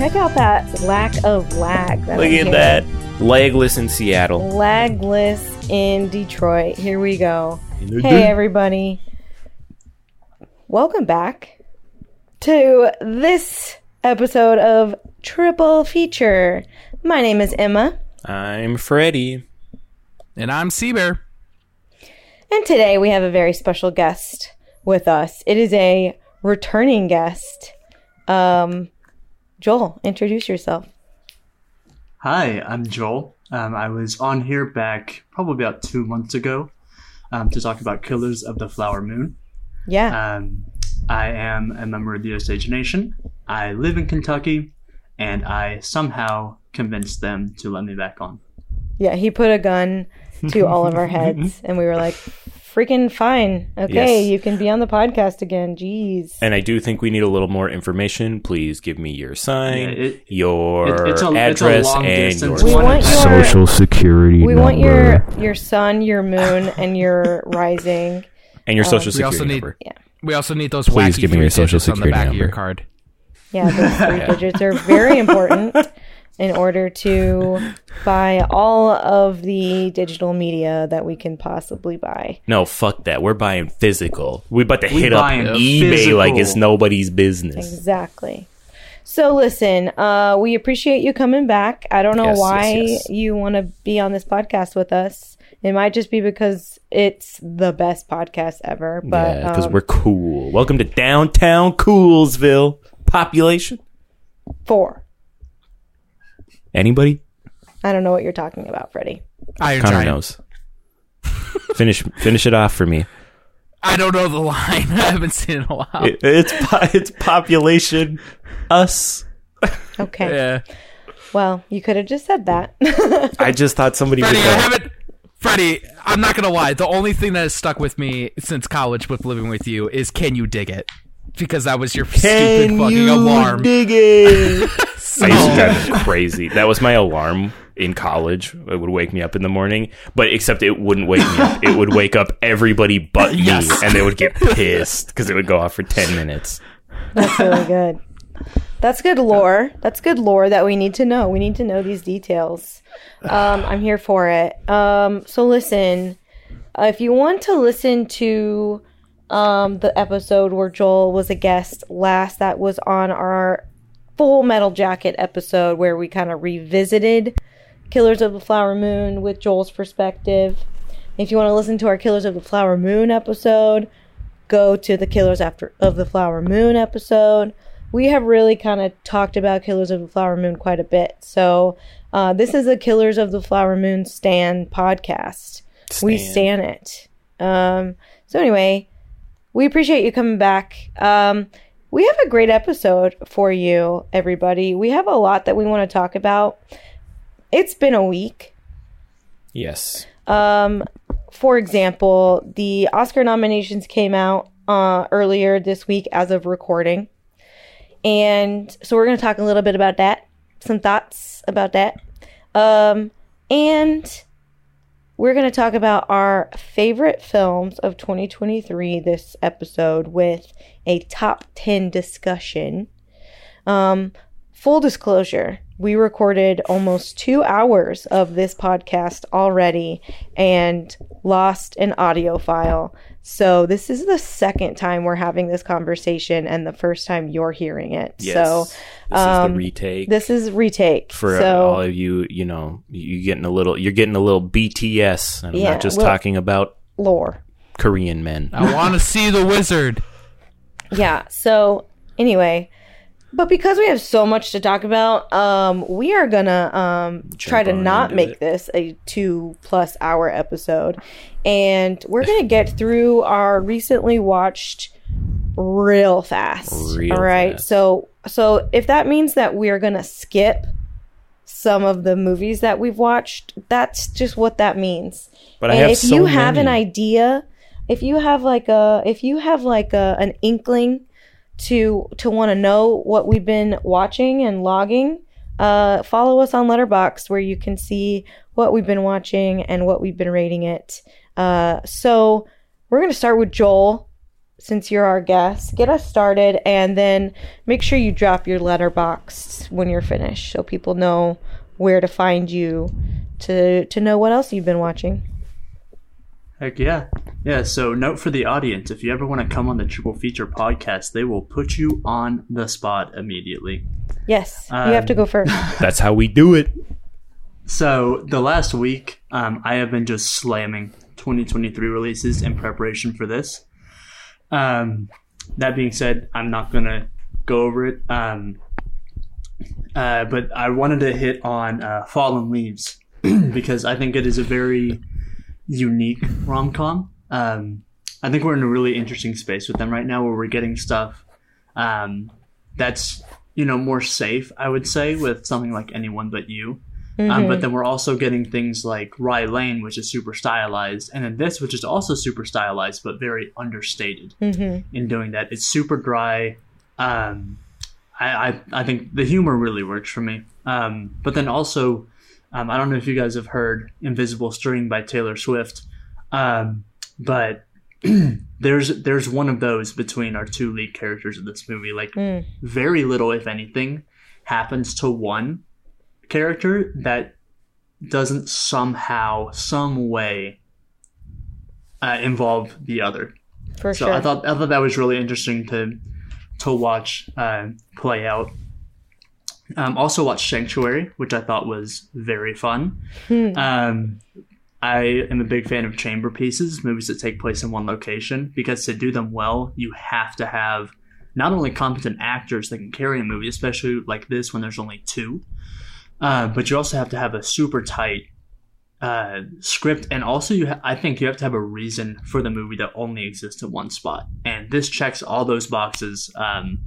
check out that lack of lag. That Look I'm at hearing. that. Legless in Seattle. Lagless in Detroit. Here we go. Hey, everybody. Welcome back to this episode of Triple Feature. My name is Emma, I'm Freddie. And I'm Seabear. and today we have a very special guest with us. It is a returning guest. Um, Joel, introduce yourself. Hi, I'm Joel. Um, I was on here back probably about two months ago um, to talk about Killers of the Flower Moon. Yeah. Um, I am a member of the Osage Nation. I live in Kentucky, and I somehow convinced them to let me back on. Yeah, he put a gun to all of our heads, and we were like, freaking fine. Okay, Yes. you can be on the podcast again. Jeez. And I do think we need a little more information. Please give me your sign, Yeah, it- your it- it's a- it's a address, long and your We want your Social security we number. want your your sun, your moon, and your rising. and your social um, we also security need- number. We also need those Please wacky give me your social digits on the security back of your number. card. Yeah, those three digits are very important in order to buy all of the digital media that we can possibly buy. No, fuck that. We're buying physical. We're about to We hit up eBay physical. like it's nobody's business. Exactly. So listen, uh, we appreciate you coming back. I don't know Yes, why yes, yes. you want to be on this podcast with us. It might just be because it's the best podcast ever. But yeah, because um, we're cool. Welcome to downtown Coolsville. Population? four. Anybody? I don't know what you're talking about, Freddie. Iron Connor Giant. knows. finish finish it off for me. I don't know the line. I haven't seen it in a while. It- it's po- it's population us. Okay. yeah. Well, you could have just said that. I just thought somebody would Freddie, I haven't. Freddie, I'm not gonna lie. The only thing that has stuck with me since college with living with you is "Can you dig it?" Because that was your stupid Can fucking you alarm. dig it? So- I used to drive me crazy. That was my alarm in college. It would wake me up in the morning, but except it wouldn't wake me up. It would wake up everybody but me, Yes. and they would get pissed because it would go off for ten minutes. That's really good. That's good lore. That's good lore that we need to know. We need to know these details. Um, I'm here for it. Um, so listen, uh, if you want to listen to um, the episode where Joel was a guest last, that was on our Full Metal Jacket episode where we kind of revisited Killers of the Flower Moon with Joel's perspective. If you want to listen to our Killers of the Flower Moon episode, go to the Killers After of the Flower Moon episode. We have really kind of talked about Killers of the Flower Moon quite a bit. So uh, this is a Killers of the Flower Moon Stan podcast. We Stan. stan it. Um, so anyway, we appreciate you coming back. Um, we have a great episode for you, everybody. We have a lot that we want to talk about. It's been a week. Yes. Um, for example, the Oscar nominations came out uh, earlier this week as of recording. And so we're going to talk a little bit about that, some thoughts about that. Um, and we're going to talk about our favorite films of 2023 this episode with a top 10 discussion. Um, full disclosure, we recorded almost two hours of this podcast already and lost an audio file. So this is the second time we're having this conversation and the first time you're hearing it. Yes. So this um, is the retake. this is retake. for uh, so all of you, you know, you're getting a little, you're getting a little BTS. And I'm Yeah, not just well- talking about lore. Korean men. I want to see the wizard. Yeah. So anyway, but because we have so much to talk about, um, we are gonna um try to not make it. this a two plus hour episode, and we're gonna get through our recently watched real fast. Real all right. fast. So so if that means that we are gonna skip some of the movies that we've watched, that's just what that means. But I and have if so you have an idea, if you have like a if you have like a an inkling to to want to know what we've been watching and logging, uh, follow us on Letterboxd where you can see what we've been watching and what we've been rating it. Uh, so we're gonna start with Joel. since you're our guest, get us started, and then make sure you drop your Letterboxd when you're finished, so people know where to find you to to know what else you've been watching. Heck yeah. Yeah, so note for the audience if you ever want to come on the Triple Feature podcast, they will put you on the spot immediately. Yes, you have to go first. That's how we do it. So, the last week, um, I have been just slamming 2023 releases in preparation for this. Um, that being said, I'm not going to go over it. Um, uh, but I wanted to hit on uh, Fallen Leaves because I think it is a very unique rom com. Um, I think we're in a really interesting space with them right now where we're getting stuff um, that's you know more safe, I would say, with something like Anyone But You. Um, but then we're also getting things like Rye Lane, which is super stylized, and then this, which is also super stylized but very understated in doing that. It's super dry. Um, I, I I think the humor really works for me. Um, but then also, um, I don't know if you guys have heard "Invisible String" by Taylor Swift, um, but there's there's one of those between our two lead characters of this movie. Like very little, if anything, happens to one character that doesn't somehow, some way, uh, involve the other. For So sure. I thought I thought that was really interesting to to watch uh, play out. Um, also watched Sanctuary, which I thought was very fun. Um, I am a big fan of chamber pieces, movies that take place in one location, because to do them well, you have to have not only competent actors that can carry a movie, especially like this when there's only two, uh, but you also have to have a super tight uh, script, and also you, ha- I think you have to have a reason for the movie that only exists in one spot, and this checks all those boxes. Um,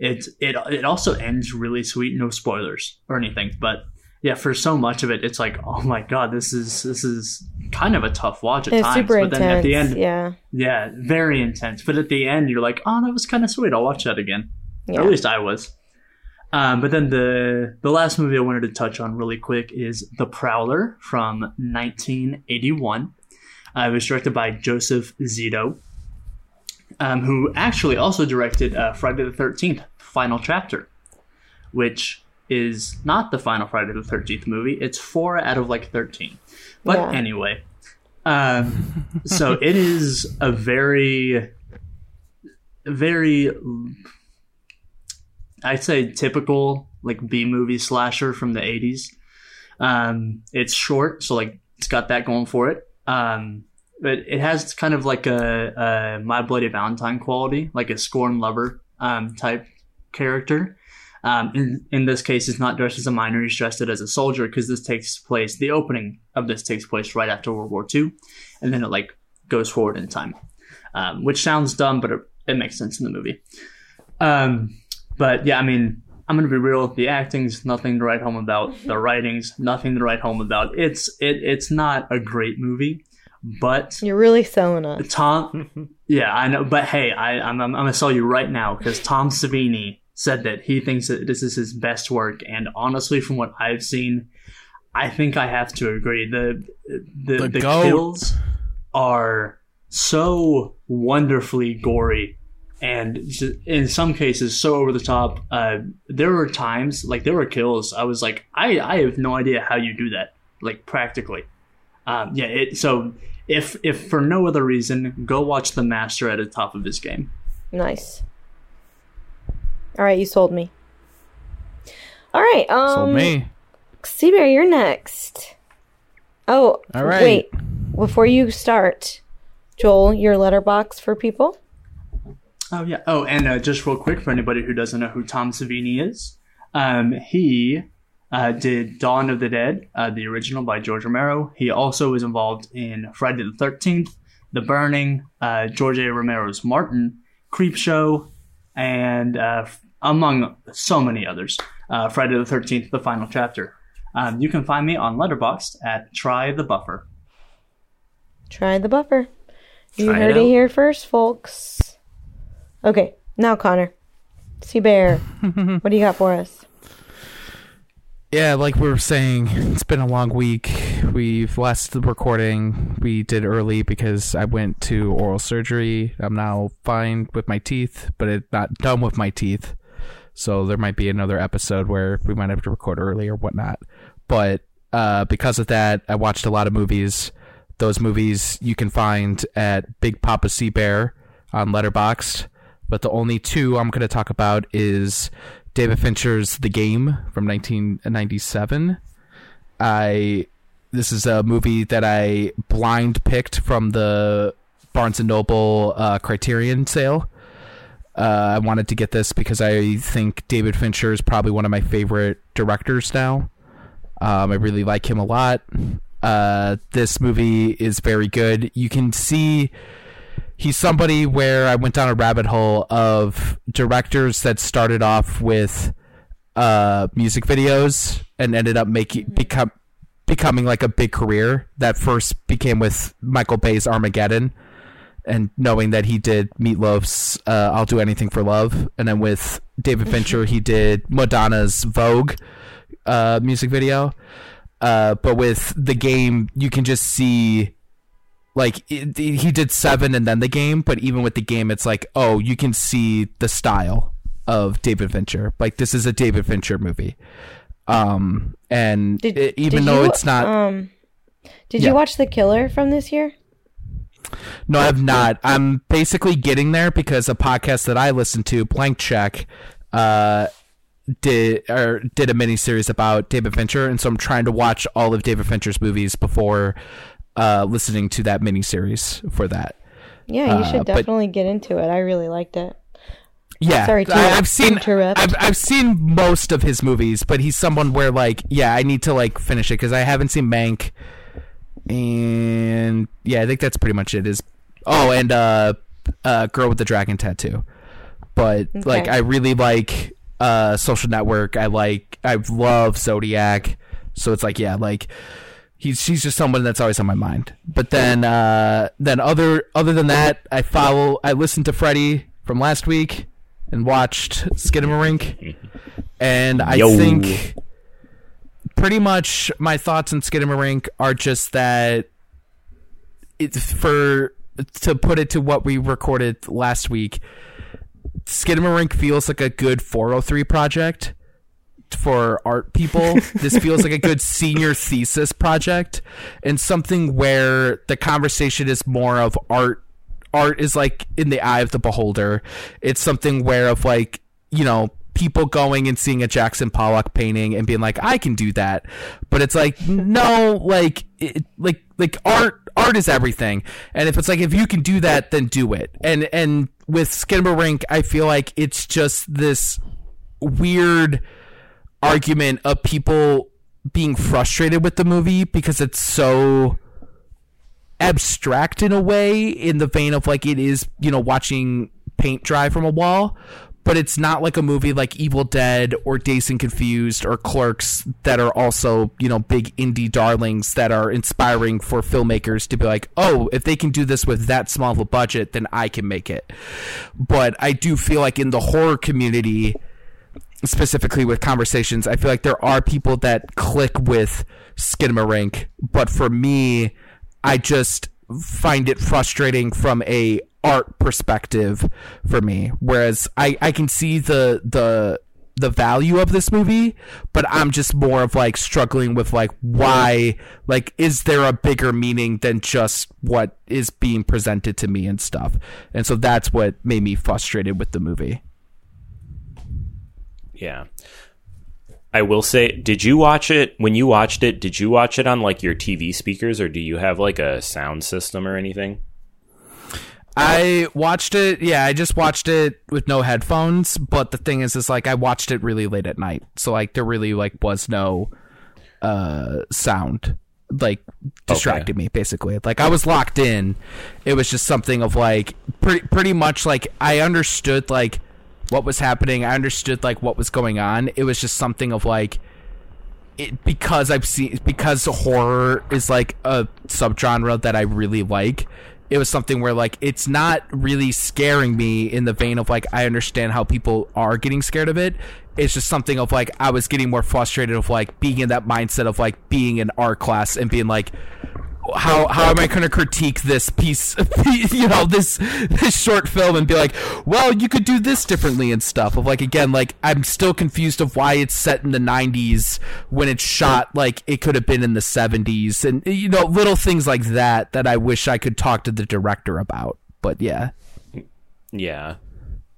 it it it also ends really sweet, no spoilers or anything, but yeah, for so much of it, it's like, oh my god, this is this is kind of a tough watch at it's times, super but then intense. at the end, yeah. yeah, very intense. But at the end, you're like, oh, that was kind of sweet. I'll watch that again. Or at least I was. Um, but then the the last movie I wanted to touch on really quick is The Prowler from 1981. Uh, it was directed by Joseph Zito, um, who actually also directed uh, Friday the 13th Final Chapter, which is not the final Friday the 13th movie. It's four out of like 13. But Yeah. anyway, um, so it is a very, very, I'd say typical like B movie slasher from the 80s. Um, it's short, so like it's got that going for it. Um, but it has kind of like a, a My Bloody Valentine quality, like a scorn lover um, type character. Um, in, in this case, he's not dressed as a miner; he's dressed as a soldier because this takes place. The opening of this takes place right after World War II, and then it like goes forward in time, um, which sounds dumb, but it, it makes sense in the movie. Um, but yeah, I mean, I'm gonna be real. The acting's nothing to write home about. The writing's nothing to write home about. It's it it's not a great movie, but You're really selling us. Tom, yeah, I know, but hey, I, I'm, I'm, I'm gonna sell you right now because Tom Savini said that he thinks that this is his best work, and honestly, from what I've seen, I think I have to agree. The the, The the, kills are so wonderfully gory. And in some cases, so over the top. Uh, there were times, like there were kills. I was like, I, I have no idea how you do that, like practically. Um, yeah. It, so if if for no other reason, go watch The Master at the top of his game. Nice. All right, you sold me. All right, um, Sold me. Seabear, you're next. Oh, All right. Wait, before you start, Joel, your Letterboxd for people. Oh yeah. Oh, and uh, just real quick for anybody who doesn't know who Tom Savini is, um, he uh, did Dawn of the Dead, uh, the original by George Romero. He also was involved in Friday the Thirteenth, The Burning, uh, George A. Romero's Martin, Creepshow, and uh, among so many others. Uh, Friday the Thirteenth, the final chapter. Um, you can find me on Letterboxd at Try the Buffer. Try the buffer. You Try heard it, here first, folks. Okay, now Connor. see Bear, what do you got for us? Yeah, like we were saying, it's been a long week. We've last recording we did early because I went to oral surgery. I'm now fine with my teeth, but it's not done with my teeth. So there might be another episode where we might have to record early or whatnot. But uh, because of that, I watched a lot of movies. Those movies you can find at Big Papa Sea Bear on Letterboxd. But the only two I'm going to talk about is David Fincher's The Game from 1997. I this is a movie that I blind picked from the Barnes and Noble uh, Criterion sale. Uh, I wanted to get this because I think David Fincher is probably one of my favorite directors now. Um, I really like him a lot. Uh, this movie is very good. You can see he's somebody where I went down a rabbit hole of directors that started off with uh, music videos and ended up making become becoming like a big career. That first became with Michael Bay's Armageddon, and knowing that he did Meatloaf's uh, "I'll Do Anything for Love," and then with David Fincher he did Madonna's Vogue uh, music video. Uh, but with the game, you can just see like it, he did seven and then the game but even with the game it's like oh you can see the style of david fincher like this is a david fincher movie um and Did- it- even though you, it's not Um, did Yeah. you watch The Killer from this year? no i've not i'm basically getting there because a podcast that i listen to blank check uh did or did a mini series about david fincher and so i'm trying to watch all of david fincher's movies before uh listening to that mini series for that Yeah, you Uh, should but- definitely get into it. I really liked it. Yeah, Sorry to I, have seen. I've I've seen most of his movies, but he's someone where like yeah, I need to like finish it because I haven't seen Mank, and yeah, I think that's pretty much it. Is oh, and uh, uh, Girl with the Dragon Tattoo, but like I really like uh, Social Network. I like I love Zodiac, so it's like yeah, like he's she's just someone that's always on my mind. But then uh then other other than that, I follow I listened to Freddie from last week and watched Skinamarink. And I Yo. think pretty much my thoughts on Skinamarink are just that it's for to put it to what we recorded last week. Skinamarink feels like a good 403 project for art people. this feels like a good senior thesis project and something where the conversation is more of art. Art is like in the eye of the beholder. It's something where of like, you know, people going and seeing a Jackson Pollock painting and being like, I can do that. But it's like, no, like, it, like, like art, art is everything. And if it's like, if you can do that, then do it. And, and with Skinamarink, I feel like it's just this weird, argument of people being frustrated with the movie because it's so abstract in a way in the vein of like it is you know watching paint dry from a wall but it's not like a movie like Evil Dead or Dazed and Confused or Clerks that are also, you know, big indie darlings that are inspiring for filmmakers to be like, oh, if they can do this with that small of a budget, then I can make it. But I do feel like in the horror community, specifically with conversations, I feel like there are people that click with Skinamarink, but for me, I just find it frustrating from a art perspective for me. Whereas I, I can see the the the value of this movie, but I'm just more of like struggling with like why like is there a bigger meaning than just what is being presented to me and stuff. And so that's what made me frustrated with the movie. Yeah. I will say, did you watch it when you watched it? Did you watch it on like your TV speakers or do you have like a sound system or anything? I watched it. Yeah, I just watched it with no headphones. But the thing is, is like I watched it really late at night, so like there really like was no uh sound like distracted me basically like i was locked in it was just something of like pretty pretty much like i understood like what was happening i understood like what was going on it was just something of like it because I've seen because horror is like a subgenre that I really like. it was something where like it's not really scaring me in the vein of like I understand how people are getting scared of it. It's just something of like I was getting more frustrated of like being in that mindset of like being in art class and being like how how am I going to critique this piece, you know, this this short film and be like, well, you could do this differently and stuff. Of like again, like I'm still confused of why it's set in the 90s when it's shot like it could have been in the 70s, and you know, little things like that that I wish I could talk to the director about. But yeah, Yeah.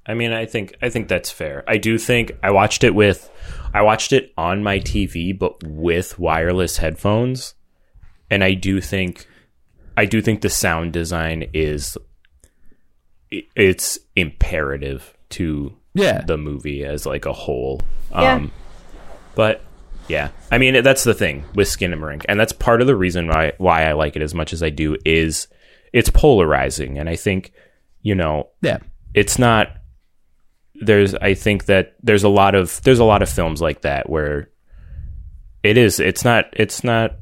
I mean, I think I think that's fair. I do think I watched it with I watched it on my TV but with wireless headphones. And I do think I do think the sound design is it's imperative to yeah, the movie as like a whole. Yeah. Um but yeah. I mean, that's the thing with Skinamarink. And that's part of the reason why why I like it as much as I do is it's polarizing and I think you know, yeah, it's not there's i think that there's a lot of there's a lot of films like that where it is it's not it's not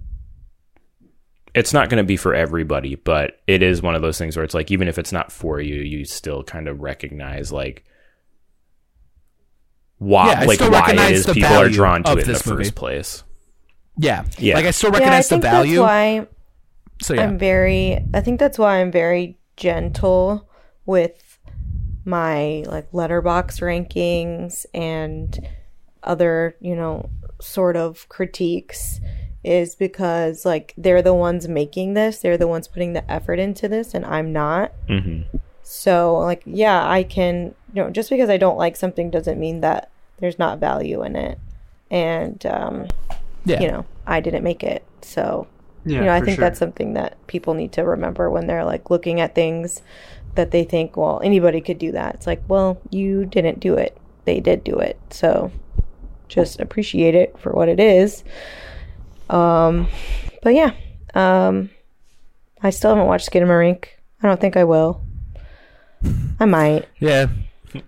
it's not going to be for everybody but it is one of those things where it's like even if it's not for you you still kind of recognize like why Yeah, like why it recognize is people are drawn to it in the movie. first place yeah, Yeah. Like I still Yeah, I recognize the value. that's why so yeah, I'm very I think that's why I'm very gentle with my like Letterboxd rankings and other, you know, sort of critiques is because like they're the ones making this, they're the ones putting the effort into this and I'm not. hmm So like yeah, I can, you know, just because I don't like something doesn't mean that there's not value in it. And um yeah, you know, I didn't make it. So Yeah, you know, I think sure. that's something that people need to remember when they're like looking at things that they think, well, anybody could do that. It's like, well, you didn't do it. They did do it. So just appreciate it for what it is. Um, but yeah, um, I still haven't watched Skinamarink. I don't think I will. I might. yeah.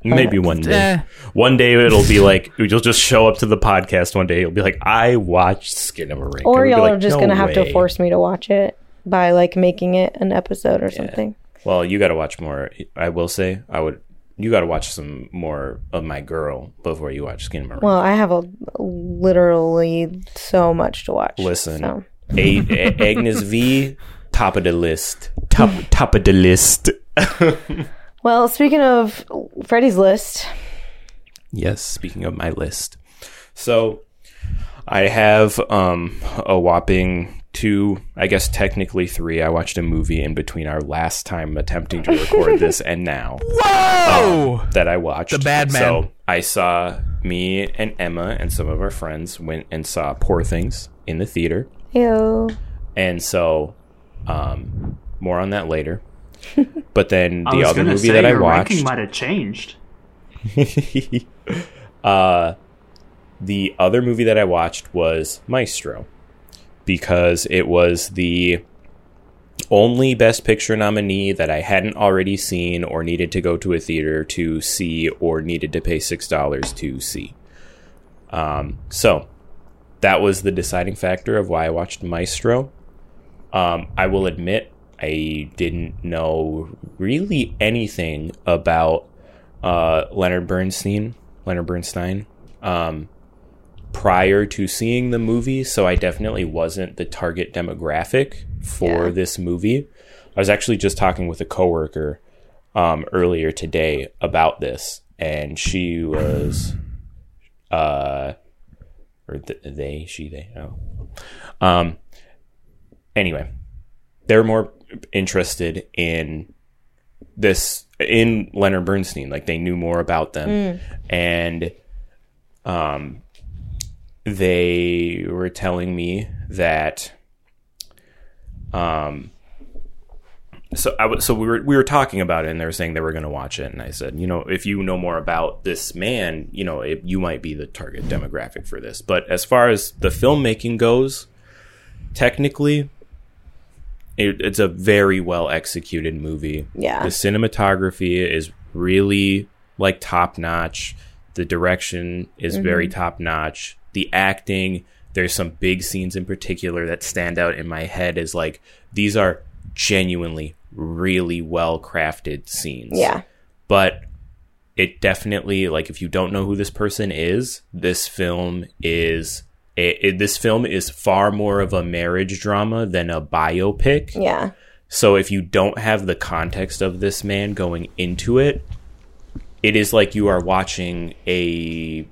maybe one day Eh. one day it'll be like you'll just show up to the podcast one day you'll be like i watched Skinamarink Or And we'll be y'all like, are just "No gonna have way." to force me to watch it by like making it an episode or something. Well, you got to watch more. I will say, I would. You got to watch some more of my girl before you watch Skinamarink. Well, I have a literally so much to watch. Listen, so. A- A- Agnes V, top of the list. Top top of the list. Well, speaking of Freddie's list, yes. Speaking of my list, so I have um a whopping two. I guess technically three. I watched a movie in between our last time attempting to record this and now. Whoa! that I watched. The Bad Man. So I saw me and Emma and some of our friends went and saw Poor Things in the theater, ew. and so um, more on that later. But then the other movie say that I your watched, might have changed. uh, the other movie that I watched was Maestro because it was the only Best Picture nominee that I hadn't already seen or needed to go to a theater to see or needed to pay six dollars to see. Um, so that was the deciding factor of why I watched Maestro. Um, I will admit I didn't know really anything about uh, Leonard Bernstein. Leonard Bernstein. Um, prior to seeing the movie, so I definitely wasn't the target demographic for Yeah. this movie. I was actually just talking with a coworker um, earlier today about this, and she was, uh, or th- they, she, they, oh, um. Anyway, they're more interested in this in Leonard Bernstein. Like they knew more about them, and um, they were telling me that um. So I was, so we were we were talking about it, and they were saying they were going to watch it, and I said, you know, if you know more about this man, you know, it, you might be the target demographic for this. But as far as the filmmaking goes, technically, it, it's a very well executed movie. Yeah. The cinematography is really like top notch. The direction is very top notch. The acting, there's some big scenes in particular that stand out in my head as like these are genuinely really well crafted scenes. Yeah. But it definitely like if you don't know who this person is, this film is it, it- this film is far more of a marriage drama than a biopic. Yeah. So if you don't have the context of this man going into it, it is like you are watching a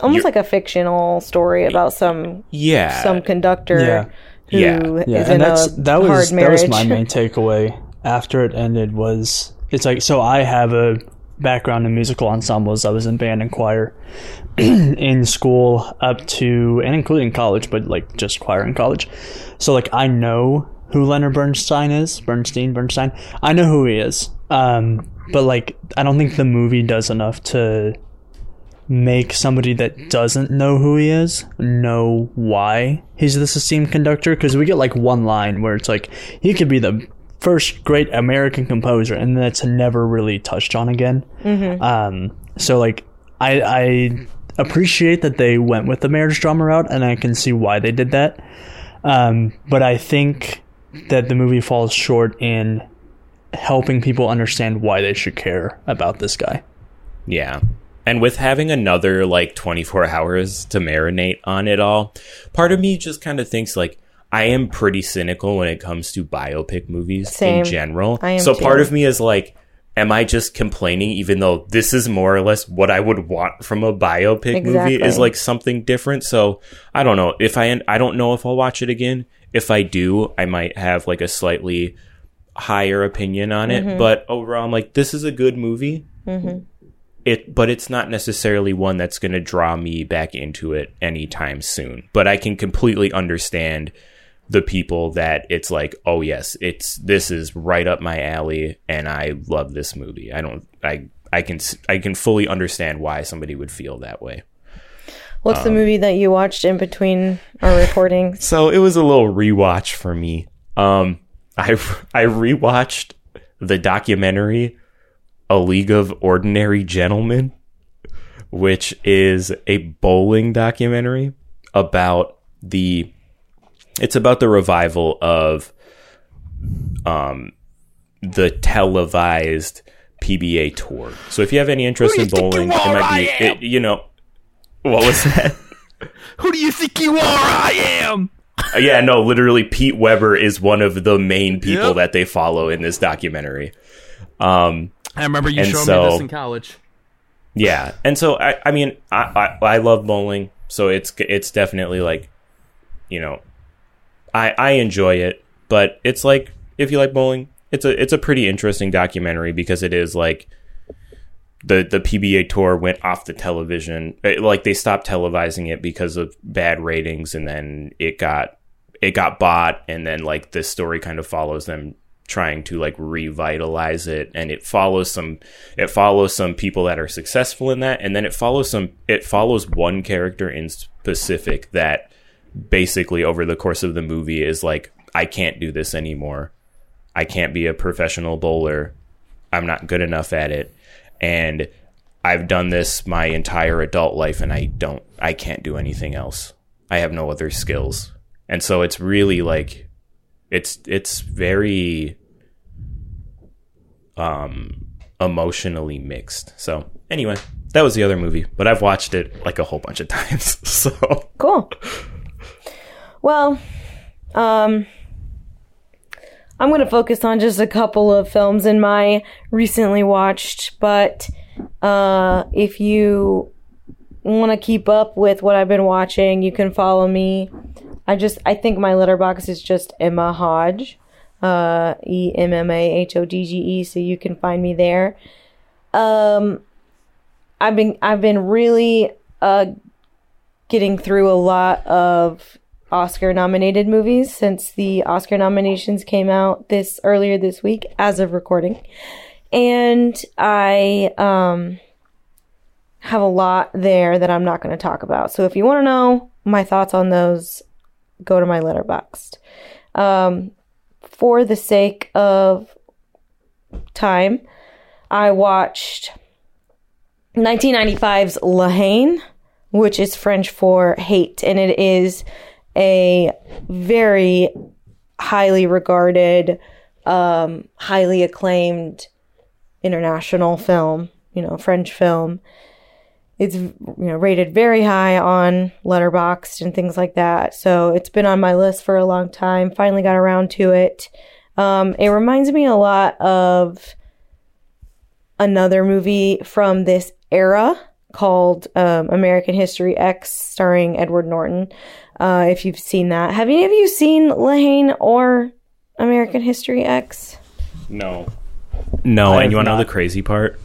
Almost You're- like a fictional story about some yeah some conductor Yeah. who Yeah. Yeah, is and in that's a that was hard that was my main takeaway after it ended was it's like so I have a background in musical ensembles. I was in band and choir in school up to and including college, but like just choir in college. So like I know who Leonard Bernstein is, Bernstein, Bernstein. I know who he is. Um, but like I don't think the movie does enough to make somebody that doesn't know who he is know why he's this esteemed conductor because we get like one line where it's like he could be the first great American composer and that's never really touched on again. Um, so like I I appreciate that they went with the marriage drama route and I can see why they did that. Um, but I think that the movie falls short in helping people understand why they should care about this guy. Yeah. And with having another like 24 hours to marinate on it all, part of me just kind of thinks like I am pretty cynical when it comes to biopic movies Same. in general. So part of me is like am I just complaining even though this is more or less what I would want from a biopic movie is like something different. So I don't know if I I don't know if I'll watch it again. If I do, I might have like a slightly higher opinion on it. Mm-hmm. But overall, I'm like, this is a good movie. It, but it's not necessarily one that's going to draw me back into it anytime soon. But I can completely understand the people that it's like, oh yes, it's this is right up my alley, and I love this movie. I don't, I, I can, I can fully understand why somebody would feel that way. What's Um, the movie that you watched in between our recordings? So it was a little rewatch for me. Um, I I rewatched the documentary "A League of Ordinary Gentlemen," which is a bowling documentary about the. It's about the revival of, um, the televised PBA tour. So if you have any interest in bowling, it might be. It, you know, what was that? Who do you think you are? I am. Uh, yeah, no, literally, Pete Weber is one of the main people Yep. that they follow in this documentary. Um, I remember you And showing so- me this in college. yeah, and so I, I mean, I, I, I love bowling, so it's it's definitely like, you know, I I enjoy it, but it's like if you like bowling, it's a it's a pretty interesting documentary because it is like the the PBA tour went off the television, eh, like they stopped televising it because of bad ratings, and then it got it got bought, and then like this story kind of follows them trying to like revitalize it and it follows some it follows some people that are successful in that and then it follows some it follows one character in specific that basically over the course of the movie is like I can't do this anymore. I can't be a professional bowler. I'm not good enough at it. And I've done this my entire adult life and I don't I can't do anything else. I have no other skills. And so it's really like it's it's very um emotionally mixed. So anyway, that was the other movie, but I've watched it like a whole bunch of times. So Cool. Well, um, I'm going to focus on just a couple of films in my recently watched, but uh, if you want to keep up with what I've been watching, you can follow me. I just, I think my Letterboxd is just Emma Hodge, uh, E M M A H O D G E, so you can find me there. Um, I've been, I've been really, uh, getting through a lot of Oscar nominated movies since the Oscar nominations came out this earlier this week as of recording. And I um have a lot there that I'm not going to talk about. So if you want to know my thoughts on those, go to my letterboxd. Um for the sake of time, I watched 1995's La Haine, which is French for hate, and it is a very highly regarded um, highly acclaimed international film, you know, French film. It's you know rated very high on Letterboxd and things like that. So it's been on my list for a long time. Finally got around to it. Um, it reminds me a lot of another movie from this era called um, American History X, starring Edward Norton. Uh, if you've seen that, have any of you seen La Haine or American History X? No. No, I and you want to know the crazy part?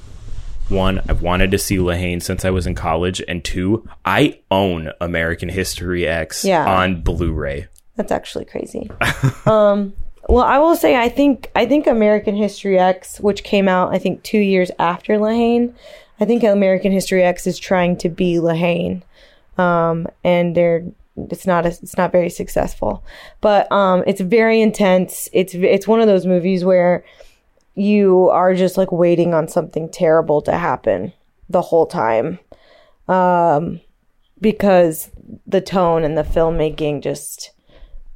One, I've wanted to see La Haine since I was in college, and two, I own American History X Yeah. on Blu-ray. That's actually crazy. um, well, I will say I think I think American History X, which came out I think two years after La Haine, I think American History X is trying to be La Haine, um, and they're it's not a, it's not very successful, but um, it's very intense. It's it's one of those movies where you are just like waiting on something terrible to happen the whole time, um, because the tone and the filmmaking just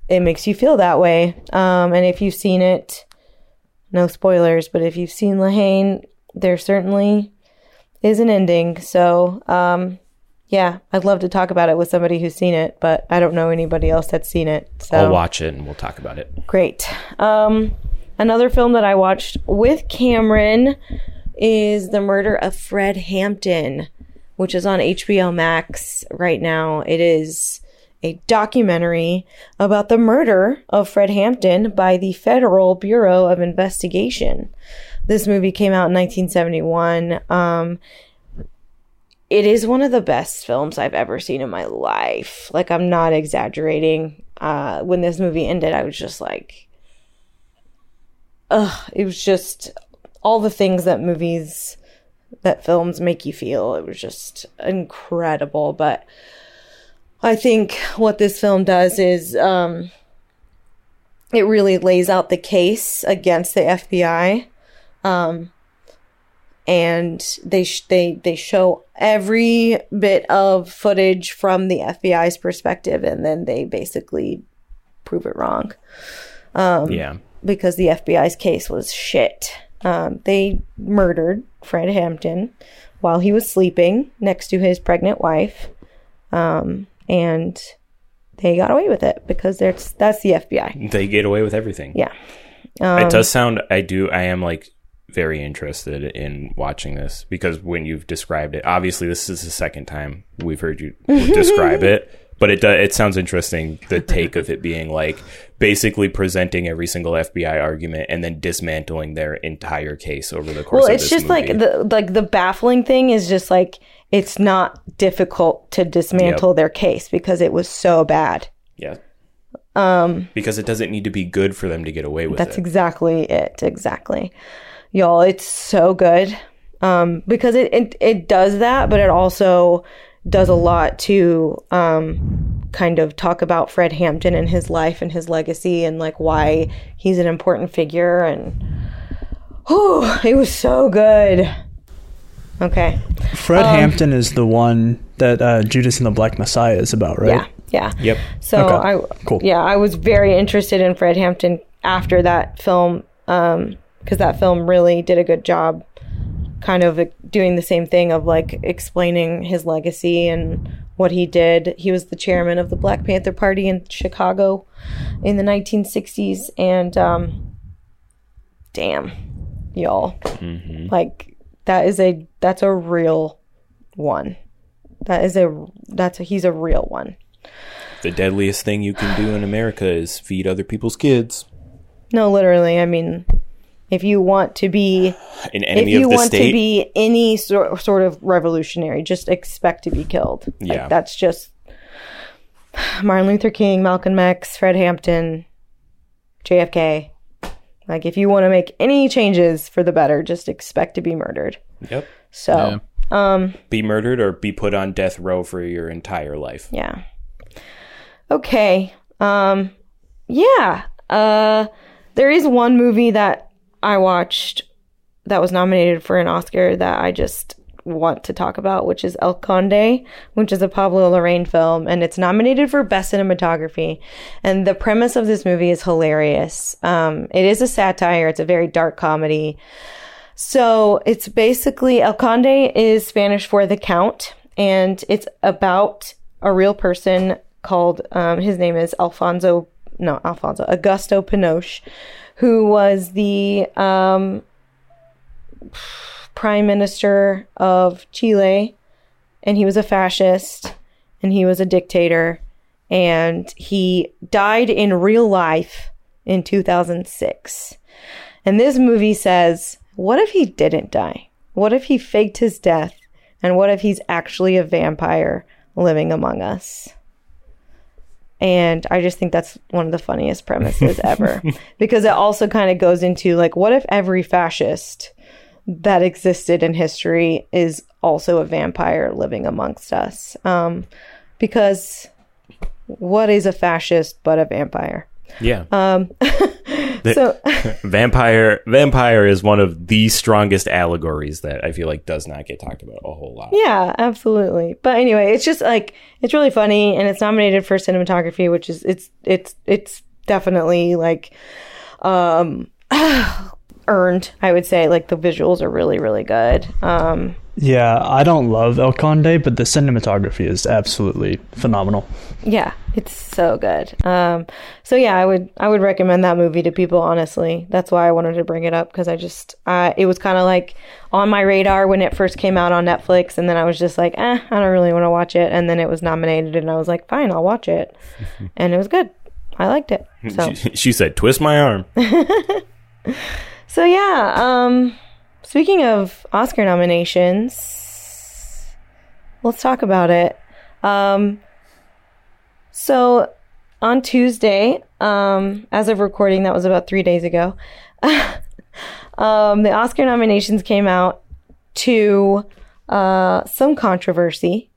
it makes you feel that way. Um, and if you've seen it, no spoilers, but if you've seen La Haine, there certainly is an ending. So, um, yeah, I'd love to talk about it with somebody who's seen it, but I don't know anybody else that's seen it. So I'll watch it and we'll talk about it. Great. Um, another film that I watched with Cameron is The Murder of Fred Hampton, which is on HBO Max right now. It is a documentary about the murder of Fred Hampton by the Federal Bureau of Investigation. This movie came out in 1971. Um, it is one of the best films I've ever seen in my life. Like, I'm not exaggerating. Uh, when this movie ended, I was just like, ugh, it was just all the things that movies, that films make you feel. It was just incredible. But I think what this film does is, um, it really lays out the case against the FBI. Um, and they sh- they they show every bit of footage from the FBI's perspective, and then they basically prove it wrong Um, yeah. Because the FBI's case was shit. Um, they murdered Fred Hampton while he was sleeping next to his pregnant wife, um, and they got away with it because that's that's the FBI. They get away with everything. Yeah. it does sound I do I am like very interested in watching this because when you've described it, obviously this is the second time we've heard you describe it, but it do, it sounds interesting the take of it being like basically presenting every single FBI argument and then dismantling their entire case over the course Well, of it's just movie. like the like the baffling thing is just like it's not difficult to dismantle their case because it was so bad. yeah. Um because it doesn't need to be good for them to get away with it. That's it. exactly it. Exactly. Y'all, it's so good. Um, because it, it, it does that, but it also does a lot to um, kind of talk about Fred Hampton and his life and his legacy and like why he's an important figure. And oh, it was so good. Okay. Fred Hampton is the one that uh, Judas and the Black Messiah is about, right? Yeah. Yeah. Yep. So Okay, I, cool. yeah, I was very interested in Fred Hampton after that film, um, because that film really did a good job, kind of doing the same thing of like explaining his legacy and what he did. He was the chairman of the Black Panther Party in Chicago in the 1960s, and um, damn, y'all, like that is a that's a real one. That is a that's a he's a real one. The deadliest thing you can do in America is feed other people's kids. No, literally. I mean, if you want to be, An if you of the want state. to be any sort sort of revolutionary, just expect to be killed. Yeah. Like, that's just Martin Luther King, Malcolm X, Fred Hampton, JFK. Like, if you want to make any changes for the better, just expect to be murdered. yep. So, um, Be murdered or be put on death row for your entire life. yeah. Okay. Um yeah. Uh there is one movie that I watched that was nominated for an Oscar that I just want to talk about, which is El Conde, which is a Pablo Larraín film, and it's nominated for Best Cinematography. And the premise of this movie is hilarious. Um, it is a satire, it's a very dark comedy. So it's basically El Conde is Spanish for the Count, and it's about a real person called, um, his name is Alfonso, no, Alfonso, Augusto Pinochet, who was the um, prime minister of Chile, and he was a fascist, and he was a dictator, and he died in real life in 2006. And this movie says, what if he didn't die? What if he faked his death? And what if he's actually a vampire living among us? And I just think that's one of the funniest premises ever because it also kind of goes into like, what if every fascist that existed in history is also a vampire living amongst us? Um, because what is a fascist but a vampire? Yeah. Um, so vampire vampire is one of the strongest allegories that I feel like does not get talked about a whole lot. Yeah, absolutely. But anyway, it's just like it's really funny and it's nominated for cinematography, which is it's it's it's definitely like um earned, I would say. Like the visuals are really, really good. Um Yeah, I don't love El Conde, but the cinematography is absolutely phenomenal. yeah, it's so good. Um so yeah, I would I would recommend that movie to people honestly. That's why I wanted to bring it up because I just uh it was kind of like on my radar when it first came out on Netflix and then I was just like, "Eh, I don't really want to watch it." And then it was nominated and I was like, "Fine, I'll watch it." and it was good. I liked it. So She, she said, "Twist my arm." So yeah, um speaking of Oscar nominations, let's talk about it. Um so on Tuesday, um as of recording that was about 3 days ago. um the Oscar nominations came out to uh some controversy,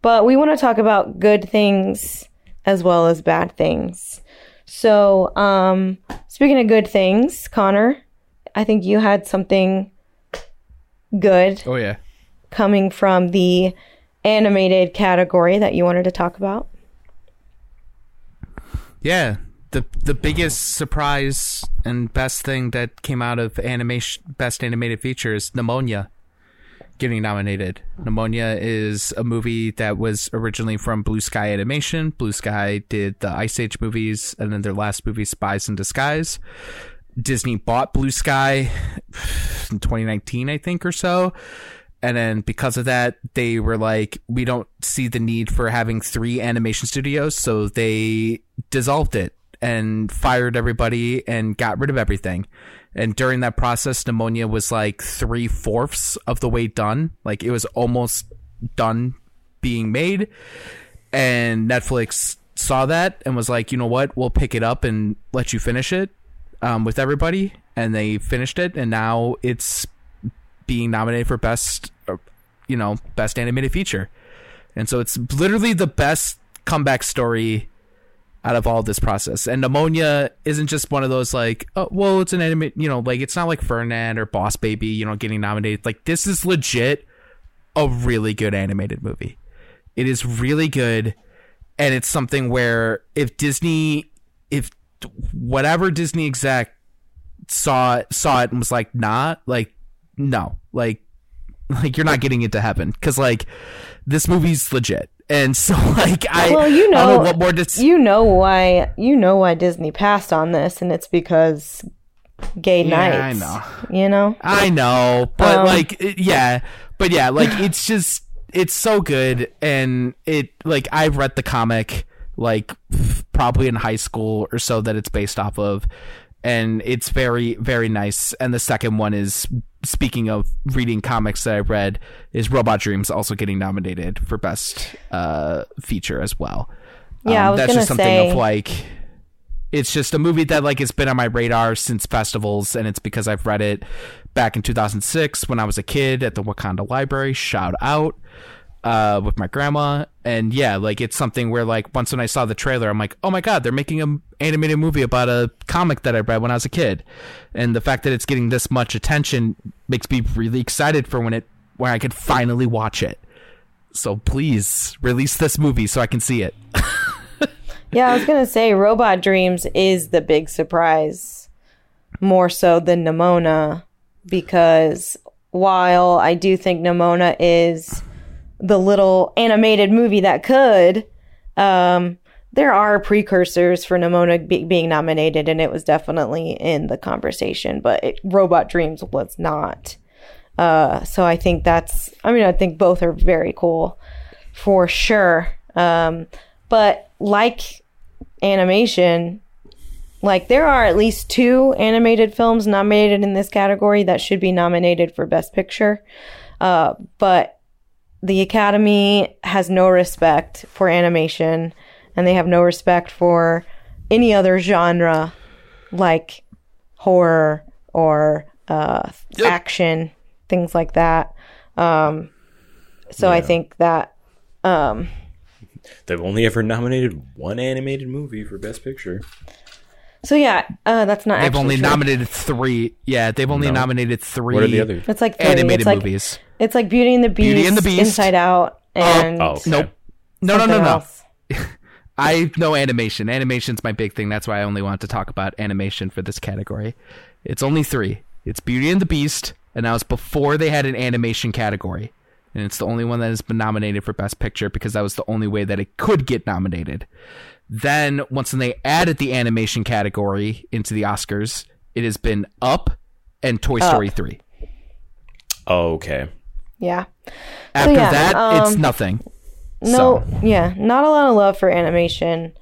but we want to talk about good things as well as bad things. So, um speaking of good things, Connor, I think you had something good Oh yeah. coming from the animated category that you wanted to talk about. Yeah, the the biggest surprise and best thing that came out of animation best animated feature is Nimona getting nominated. Nimona is a movie that was originally from Blue Sky Animation. Blue Sky did the Ice Age movies and then their last movie Spies in Disguise. Disney bought Blue Sky in 2019, I think, or so. And then because of that, they were like, we don't see the need for having three animation studios. So they dissolved it and fired everybody and got rid of everything. And during that process, Nimona was like three fourths of the way done. Like it was almost done being made. And Netflix saw that and was like, you know what? We'll pick it up and let you finish it um, with everybody. And they finished it. And now it's being nominated for best, uh, you know, best animated feature. And so it's literally the best comeback story out of all this process. And Nimona isn't just one of those like, oh, well, it's an anime, you know, like it's not like Ferdinand or Boss Baby, you know, getting nominated. Like this is legit a really good animated movie. It is really good, and it's something where if Disney, if whatever Disney exec saw saw it and was like, nah, like no, like like you're not getting into heaven because like this movie's legit. And so, like, I, Well, you know- know what more to s- You know why you know why Disney passed on this and it's because gay Yeah, I nights. know. You know? I know, but Um, like, yeah, but yeah, like it's just it's so good, and it like I've read the comic like probably in high school or so that it's based off of, and it's very very nice. And the second one is speaking of reading comics that I've read is Robot Dreams also getting nominated for best uh feature as well. Yeah, I was that's just something say- of like it's just a movie that like it's been on my radar since festivals and it's because I've read it back in 2006 when I was a kid at the Wakanda Library shout out uh with my grandma and yeah like it's something where like once when I saw the trailer I'm like oh my god they're making an animated movie about a comic that I read when I was a kid and the fact that it's getting this much attention makes me really excited for when it where I could finally watch it. So please release this movie so I can see it. Yeah, I was gonna say Robot Dreams is the big surprise, more so than Nimona, because while I do think Nimona is the little animated movie that could, um, there are precursors for Nimona be- being nominated, and it was definitely in the conversation, but it, Robot Dreams was not. Uh, so I think that's. I mean, I think both are very cool, for sure. Um, but like animation, like there are at least two animated films nominated in this category that should be nominated for Best Picture. Uh, but the Academy has no respect for animation, and they have no respect for any other genre like horror or uh, action, things like that. Um, so I think that um, They've only ever nominated one animated movie for Best Picture. So yeah, uh, that's not. They've actually only true. nominated three. Yeah, they've only No. nominated three. What are the others? It's like three. animated it's like, movies? It's like Beauty and the Beast, Beauty and the Beast. Inside Out, oh, oh, and Oh, okay. Nope. No, no, no, no. else. I know animation. Animation's my big thing. That's why I only want to talk about animation for this category. It's only three. It's Beauty and the Beast, and that was before they had an animation category. And it's the only one that has been nominated for Best Picture because that was the only way that it could get nominated. Then, once they added the animation category into the Oscars, it has been Up and Toy Story 3. Oh, okay. Yeah. After yeah, that, it's um, nothing. No. So- Yeah. Not a lot of love for animation.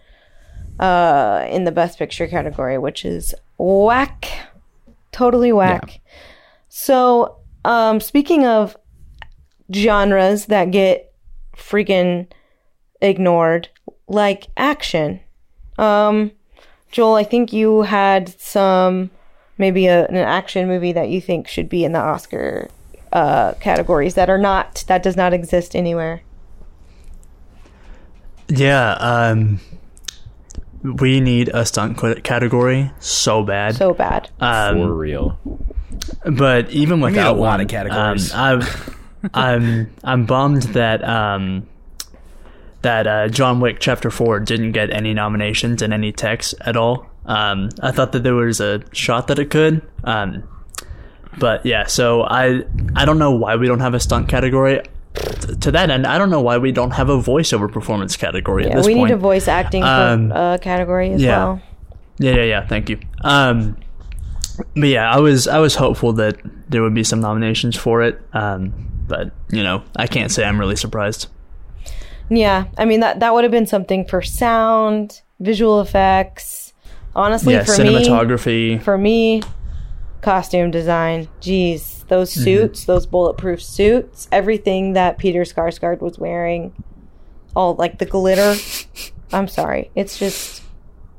Uh, in the Best Picture category, which is whack, totally whack. So, um, speaking of genres that get freaking ignored, like action. Um, Joel, I think you had some maybe a, an action movie that you think should be in the Oscar uh, categories that are not that does not exist anywhere. Yeah, um, we need a stunt category so bad. So bad. um, For real. but even need without a lot one, of categories. um, I've, I'm I'm bummed that um, that uh, John Wick Chapter Four didn't get any nominations in any text at all. Um, I thought that there was a shot that it could. Um, but yeah, so I I don't know why we don't have a stunt category. T- to that end, I don't know why we don't have a voiceover performance category at Yeah, this we point. need a voice acting Um, for, uh, category as yeah. well. Yeah, yeah, yeah. Thank you. Um, but yeah, I was I was hopeful that there would be some nominations for it. Um, but you know, I can't say I'm really surprised. Yeah, I mean that that would have been something for sound, visual effects. Honestly, yeah, for me, for me, costume design. Jeez, those Mm-hmm. suits, those bulletproof suits, everything that Peter Skarsgård was wearing, all like the glitter. I'm sorry, it's just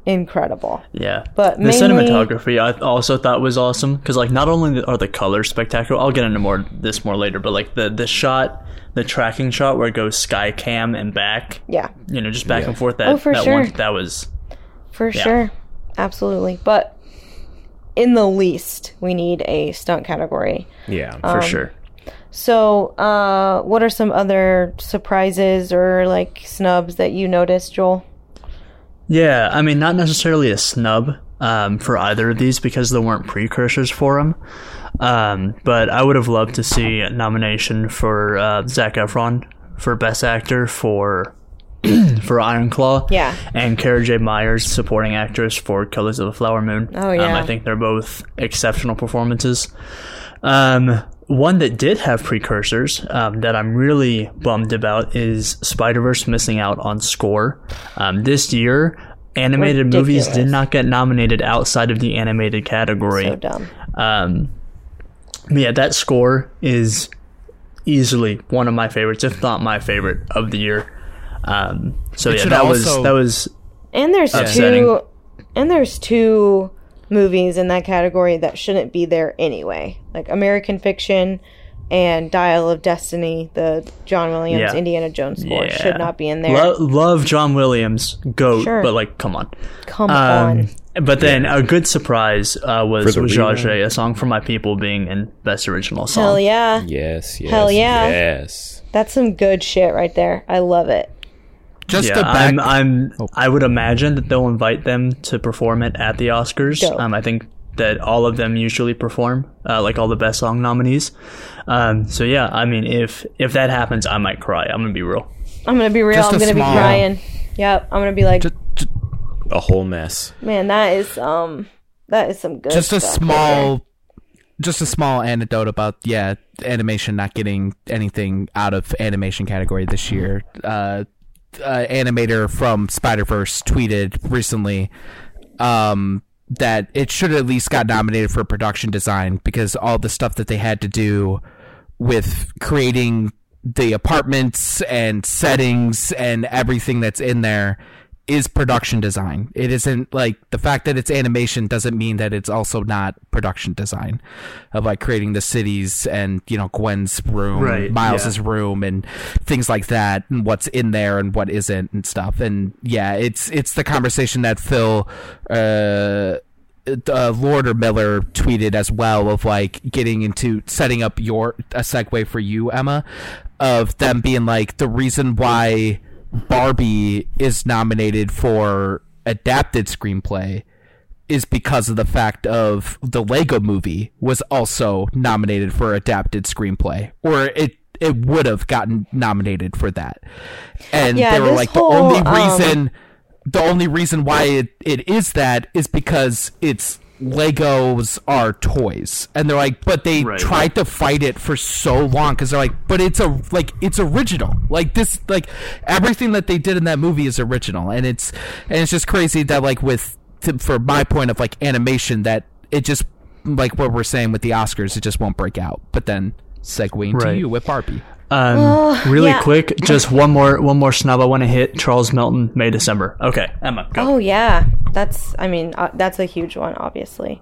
incredible. yeah, But the mainly- cinematography I also thought was awesome because like not only are the colors spectacular, I'll get into more this more later, but like the the shot, the tracking shot where it goes sky cam and back, Yeah, you know, just back and forth. That Oh, for that sure. one that was for Yeah. sure, absolutely. But in the least, we need a stunt category. Yeah. Um, for sure. So, uh, what are some other surprises or like snubs that you noticed, Joel? Yeah, I mean, not necessarily a snub um, for either of these because there weren't precursors for them. Um, but I would have loved to see a nomination for uh, Zac Efron for Best Actor for for Iron Claw. Yeah. And Cara Jade Myers, supporting actress for Killers of the Flower Moon. Oh, Um, yeah. I think they're both exceptional performances. Um, one that did have precursors um, that I'm really bummed about is Spider Verse missing out on score. Um, this year, animated movies did not get nominated outside of the animated category. So dumb. Um, yeah, that score is easily one of my favorites, if not my favorite of the year. Um, so It yeah, should that was that was And there's Upsetting. two, and there's two movies in that category that shouldn't be there anyway, like American Fiction and Dial of Destiny, the John Williams Yeah. Indiana Jones score Yeah. should not be in there. Lo- love John Williams, goat, Sure. but like, come on. Come Um, on. But then a good surprise uh, was For the was rerun. A song for my people being in best original song. Hell yeah. Yes, yes. Hell yeah. Yes. That's some good shit right there. I love it. Just yeah, to back, I'm, I'm Oh. I would imagine that they'll invite them to perform it at the Oscars. Dope. Um, I think that all of them usually perform, uh, like all the best song nominees. Um, so yeah, I mean, if if that happens, I might cry. I'm gonna be real. I'm gonna be real. Just I'm gonna small- be crying. Yep. I'm gonna be like, just, just, A whole mess. man, that is um, that is some good. just a stuff right there. small just a small anecdote about yeah animation not getting anything out of animation category this year uh, uh animator from spider-verse tweeted recently um that it should at least got nominated for production design because all the stuff that they had to do with creating the apartments and settings and everything that's in there is production design. It isn't like the fact that it's animation doesn't mean that it's also not production design of like creating the cities and you know Gwen's room, Right, Miles's yeah. room, and things like that, and what's in there and what isn't and stuff. And yeah, it's it's the conversation that Phil. Uh, uh, Lord or Miller tweeted as well of like getting into setting up your a segue for you, Emma, of them being like the reason why Barbie is nominated for adapted screenplay is because of the fact of the Lego movie was also nominated for adapted screenplay or it it would have gotten nominated for that. And Yeah, they were like whole, the only um, reason the only reason why it, it is that is because it's Legos are toys, and they're like, but they Right. tried to fight it for so long because they're like, but it's a like it's original, like this, like everything that they did in that movie is original, and it's and it's just crazy that like with to, for my point of like animation that it just like what we're saying with the Oscars, it just won't break out, but then segueing to you with Barbie. Um, really yeah. quick, just one more one more snub I want to hit. Charles Melton, May December. Okay, Emma, go. Oh yeah, that's. I mean, uh, that's a huge one, obviously.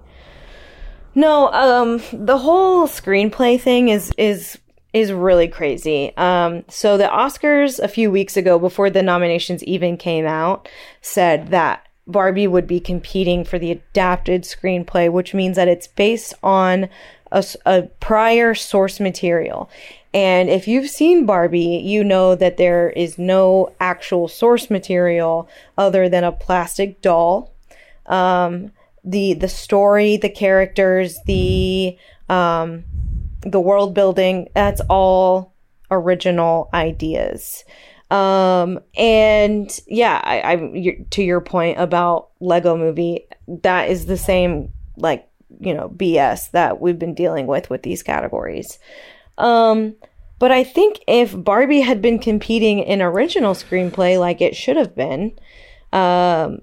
No, um, the whole screenplay thing is is is really crazy. Um, so the Oscars a few weeks ago, before the nominations even came out, said that Barbie would be competing for the adapted screenplay, which means that it's based on a prior source material. And if you've seen Barbie, you know that there is no actual source material other than a plastic doll um, the the story, the characters, the um, the world building. That's all original ideas. Um, and yeah, I, I to your point about Lego Movie, that is the same like you know BS that we've been dealing with with these categories. Um, but I think if Barbie had been competing in original screenplay like it should have been, um,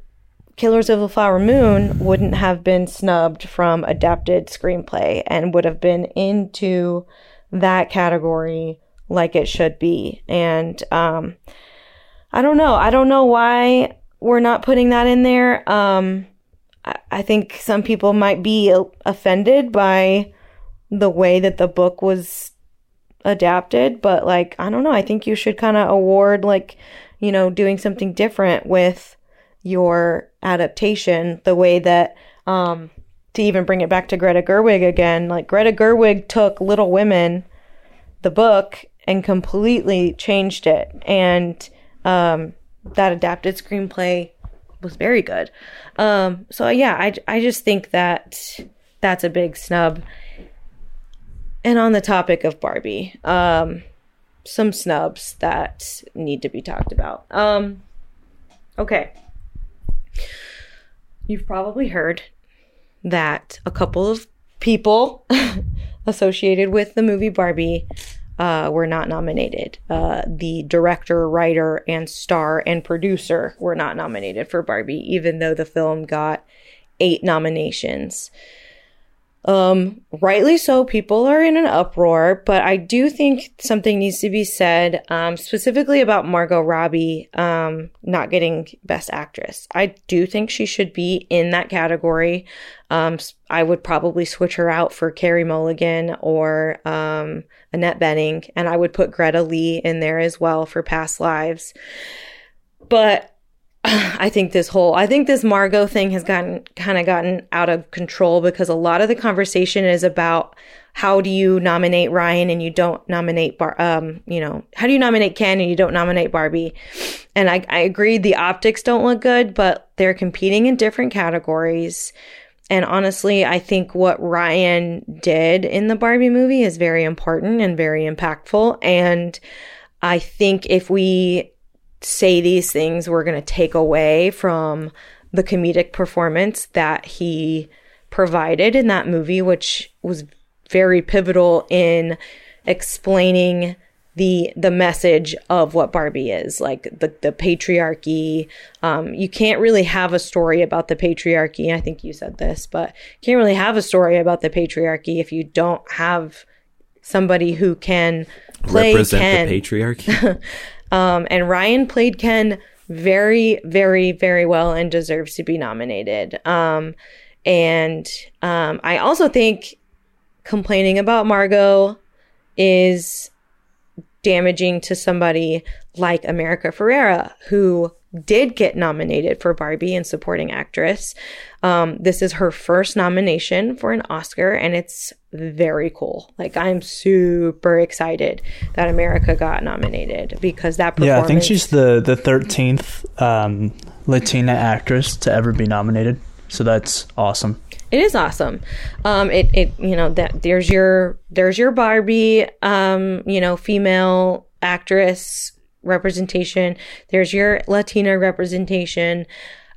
Killers of the Flower Moon wouldn't have been snubbed from adapted screenplay and would have been into that category like it should be. And um, I don't know. I don't know why we're not putting that in there. Um, I, I think some people might be offended by the way that the book was adapted, but like, I don't know. I think you should kind of award, like, you know, doing something different with your adaptation the way that um to even bring it back to Greta Gerwig again like Greta Gerwig took Little Women the book and completely changed it and um that adapted screenplay was very good um so yeah I I just think that that's a big snub and on the topic of Barbie um some snubs that need to be talked about um okay You've probably heard that a couple of people associated with the movie Barbie uh, were not nominated. Uh, the director, writer, and star and producer were not nominated for Barbie, even though the film got eight nominations. Um, rightly so, people are in an uproar, but I do think something needs to be said, um, specifically about Margot Robbie, um, not getting Best Actress. I do think she should be in that category. Um, I would probably switch her out for Carey Mulligan or, um, Annette Bening, and I would put Greta Lee in there as well for Past Lives. But I think this whole I think this Margot thing has gotten kind of gotten out of control because a lot of the conversation is about how do you nominate Ryan and you don't nominate Bar um you know how do you nominate Ken and you don't nominate Barbie? And I I agree the optics don't look good but they're competing in different categories. And honestly I think what Ryan did in the Barbie movie is very important and very impactful. And I think if we say these things, we're going to take away from the comedic performance that he provided in that movie, which was very pivotal in explaining the the message of what Barbie is, like the the patriarchy. Um, you can't really have a story about the patriarchy. I think you said this, but you can't really have a story about the patriarchy if you don't have somebody who can play Represent Ken. the patriarchy. Um, and Ryan played Ken very, very, very well and deserves to be nominated. Um, and um, I also think complaining about Margot is damaging to somebody like America Ferrera, who did get nominated for Barbie and supporting actress. Um, this is her first nomination for an Oscar, and it's very cool. Like I'm super excited that America got nominated because that performance. Yeah, I think she's the the thirteenth um, Latina actress to ever be nominated. So that's awesome. It is awesome. Um, it it you know that there's your there's your Barbie um, you know female actress representation. There's your Latina representation.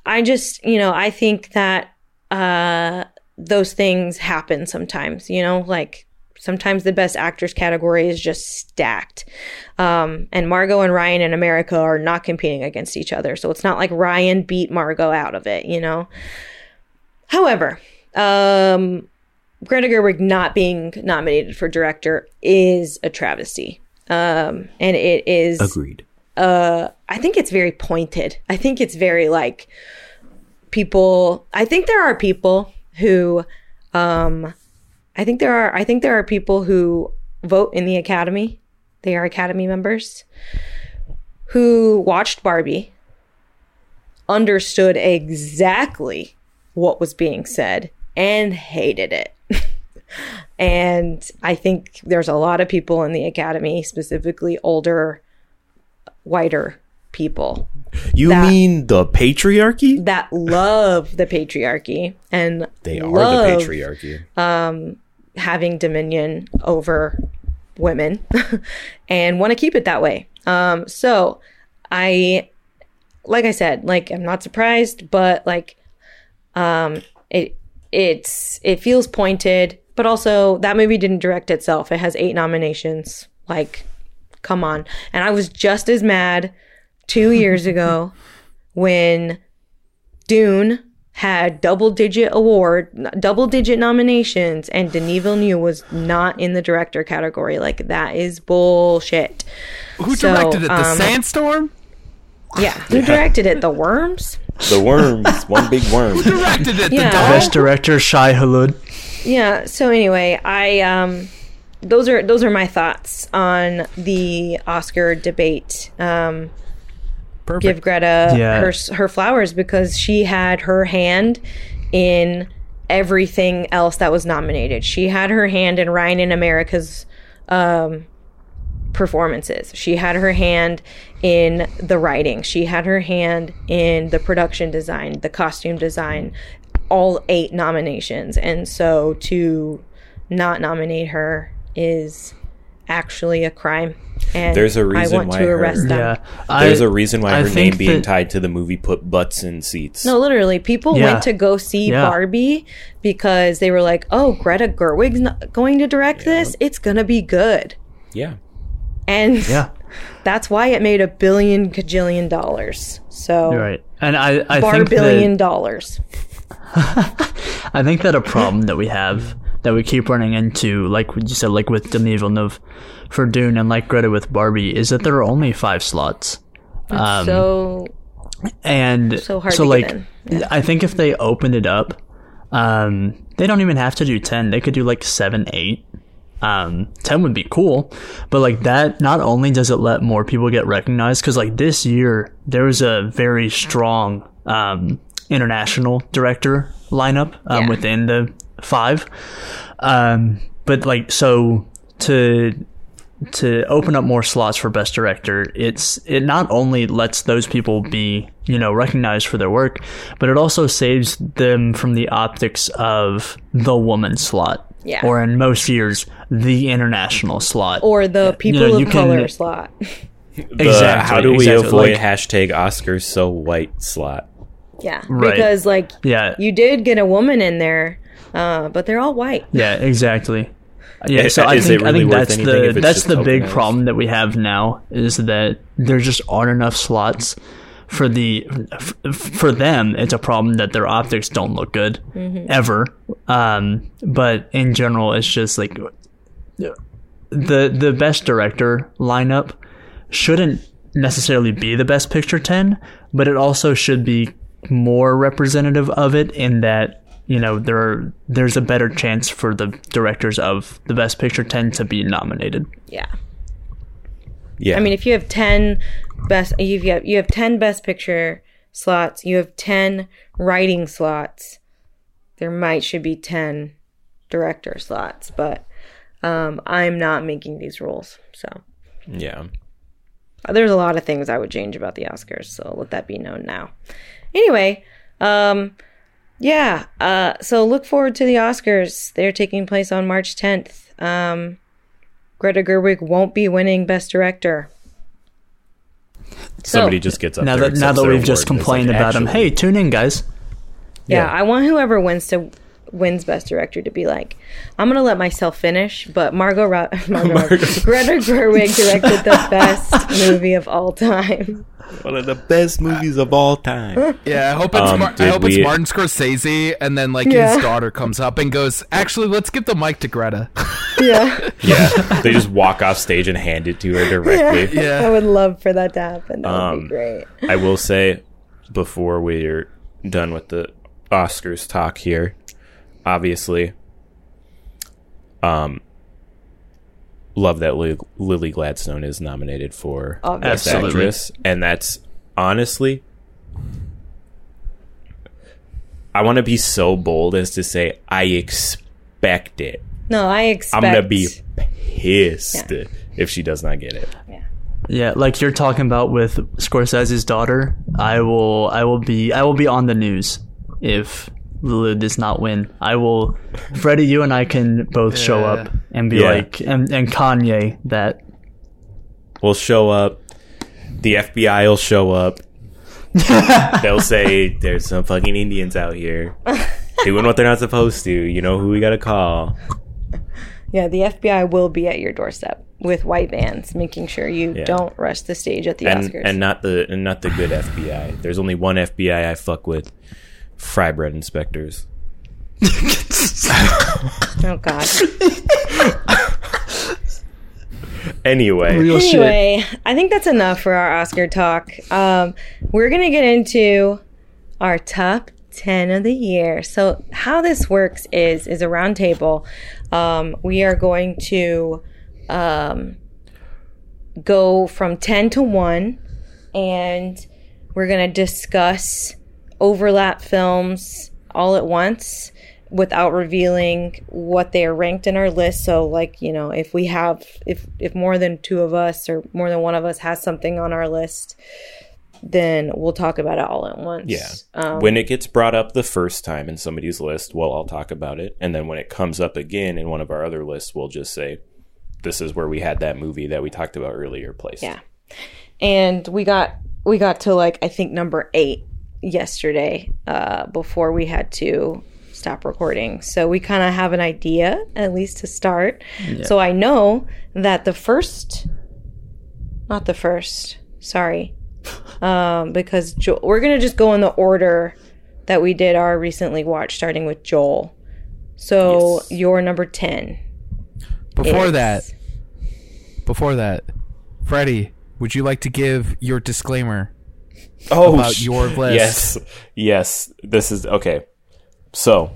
I just you know I think that uh, those things happen sometimes. You know, like sometimes the best actors category is just stacked. Um, and Margot and Ryan in America are not competing against each other, so it's not like Ryan beat Margot out of it. You know. However, um, Greta Gerwig not being nominated for director is a travesty. Um, and it is, Agreed. uh, I think it's very pointed. I think it's very like people, I think there are people who, um, I think there are, I think there are people who vote in the Academy. They are Academy members who watched Barbie, understood exactly what was being said and hated it. And I think there's a lot of people in the academy, specifically older, whiter people, You That- mean the patriarchy? that love the patriarchy and They are love the patriarchy. having dominion over women and want to keep it that way. Um, so I, like I said, like I'm not surprised, but like, um, it it's it feels pointed, but also that movie didn't direct itself. It has eight nominations. Like, come on. And I was just as mad two years ago when Dune had double digit award, double digit nominations, and Denis Villeneuve was not in the director category. Like that is bullshit. Who So, directed it? The um, Sandstorm? Yeah, who directed it? The Worms. The worms, one big worm. Who directed it? Yeah. The dog? Best director Shai Hulud. Yeah. So anyway, I um, those are those are my thoughts on the Oscar debate. Um, Perfect. give Greta Yeah. her her flowers because she had her hand in everything else that was nominated. She had her hand in Ryan in America's um, performances. She had her hand in the writing. She had her hand in the production design, the costume design, all eight nominations. And so to not nominate her is actually a crime. And There's a reason I want why to her- arrest them. Yeah, There's a a reason why I her name being that- tied to the movie put butts in seats. No, literally, people Yeah. went to go see Yeah. Barbie because they were like, "Oh, Greta Gerwig's not going to direct this. It's gonna be good." Yeah. And yeah, that's why it made a billion cajillion dollars. So you're right. And I I bar think billion that, dollars. I think that a problem that we have that we keep running into, like you said, like with Denis Villeneuve for Dune and like Greta with Barbie, is that there are only five slots. Um, so and So hard so to like in. I think if they opened it up, um, they don't even have to do ten. They could do like seven, eight, um, 10 would be cool. But like that, not only does it let more people get recognized, because like this year, there was a very strong um, international director lineup um, Yeah. within the five. Um, but like, so to to open up more slots for best director it's it not only lets those people be you know recognized for their work but it also saves them from the optics of the woman slot Yeah. or in most years the international slot Or the people know, you of can- color slot. The Exactly, how do we exactly, avoid like- hashtag Oscars so white slot? Yeah. Right. Because like yeah you did get a woman in there, uh, but they're all white. Yeah, exactly. Yeah, Is- so I think it I think that's the that's the big tokenized? problem that we have now is that there just aren't enough slots for the for them. It's a problem that their optics don't look good ever. Um, but in general, it's just like the the best director lineup shouldn't necessarily be the best picture 10 but it also should be more representative of it in that you know there are, there's a better chance for the directors of the best picture 10 to be nominated Yeah. Yeah, I mean, if you have ten best, you have you have ten best picture slots. You have ten writing slots. There might should be ten director slots, but um, I'm not making these rules. So yeah. there's a lot of things I would change about the Oscars. So let that be known now. Anyway, um, yeah. Uh, so look forward to the Oscars. They're taking place on March 10th. Um, Greta Gerwig won't be winning Best Director. Somebody just gets up now there that now that we've just award, and it's complained like, about him hey tune in guys Yeah, Yeah. I want whoever wins to wins Best Director to be like, I'm gonna let myself finish, but Margot, Ro- Margot, Robbie- Greta Gerwig directed the best movie of all time. one of the best movies of all time. Yeah, I hope it's Um, Mar- I hope we- it's Martin Scorsese, and then like Yeah. his daughter comes up and goes, "Actually, let's give the mic to Greta." Yeah, yeah, they just walk off stage and hand it to her directly. Yeah. I would love for that to happen. That would Um, be great. I will say before we're done with the Oscars talk here, obviously, um, love that Li- Lily Gladstone is nominated for Best Obviously. Actress, and that's honestly, I want to be so bold as to say I expect it. No, I expect. I'm gonna be pissed if she does not get it. Yeah. yeah like you're talking about with scorsese's daughter i will i will be i will be on the news if Lulu does not win. I will, Freddie. You and I can both show up and be Yeah. like, and, and Kanye that We'll show up. The FBI will show up. They'll say there's some fucking Indians out here doing what they're not supposed to. You know who we gotta call. Yeah, the FBI will be at your doorstep with white vans, making sure you Yeah. don't rush the stage at the And Oscars. and not the and not the good FBI. There's only one FBI I fuck with. Fry bread inspectors. oh God. Anyway, real shit. Anyway, I think that's enough for our Oscar talk. Um, we're gonna get into our top ten of the year. So how this works is is a round table. Um, we are going to um, go from ten to one, and we're gonna discuss overlap films all at once without revealing what they are ranked in our list. So like, you know, if we have if if more than two of us or more than one of us has something on our list, then we'll talk about it all at once. yeah. Um, when it gets brought up the first time in somebody's list, well, I'll talk about it, and then when it comes up again in one of our other lists, we'll just say, "This is where we had that movie that we talked about earlier." Placed. Yeah. and we got we got to like I think number eight yesterday uh, before we had to stop recording. So we kind of have an idea at least to start. So I know that the first, not the first, sorry, um, because jo- we're gonna just go in the order that we did our recently watched, starting with Joel. So Yes. your number ten. Before is- that, before that, Freddie, would you like to give your disclaimer? Oh, about your list. Yes, yes. This is okay. So,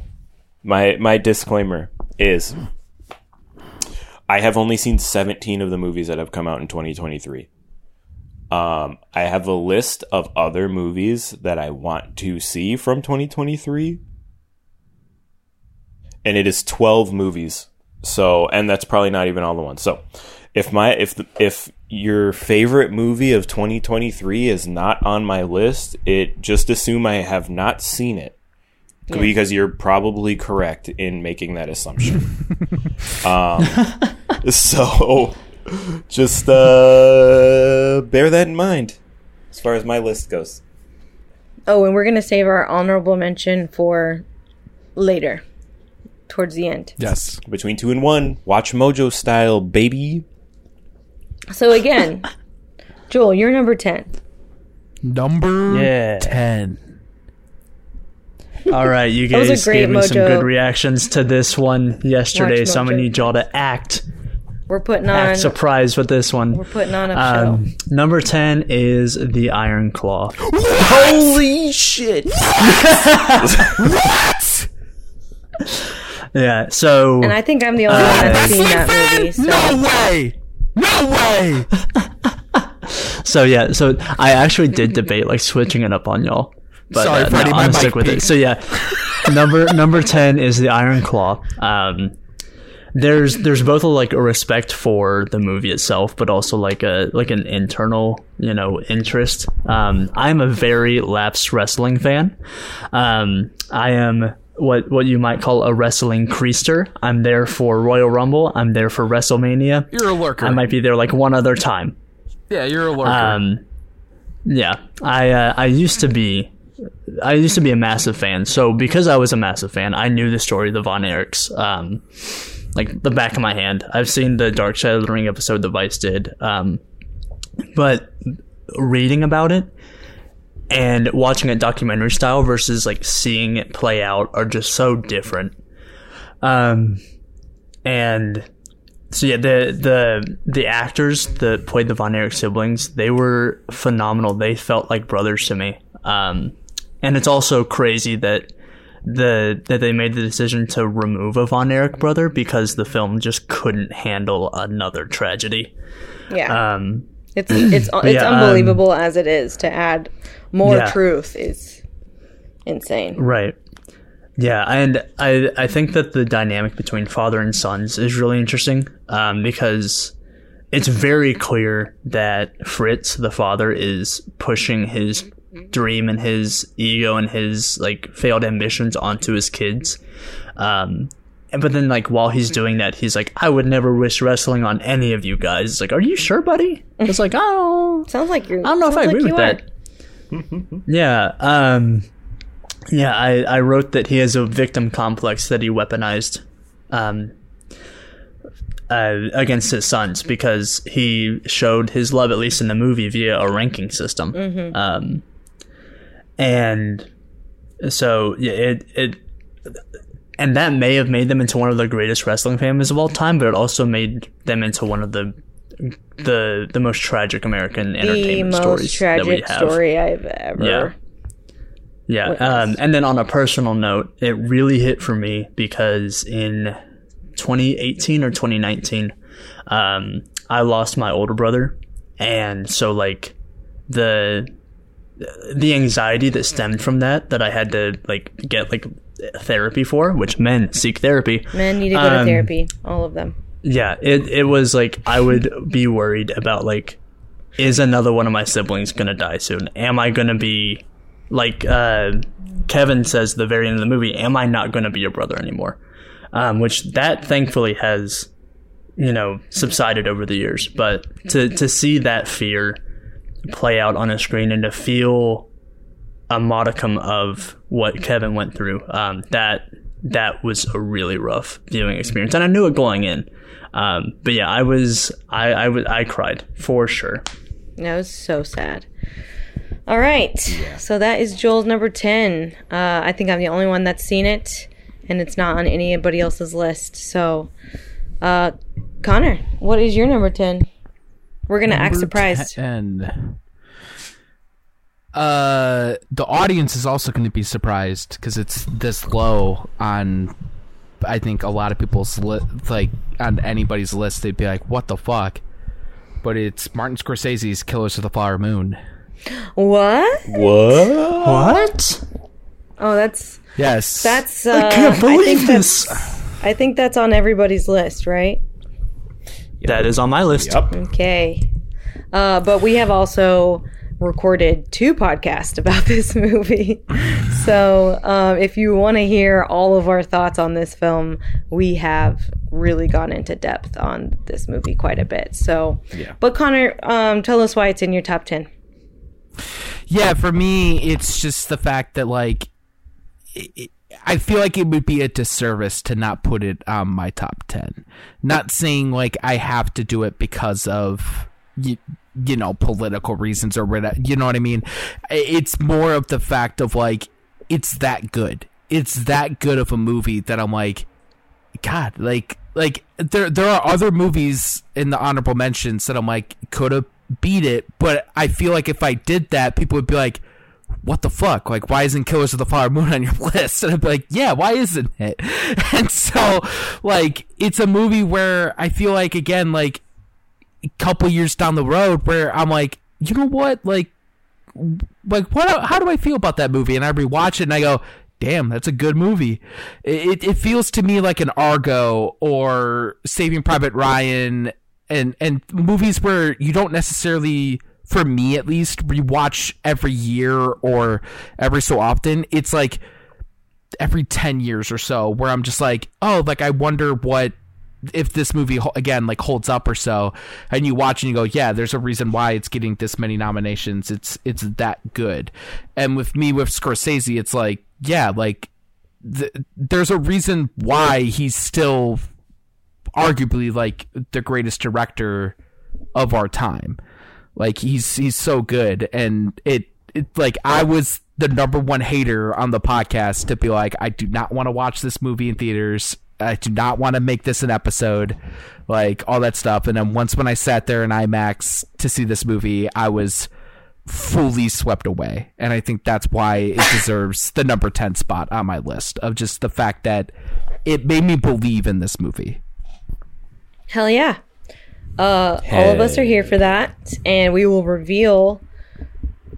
my my disclaimer is, I have only seen 17 of the movies that have come out in 2023. Um, I have a list of other movies that I want to see from 2023. And it is 12 movies. So, and that's probably not even all the ones. So, if my if the, if your favorite movie of 2023 is not on my list, it just assume I have not seen it. Because you're probably correct in making that assumption. um, so just uh, bear that in mind as far as my list goes. Oh, and we're gonna save our honorable mention for later, towards the end. Yes. Between two and one, watch Mojo style, baby. So again, Joel, you're number ten. Number Yeah. 10. All right, you was a guys great gave me some Mojo. good reactions to this one yesterday, Watch so I'm gonna Mojo. need y'all to act We're putting on. act surprised with this one. We're putting on a show. Um, number ten is the Iron Claw. Holy shit! What? Yeah, so And I think I'm the only one that's seen that movie. So No way! No way! so yeah, so I actually did debate like switching it up on y'all. But Sorry, uh, Freddie, no, I'm stick with it. So yeah, number number ten is the Iron Claw. Um, there's there's both a, like a respect for the movie itself, but also like a like an internal you know interest. Um, I'm a very lapsed wrestling fan. Um, I am what what you might call a wrestling creaster. I'm there for Royal Rumble. I'm there for WrestleMania. You're a lurker. I might be there like one other time. yeah, you're a lurker. Um, yeah, I uh, I used to be I used to be a massive fan. So because I was a massive fan, I knew the story of the Von Erichs, um, like the back of my hand. I've seen the Dark Side of the Ring episode that Vice did, um, but reading about it and watching it documentary style versus like seeing it play out are just so different. Um, and so yeah, the the the actors that played the Von Erich siblings, they were phenomenal. They felt like brothers to me. Um, and it's also crazy that the that they made the decision to remove a Von Erich brother because the film just couldn't handle another tragedy. yeah, Um, it's it's it's yeah, um, unbelievable as it is to add more Yeah. truth is insane. Right. Yeah, and I I think that the dynamic between father and sons is really interesting um, because it's very clear that Fritz, the father, is pushing his dream and his ego and his like failed ambitions onto his kids. Um, and but then like while he's doing that, he's like, I would never wish wrestling on any of you guys. It's like, are you sure, buddy? It's like, oh, Sounds like you're. I don't know if I agree like with that. yeah. Um, yeah, I, I wrote that he has a victim complex that he weaponized um, uh, against his sons because he showed his love, at least in the movie, via a ranking system. Um, and so yeah, it it and that may have made them into one of the greatest wrestling families of all time, but it also made them into one of the the the most tragic American The entertainment most stories that we tragic have. story I've ever. Yeah. Yeah, um, and then on a personal note, it really hit for me because in 2018 or 2019, um, I lost my older brother, and so like the the anxiety that stemmed from that that I had to like get like therapy for, which men seek therapy. Men need to go to Um, therapy. All of them. Yeah, it it was like I would be worried about like is another one of my siblings gonna die soon? Am I gonna be like uh, Kevin says the very end of the movie? Am I not gonna be your brother anymore? Um, which that thankfully has you know subsided over the years, but to to see that fear play out on a screen and to feel a modicum of what Kevin went through, um, that that was a really rough viewing experience, and I knew it going in. Um, but yeah, I was I I was I cried for sure. That was so sad. All right. So that is Joel's number 10. Uh, I think I'm the only one that's seen it, and it's not on anybody else's list. So, uh, Connor, what is your number 10? We're going to act surprised. And uh, the audience is also going to be surprised because it's this low on I think a lot of people's li- like on anybody's list, they'd be like, "What the fuck?" But it's Martin Scorsese's Killers of the Flower Moon. What? What? What? Oh, that's Yes, that's. Uh, I can't think believe that's- this. I think that's on everybody's list, right? That is on my list. Yup. Okay. Uh, but we have also recorded two podcasts about this movie. so um, if you want to hear all of our thoughts on this film, we have really gone into depth on this movie quite a bit. So, Yeah. but Connor, um, tell us why it's in your top 10. Yeah, for me, it's just the fact that like it, it- I feel like it would be a disservice to not put it on my top ten. Not saying like I have to do it because of you, you know political reasons or whatever. You know what I mean? It's more of the fact of like it's that good. It's that good of a movie that I'm like, God, like like there there are other movies in the honorable mentions that I'm like could have beat it, but I feel like if I did that, people would be like, "What the fuck? Like, why isn't Killers of the Flower Moon on your list?" And I'd be like, "Yeah, why isn't it?" And so, like, it's a movie where I feel like again, like, couple years down the road, where I'm like, you know what, like like what how do I feel about that movie? And I rewatch it and I go, damn, that's a good movie. It it feels to me like an Argo or Saving Private Ryan and and movies where you don't necessarily for me at least rewatch every year or every so often. It's like every 10 years or so where I'm just like, "Oh, like I wonder what if this movie again like holds up or so and you watch and you go yeah there's a reason why it's getting this many nominations. It's it's that good. And with me with scorsese it's like yeah like th- there's a reason why he's still arguably like the greatest director of our time. Like he's he's so good. And it, it like i was the number one hater on the podcast to be like i do not want to watch this movie in theaters i do not want to make this an episode like all that stuff and then once when i sat there in imax to see this movie i was fully swept away and i think that's why it deserves the number 10 spot on my list of just the fact that it made me believe in this movie Hell yeah. Uh, all of us are here for that, and we will reveal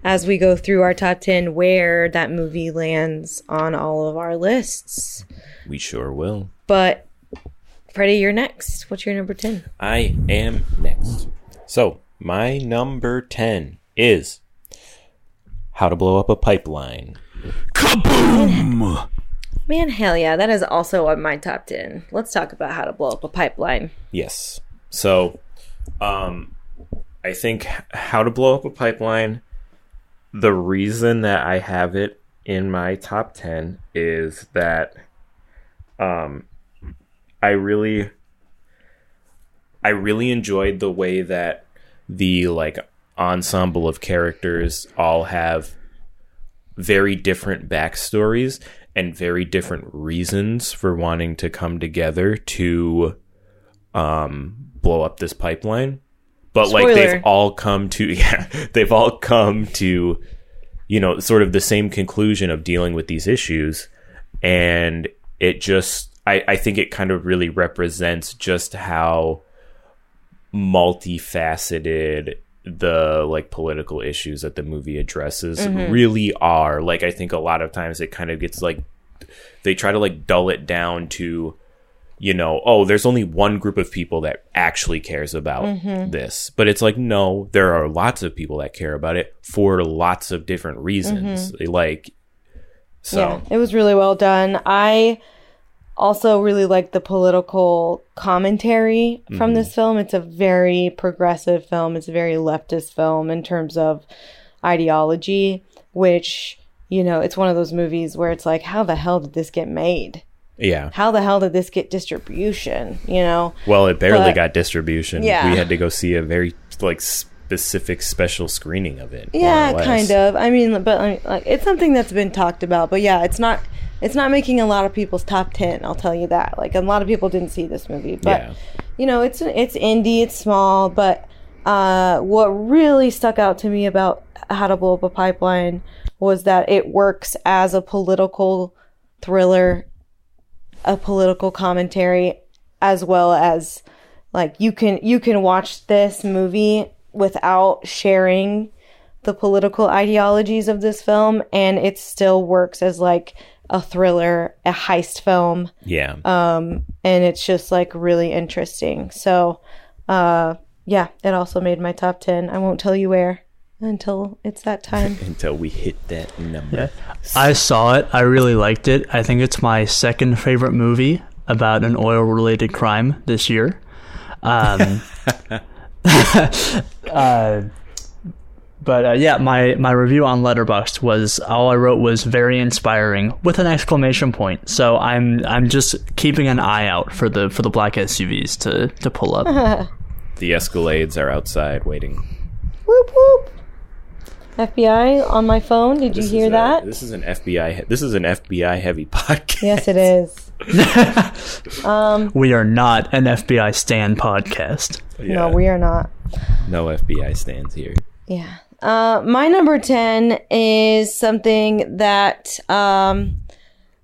as we go through our top 10 where that movie lands on all of our lists. We sure will. But, Freddie, you're next. What's your number 10? I am next. So, my number 10 is How to Blow Up a Pipeline. kaboom Man, hell yeah. That is also on my top 10. Let's talk about how to blow up a pipeline. Yes. So, um, I think How to Blow Up a Pipeline, the reason that I have it in my top 10 is that, um, I really, I really enjoyed the way that the, like, ensemble of characters all have very different backstories and very different reasons for wanting to come together to um blow up this pipeline. But like they've all come to yeah they've all come to you know sort of the same conclusion of dealing with these issues. And it just i i think it kind of really represents just how multifaceted the like political issues that the movie addresses mm-hmm. really are. Like i think a lot of times it kind of gets like they try to like dull it down to you know oh there's only one group of people that actually cares about mm-hmm. this. But it's like no there are lots of people that care about it for lots of different reasons. Mm-hmm. Like so. Yeah, it was really well done. I also really like the political commentary from this mm-hmm. film. It's a very progressive film. It's a very leftist film in terms of ideology, which, you know, it's one of those movies where it's like, how the hell did this get made? yeah How the hell did this get distribution? You know? well it barely But- got distribution Yeah. we had to go see a very like specific special screening of it Yeah, kind of. I mean, but like it's something that's been talked about. But yeah, it's not. It's not making a lot of people's top ten. I'll tell you that. Like a lot of people didn't see this movie, but Yeah. you know, it's it's indie, it's small. But uh, what really stuck out to me about How to Blow Up a Pipeline was that it works as a political thriller a political commentary as well as like you can you can watch this movie without sharing the political ideologies of this film and it still works as like a thriller, a heist film Yeah. um, and it's just like really interesting. So, uh, yeah, it also made my top ten. I won't tell you where until it's that time. Until we hit that number. Yeah. I saw it. I really liked it. I think it's my second favorite movie about an oil related crime this year. Um, uh, but uh, yeah, my, my review on Letterboxd was all I wrote was very inspiring with an exclamation point. So I'm I'm just keeping an eye out for the for the black SUVs to to pull up. The Escalades are outside waiting. whoop whoop. FBI on my phone. Did you hear a- that? this is an FBI. This is an FBI heavy podcast. yes, it is. we are not an FBI stand podcast. Yeah. No, we are not. no FBI stands here. Yeah. Uh, my number 10 is something that um,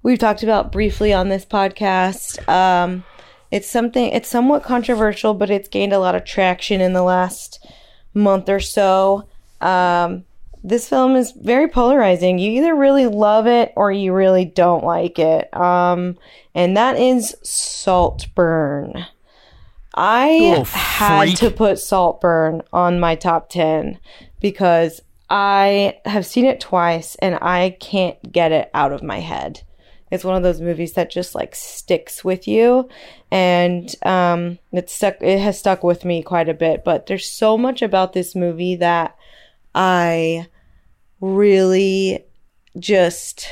we've talked about briefly on this podcast. Um, it's something, it's somewhat controversial, but it's gained a lot of traction in the last month or so. Um, this film is very polarizing. You either really love it or you really don't like it. Um, and that is Saltburn. I had to put Saltburn on my top 10 because I have seen it twice and I can't get it out of my head. It's one of those movies that just like sticks with you and um it's stuck it has stuck with me quite a bit, but there's so much about this movie that I really just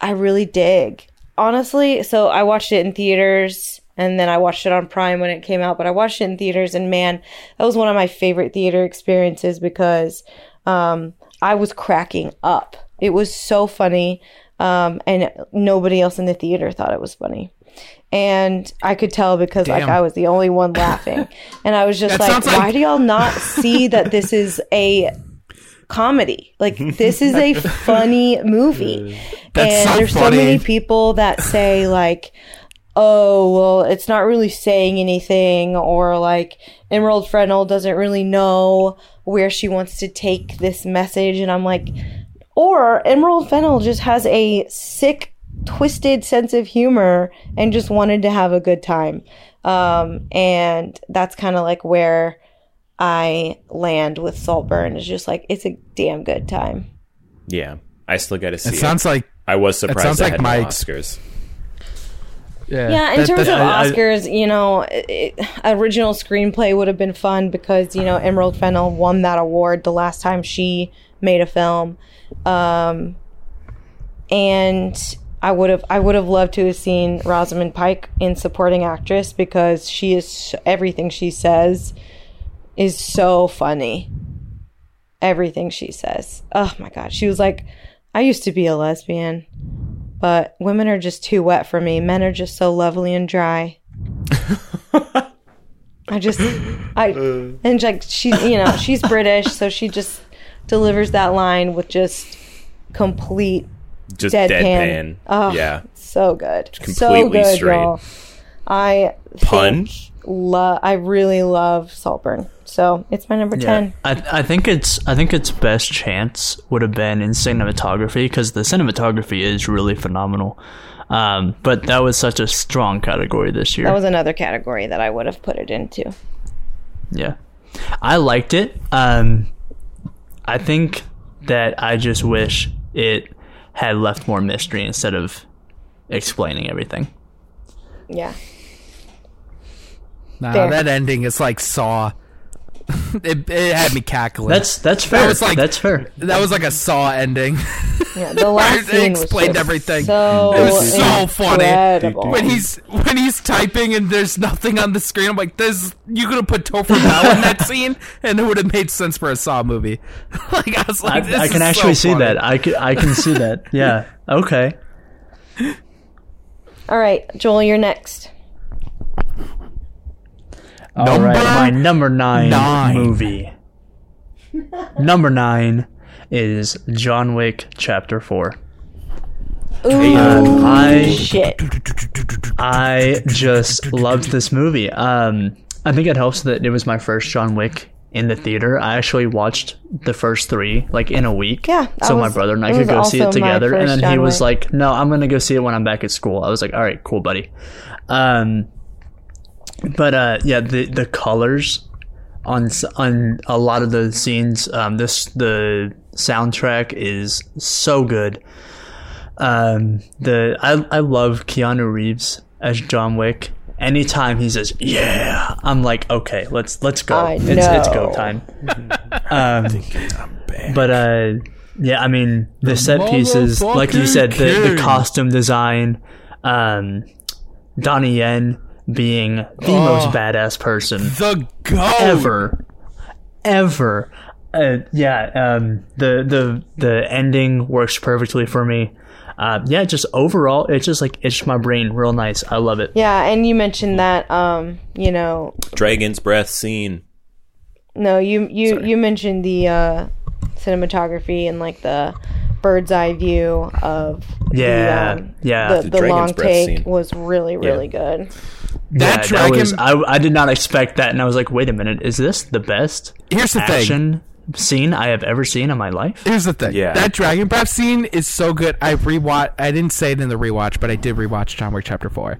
I really dig. Honestly, so I watched it in theaters and then I watched it on Prime when it came out, but I watched it in theaters and man, that was one of my favorite theater experiences because um, I was cracking up. It was so funny. Um, and nobody else in the theater thought it was funny. And I could tell because like I was the only one laughing. and I was just like, like- why do y'all not see that this is a comedy. Like this is a funny movie. That's and so there's so many people that say like oh well it's not really saying anything or like Emerald Fennell doesn't really know where she wants to take this message and I'm like or Emerald Fennell just has a sick twisted sense of humor and just wanted to have a good time. Um and that's kind of like where I land with Saltburn It's just like it's a damn good time. Yeah, I still got to see It it. sounds like I was surprised. It sounds like had no Mike's- Oscars. Yeah. Yeah, in that- terms that- of I- I- Oscars, you know, it, original screenplay would have been fun because you know Emerald Fennell won that award the last time she made a film, um, and I would have I would have loved to have seen Rosamund Pike in supporting actress because she is everything she says is so funny. Everything she says. Oh my god, she was like, I used to be a lesbian but women are just too wet for me. Men are just so lovely and dry. I just, I, uh. and like she's, you know, she's British, so she just delivers that line with just complete Just deadpan. deadpan. Oh, Yeah, so good, so completely good, straight. y'all. I Pun? Love. I really love Saltburn, so it's my number ten. I, I think it's I think its best chance would have been in cinematography because the cinematography is really phenomenal. Um, but that was such a strong category this year. That was another category that I would have put it into. yeah, I liked it. Um, I think that I just wish it had left more mystery instead of explaining everything. Yeah, Nah, Fair. that ending is like Saw. It, it had me cackling. That's that's fair. That was like- that's fair. that was like a Saw ending. yeah. The last They scene explained just everything. So It was so funny. when he's when he's typing and there's nothing on the screen, I'm like, "This you could have put Tobin Bell in that scene, and it would have made sense for a Saw movie." like I was I, like, this I can is actually so see funny. that. I can I can see that. Yeah. Okay. All right, Joel, you're next. All right, Number my number nine, nine. movie. number nine is John Wick Chapter Four. Ooh, Um, I shit. I just loved this movie. Um, I think it helps that it was my first John Wick in the theater. I actually watched the first three like in a week. Yeah, that so my brother and I could go see it together. And first then he was Wick. like, "No, I'm gonna go see it when I'm back at school." I was like, "All right, cool, buddy." Um, but uh, yeah, the the colors on on a lot of the scenes. Um, this the soundtrack is so good. Um, the I I love Keanu Reeves as John Wick. Anytime he says "Yeah," I'm like, okay, let's let's go. I it's it's go time. um, but uh, yeah, I mean the set pieces, like you said, the, the costume design, um, Donnie Yen being the Oh. most badass person The goat. ever, ever. Uh, yeah, um, the the the ending works perfectly for me. Uh, yeah, just overall, it's just like itched my brain real nice. I love it. Yeah, and you mentioned that, um, you know, Dragon's breath scene. no, you you you mentioned the uh, cinematography and like the bird's eye view of Yeah, the, um, yeah. the, The the long Breath take scene. was really really good. That yeah, dragon. was, I, I did not expect that, and I was like, wait a minute, is this the best here's the thing. action scene I have ever seen in my life? Here's the thing. Yeah. That dragon breath scene is so good. I rewatch. I didn't say it in the rewatch, but I did rewatch John Wick Chapter Four.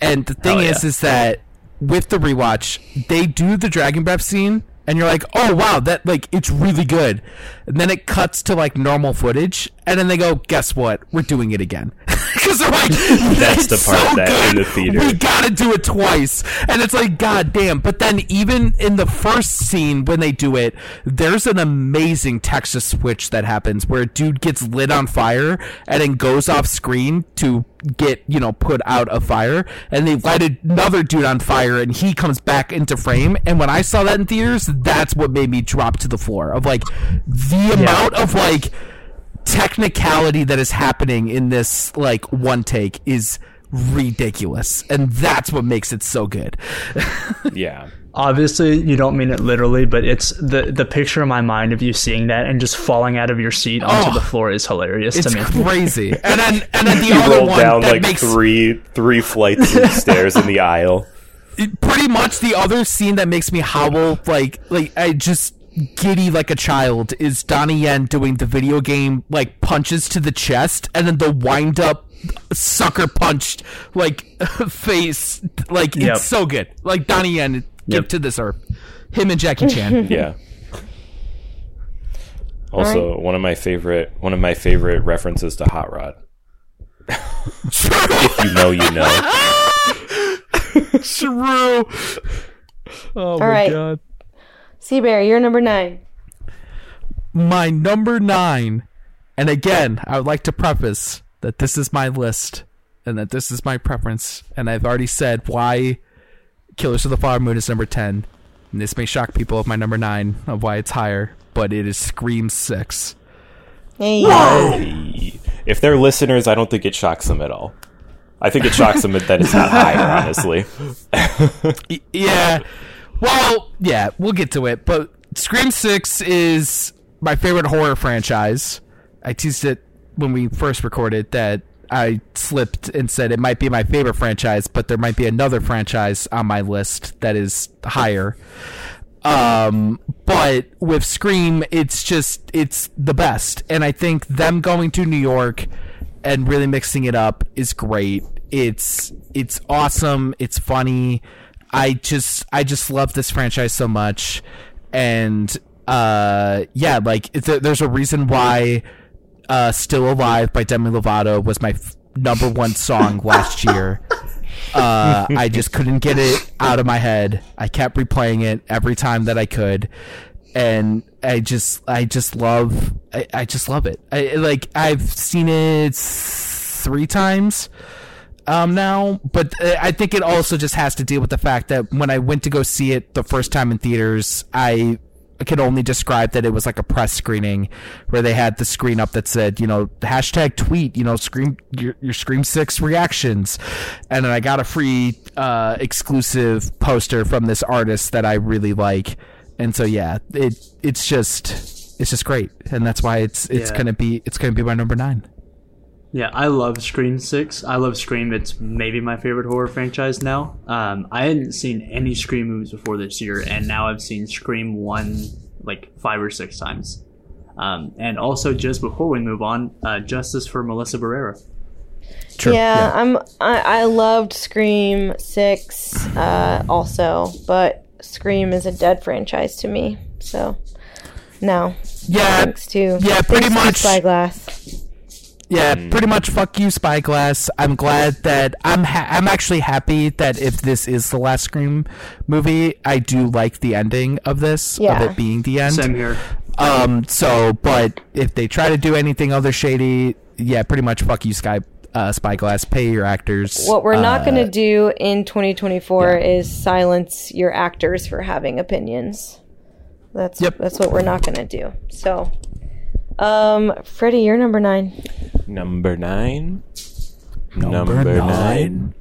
And the thing Hell is, yeah. is that with the rewatch, they do the dragon breath scene, and you're like, oh wow, that like it's really good. And then it cuts to like normal footage, and then they go, guess what? We're doing it again. Because they're like, That's the part so that in good. the theater- We gotta do it twice. And it's like, god damn. But then even in the first scene when they do it, there's an amazing Texas switch that happens where a dude gets lit on fire and then goes off screen to get, you know, put out a fire. And they light another dude on fire and he comes back into frame. And when I saw that in theaters, that's what made me drop to the floor of like the amount of like technicality that is happening in this like one take is ridiculous and that's what makes it so good Yeah. Obviously, you don't mean it literally, but it's the the picture in my mind of you seeing that and just falling out of your seat onto Oh. the floor is hilarious it's to me. crazy and then and then the You other rolled one down that like makes three three flights of stairs in the aisle. it- pretty much the other scene that makes me howl like like I just giddy like a child is Donnie Yen doing the video game like punches to the chest and then the wind up sucker punched like face like Yep. it's so good like Donnie Yen give Yep. to this earth him and Jackie Chan Yeah. Also, one of my favorite one of my favorite references to Hot Rod. if you know, you know. True. Oh my right. god. Seabear, you're number nine. My number nine, and again, I would like to preface that this is my list and that this is my preference, and I've already said why Killers of the Flower Moon is number ten. And this may shock people of my number nine of why it's higher, but it is Scream Six. Hey, If they're listeners, I don't think it shocks them at all. I think it shocks them that it's not higher, honestly. Yeah. Well, yeah, we'll get to it. But Scream Six is my favorite horror franchise. I teased it when we first recorded that I slipped and said it might be my favorite franchise, but there might be another franchise on my list that is higher. Um, but with Scream, it's just it's the best, and I think them going to New York and really mixing it up is great. It's it's awesome. It's funny. I just I just love this franchise so much, and uh, yeah, like a, there's a reason why uh, "Still Alive" by Demi Lovato was my f- number one song last year. Uh, I just couldn't get it out of my head. I kept replaying it every time that I could, and I just, I just love, I, I just love it. I, like I've seen it three times um, now, but uh, I think it also just has to deal with the fact that when I went to go see it the first time in theaters, I could only describe that it was like a press screening where they had the screen up that said, you know, hashtag tweet, you know, scream your, your Scream Six reactions, and then I got a free uh, exclusive poster from this artist that I really like, and so yeah, it it's just it's just great, and that's why it's it's Yeah. gonna be it's gonna be my number nine. Yeah, I love Scream Six. I love Scream. It's maybe my favorite horror franchise now. Um, I hadn't seen any Scream movies before this year, and now I've seen Scream one like five or six times. Um, and also, just before we move on, uh, Justice for Melissa Barrera. True. Yeah, I'm. I, I loved Scream Six, uh, also, but Scream is a dead franchise to me. So, no. Yeah, Thanks to yeah, pretty thanks to much. Spyglass. Yeah, pretty much. Fuck you, Spyglass. I'm glad that I'm. Ha- I'm actually happy that if this is the last Scream movie, I do like the ending of this, Yeah. of it being the end. Same here. Um. So, but if they try to do anything other shady, yeah, pretty much. Fuck you, Sky. Uh, Spyglass. Pay your actors. What we're not Uh, going to do in 2024 is silence your actors for having opinions. That's Yep. that's what we're not going to do. So, um, Freddie, you're number nine. Number nine. Number nine.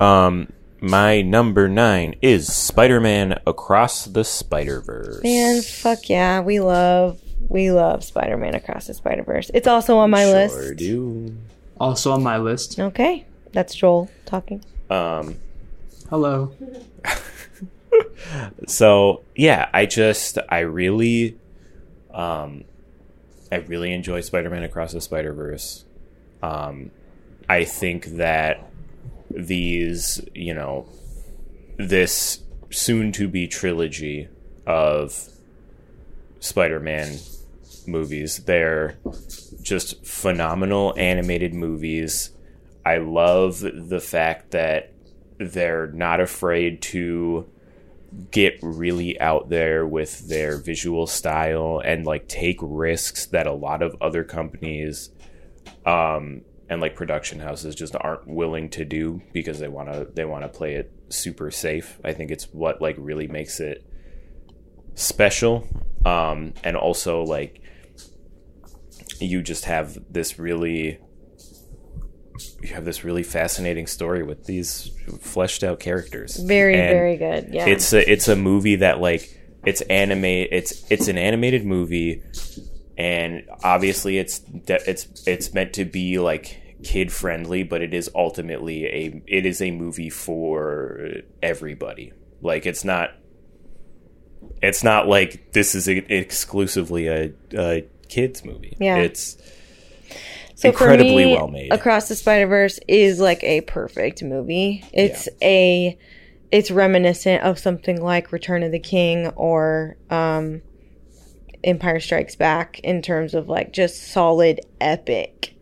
Um, my number nine is Spider-Man Across the Spider-Verse. Man, fuck yeah, we love we love Spider-Man Across the Spider-Verse. It's also on my sure list. do. Also on my list. Okay, that's Joel talking. Um, Hello. so yeah, I just I really, um, I really enjoy Spider-Man Across the Spider-Verse. Um, I think that these, you know, this soon-to-be trilogy of Spider-Man movies, they're just phenomenal animated movies. I love the fact that they're not afraid to get really out there with their visual style and like take risks that a lot of other companies um and like production houses just aren't willing to do because they want to they want to play it super safe. I think it's what like really makes it special um and also like you just have this really you have this really fascinating story with these fleshed out characters. Very, And very good. Yeah. It's a it's a movie that like it's anime it's it's an animated movie and obviously it's it's it's meant to be like kid friendly but it is ultimately a it is a movie for everybody. Like it's not it's not like this is a, exclusively a, a kids movie. Yeah. It's so incredibly me, well made. Across the Spider Verse is like a perfect movie. It's a it's reminiscent of something like Return of the King or um, Empire Strikes Back in terms of like just solid epic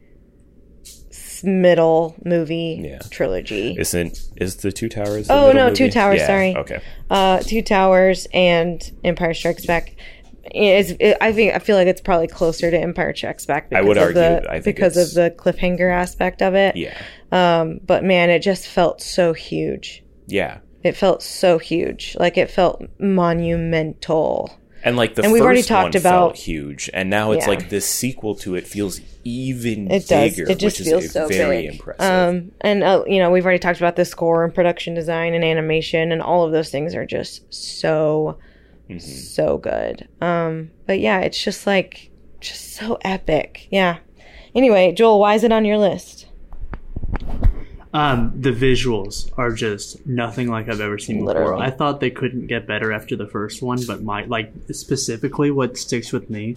middle movie Yeah. trilogy. isn't is the Two Towers Oh, no, Two? Towers, Yeah, sorry. Okay. uh, Two Towers and Empire Strikes Back. It's, it, I think I feel like it's probably closer to Empire Strikes Back. Because would of argue, the, I because of the cliffhanger aspect of it. Yeah. Um, but man, it just felt so huge. Yeah. It felt so huge, like it felt monumental. And like the And first we've already one talked felt about- huge, and now it's Yeah. like this sequel to it feels even It does. bigger, It just which feels is so very big. impressive. Um, and uh, you know, we've already talked about the score and production design and animation, and all of those things are just so, Mm-hmm. so good. Um, but yeah, it's just like just so epic. Yeah. Anyway, Joel, why is it on your list? Um, the visuals are just nothing like I've ever seen before. I thought they couldn't get better after the first one, but my like specifically what sticks with me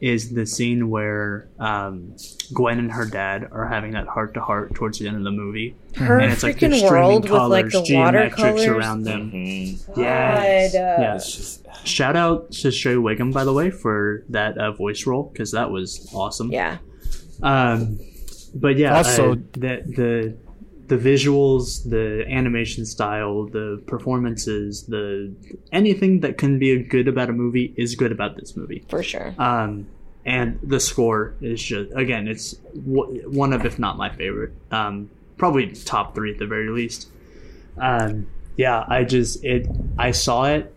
is the scene where um, Gwen and her dad are having that heart to heart towards the end of the movie, Her and it's like the freaking streaming world with colors, like the geometrics watercolors. around them. Mhm. Yes. Yeah. Just Shout out to Shea Whigham by the way for that uh, voice role because that was awesome. Yeah. Um, but yeah, Also- uh, the the the visuals, the animation style, the performances, the anything that can be good about a movie is good about this movie. For sure. Um, and the score is just again, it's w- one of if not my favorite. Um, probably top three at the very least. Um, yeah, I just it I saw it.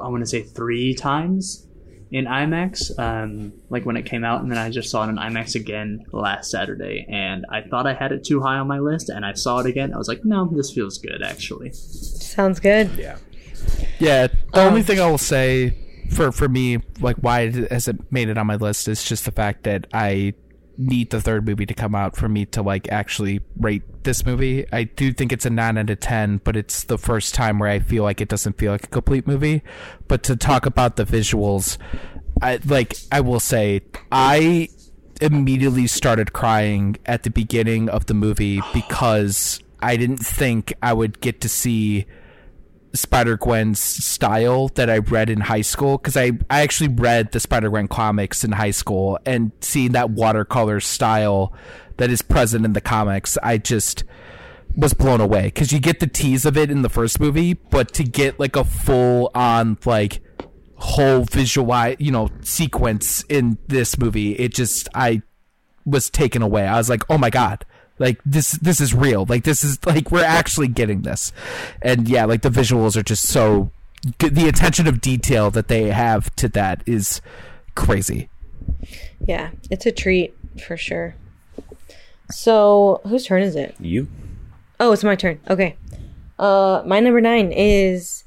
I want to say three times in IMAX, um, like when it came out, and then I just saw it in IMAX again last Saturday, and I thought I had it too high on my list, and I saw it again. I was like, no, this feels good actually. Sounds good. yeah. Yeah, the Um, only thing I will say for for me, like why it has it made it on my list is just the fact that I need the third movie to come out for me to like actually rate this movie. I do think it's a nine out of ten, but it's the first time where I feel like it doesn't feel like a complete movie. But to talk about the visuals, I like I will say I immediately started crying at the beginning of the movie because I didn't think I would get to see Spider Gwen's style that I read in high school because I, I actually read the Spider Gwen comics in high school and seeing that watercolor style that is present in the comics, I just was blown away because you get the tease of it in the first movie, but to get like a full on like whole visual you know sequence in this movie, it just I was taken away. I was like, oh my god like this this is real like this is like we're actually getting this and yeah like the visuals are just so the attention of detail that they have to that is crazy Yeah, it's a treat for sure. So, whose turn is it? You? Oh, it's my turn. Okay. Uh, my number nine is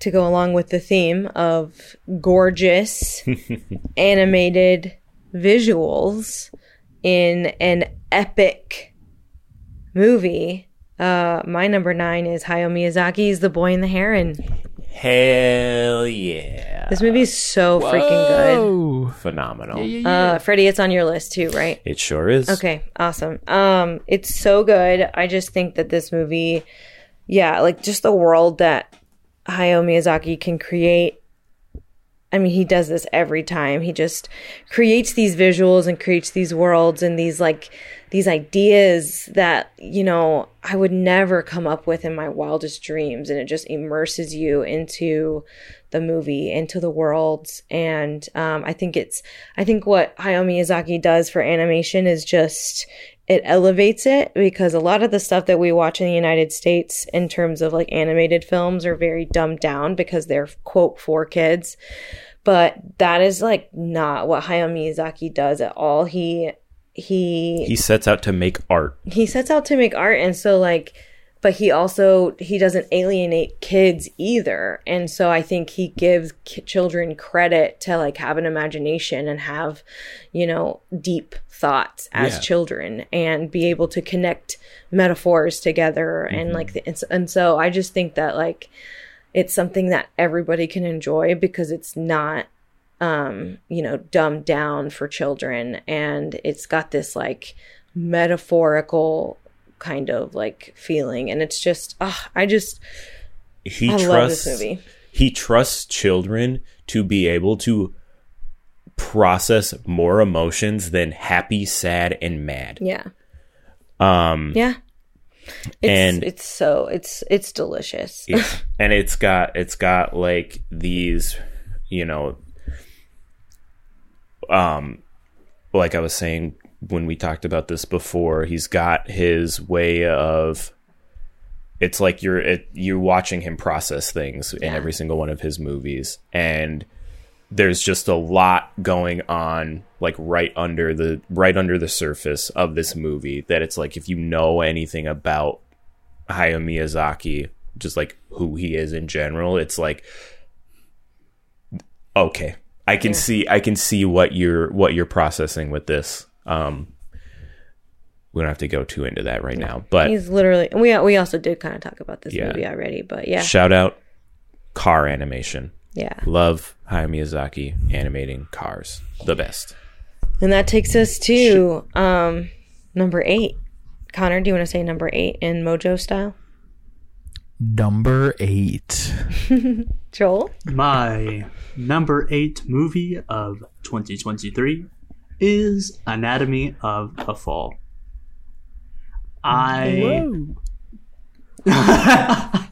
to go along with the theme of gorgeous animated visuals in an epic movie. Uh, my number nine is Hayao Miyazaki's The Boy and the Heron. Hell yeah. This movie is so freaking good. Phenomenal. Uh, Freddie, it's on your list too, right? It sure is. Okay, awesome. Um, it's so good. I just think that this movie, yeah, like just the world that Hayao Miyazaki can create. I mean, he does this every time. He just creates these visuals and creates these worlds and these like these ideas that, you know, I would never come up with in my wildest dreams. And it just immerses you into the movie, into the worlds. And um, I think it's, I think what Hayao Miyazaki does for animation is just, it elevates it because a lot of the stuff that we watch in the United States in terms of like animated films are very dumbed down because they're quote for kids. But that is like not what Hayao Miyazaki does at all. He he He sets out to make art. he sets out to make art and so like but he also he doesn't alienate kids either and so i think he gives ki- children credit to like have an imagination and have you know deep thoughts as Yeah. children and be able to connect metaphors together and like the, and, and so i just think that like it's something that everybody can enjoy because it's not um, you know, dumbed down for children. And it's got this like metaphorical kind of like feeling. And it's just, ah, I just, He I love trusts this movie. he trusts children to be able to process more emotions than happy, sad, and mad. Yeah. Um Yeah. It's, And- it's so, it's, it's delicious. Yeah. and it's got it's got like these you know um like i was saying when we talked about this before he's got his way of it's like you're it, you're watching him process things in every single one of his movies. And there's just a lot going on like right under the right under the surface of this movie that it's like if you know anything about Hayao Miyazaki, just like who he is in general, it's like okay, I can see I can see what you're what you're processing with this. Um we don't have to go too into that right now, but He's literally, and we, we also did kind of talk about this Yeah. movie already, but yeah. shout out car animation. Yeah. Love Hayao Miyazaki animating cars. The best. And that takes us to um, number eight. Connor, do you want to say number eight in Mojo style? number eight Joel? My number eight movie of 2023 is Anatomy of a Fall. I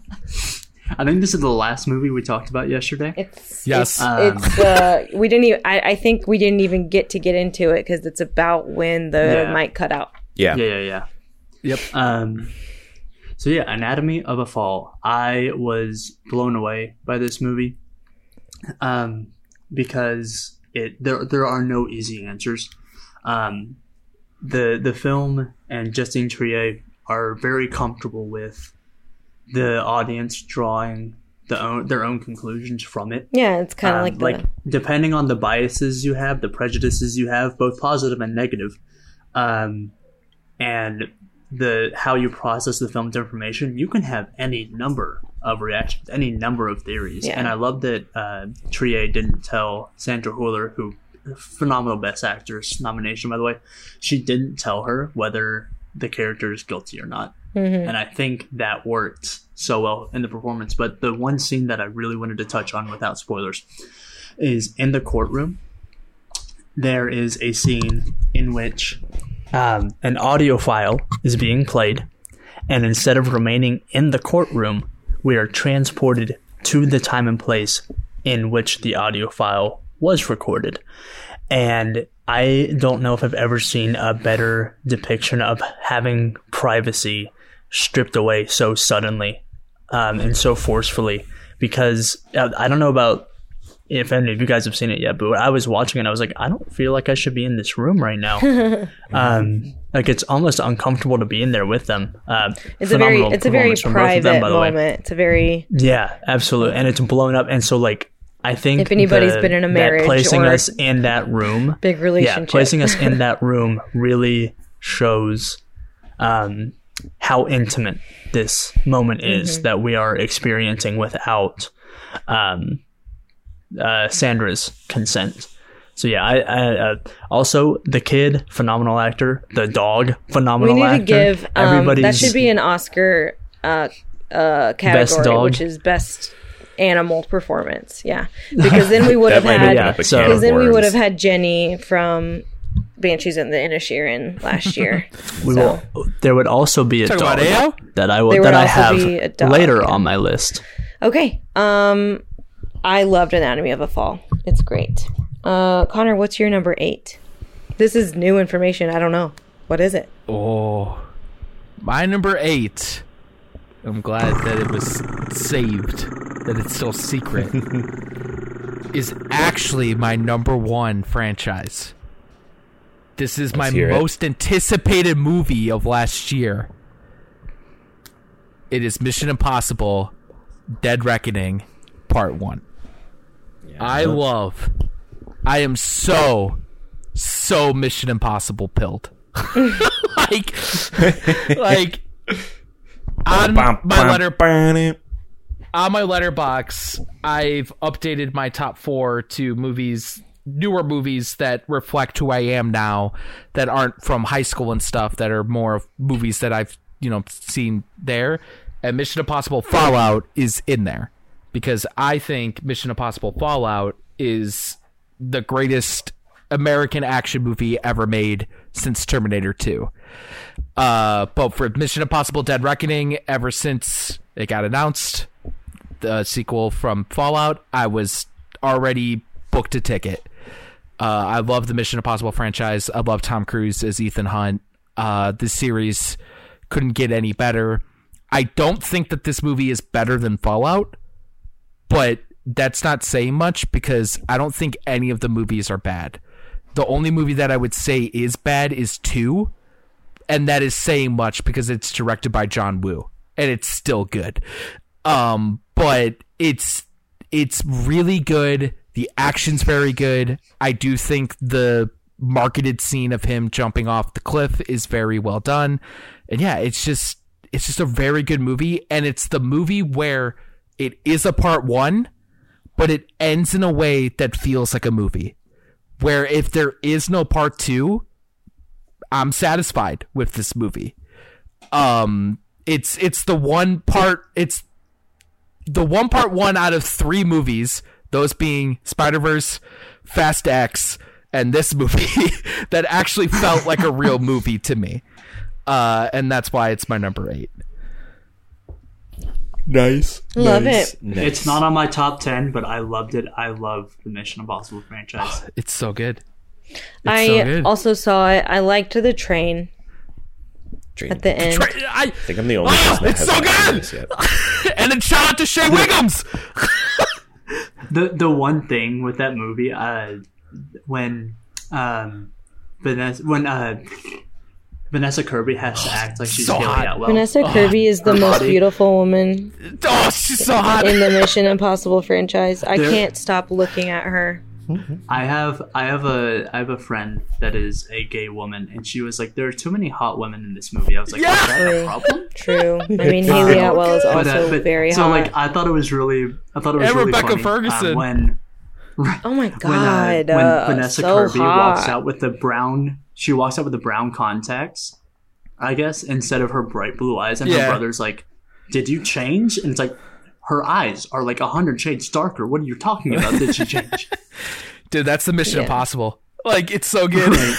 I think this is the last movie we talked about yesterday. It's Yes. It's, Um, it's uh, we didn't even. I, I think we didn't even get to get into it because it's about when the Yeah. mic cut out. Yeah. Yeah, yeah, yeah. Yep. Um, so yeah, Anatomy of a Fall. I was blown away by this movie, um, because it there there are no easy answers. Um, the the film and Justine Triet are very comfortable with the audience drawing the own, their own conclusions from it. Yeah, it's kind of Um, like the like depending on the biases you have, the prejudices you have, both positive and negative, um, and the how you process the film's information, you can have any number of reactions, any number of theories. Yeah. And I love that uh, Triet didn't tell Sandra Hüller, who phenomenal Best Actress nomination by the way, she didn't tell her whether the character is guilty or not. Mm-hmm. And I think that worked so well in the performance. But the one scene that I really wanted to touch on without spoilers is in the courtroom. There is a scene in which um, an audio file is being played, and instead of remaining in the courtroom, we are transported to the time and place in which the audio file was recorded. And I don't know if I've ever seen a better depiction of having privacy stripped away so suddenly um, and so forcefully. Because uh, I don't know about if any of you guys have seen it yet, but I was watching it, I was like, I don't feel like I should be in this room right now. um, like it's almost uncomfortable to be in there with them. Uh, it's a very it's a very performance from both of private them, by the way. moment. It's a very Yeah, absolutely, and it's blown up. And so, like, I think If anybody's the- been in a marriage placing us in that room, big relationship, yeah, placing us in that room really shows um, how intimate this moment is Mm-hmm. that we are experiencing without um, uh, Sandra's consent. So yeah, I, I uh, also the kid, phenomenal actor. The dog, phenomenal. we phenomenal need actor. to give um, Everybody's that should be an Oscar uh, uh, category, dog? which is best animal performance. Yeah, because then we would have had yeah, up so- because then we would have had Jenny from Banshees and the Inisherin last year. We so will. There would also be a Talk dog that I There would would that I also be a have later yeah. on my list. okay, um, I loved Anatomy of a Fall. It's great. Uh, Connor, what's your number eight? This is new information. I don't know. What is it? Oh, my number eight. I'm glad that it was saved, that it's still secret. is actually my number one franchise. This is my hear it. most anticipated movie of last year. It is Mission Impossible Dead Reckoning Part 1. I love I am so so Mission Impossible pilled. like like on my letter on my Letterboxd, I've updated my top four to movies, newer movies that reflect who I am now, that aren't from high school and stuff, that are more of movies that I've you know seen there. And Mission Impossible Fallout is in there because I think Mission Impossible Fallout is the greatest American action movie ever made since Terminator 2. Uh, but for Mission Impossible Dead Reckoning, ever since it got announced, the sequel from Fallout, I was already booked a ticket. Uh, I love the Mission Impossible franchise. I love Tom Cruise as Ethan Hunt. Uh, this series couldn't get any better. I don't think that this movie is better than Fallout, but that's not saying much because I don't think any of the movies are bad. The only movie that I would say is bad is two, and that is saying much because it's directed by John Woo, and it's still good. Um, but it's it's really good. The action's very good. I do think the marketed scene of him jumping off the cliff is very well done. And yeah, it's just it's just a very good movie and it's the movie where it is a part 1 but it ends in a way that feels like a movie. Where if there is no part 2, I'm satisfied with this movie. Um it's it's the one part it's the one part one out of three movies, those being Spider Verse, Fast X, and this movie, that actually felt like a real movie to me. Uh, and that's why it's my number eight. Nice. Love nice, it. nice. It's not on my top ten, but I loved it. I love the Mission Impossible franchise. It's so good. It's I so good. also saw it. I liked the train Train. at the end. I, I think I'm the only Ah, person that it's so good! and then shout out to Shea Whighams. the the one thing with that movie, uh, when um, Vanessa when uh, Vanessa Kirby has to act like she's so Hayley hot. Atwell. Vanessa Kirby is the most body. beautiful woman Oh, she's so hot. in the Mission Impossible franchise. I There- can't stop looking at her. I have I have a I have a friend that is a gay woman, and she was like, "There are too many hot women in this movie." I was like, Yeah! "Is that a problem?" True. I mean, Hayley Atwell is But, also uh, but- very so hot. So like I thought it was really I thought it was And really Rebecca funny, Ferguson. um, when oh my when, uh, god, when uh, Vanessa so Kirby hot. walks out with the brown she walks out with the brown contacts, I guess, instead of her bright blue eyes, and Yeah. her brother's like, "Did you change?" And it's like. Her eyes are like a hundred shades darker. What are you talking about? Did she change? Dude, that's the Mission Yeah. Impossible. Like, it's so good.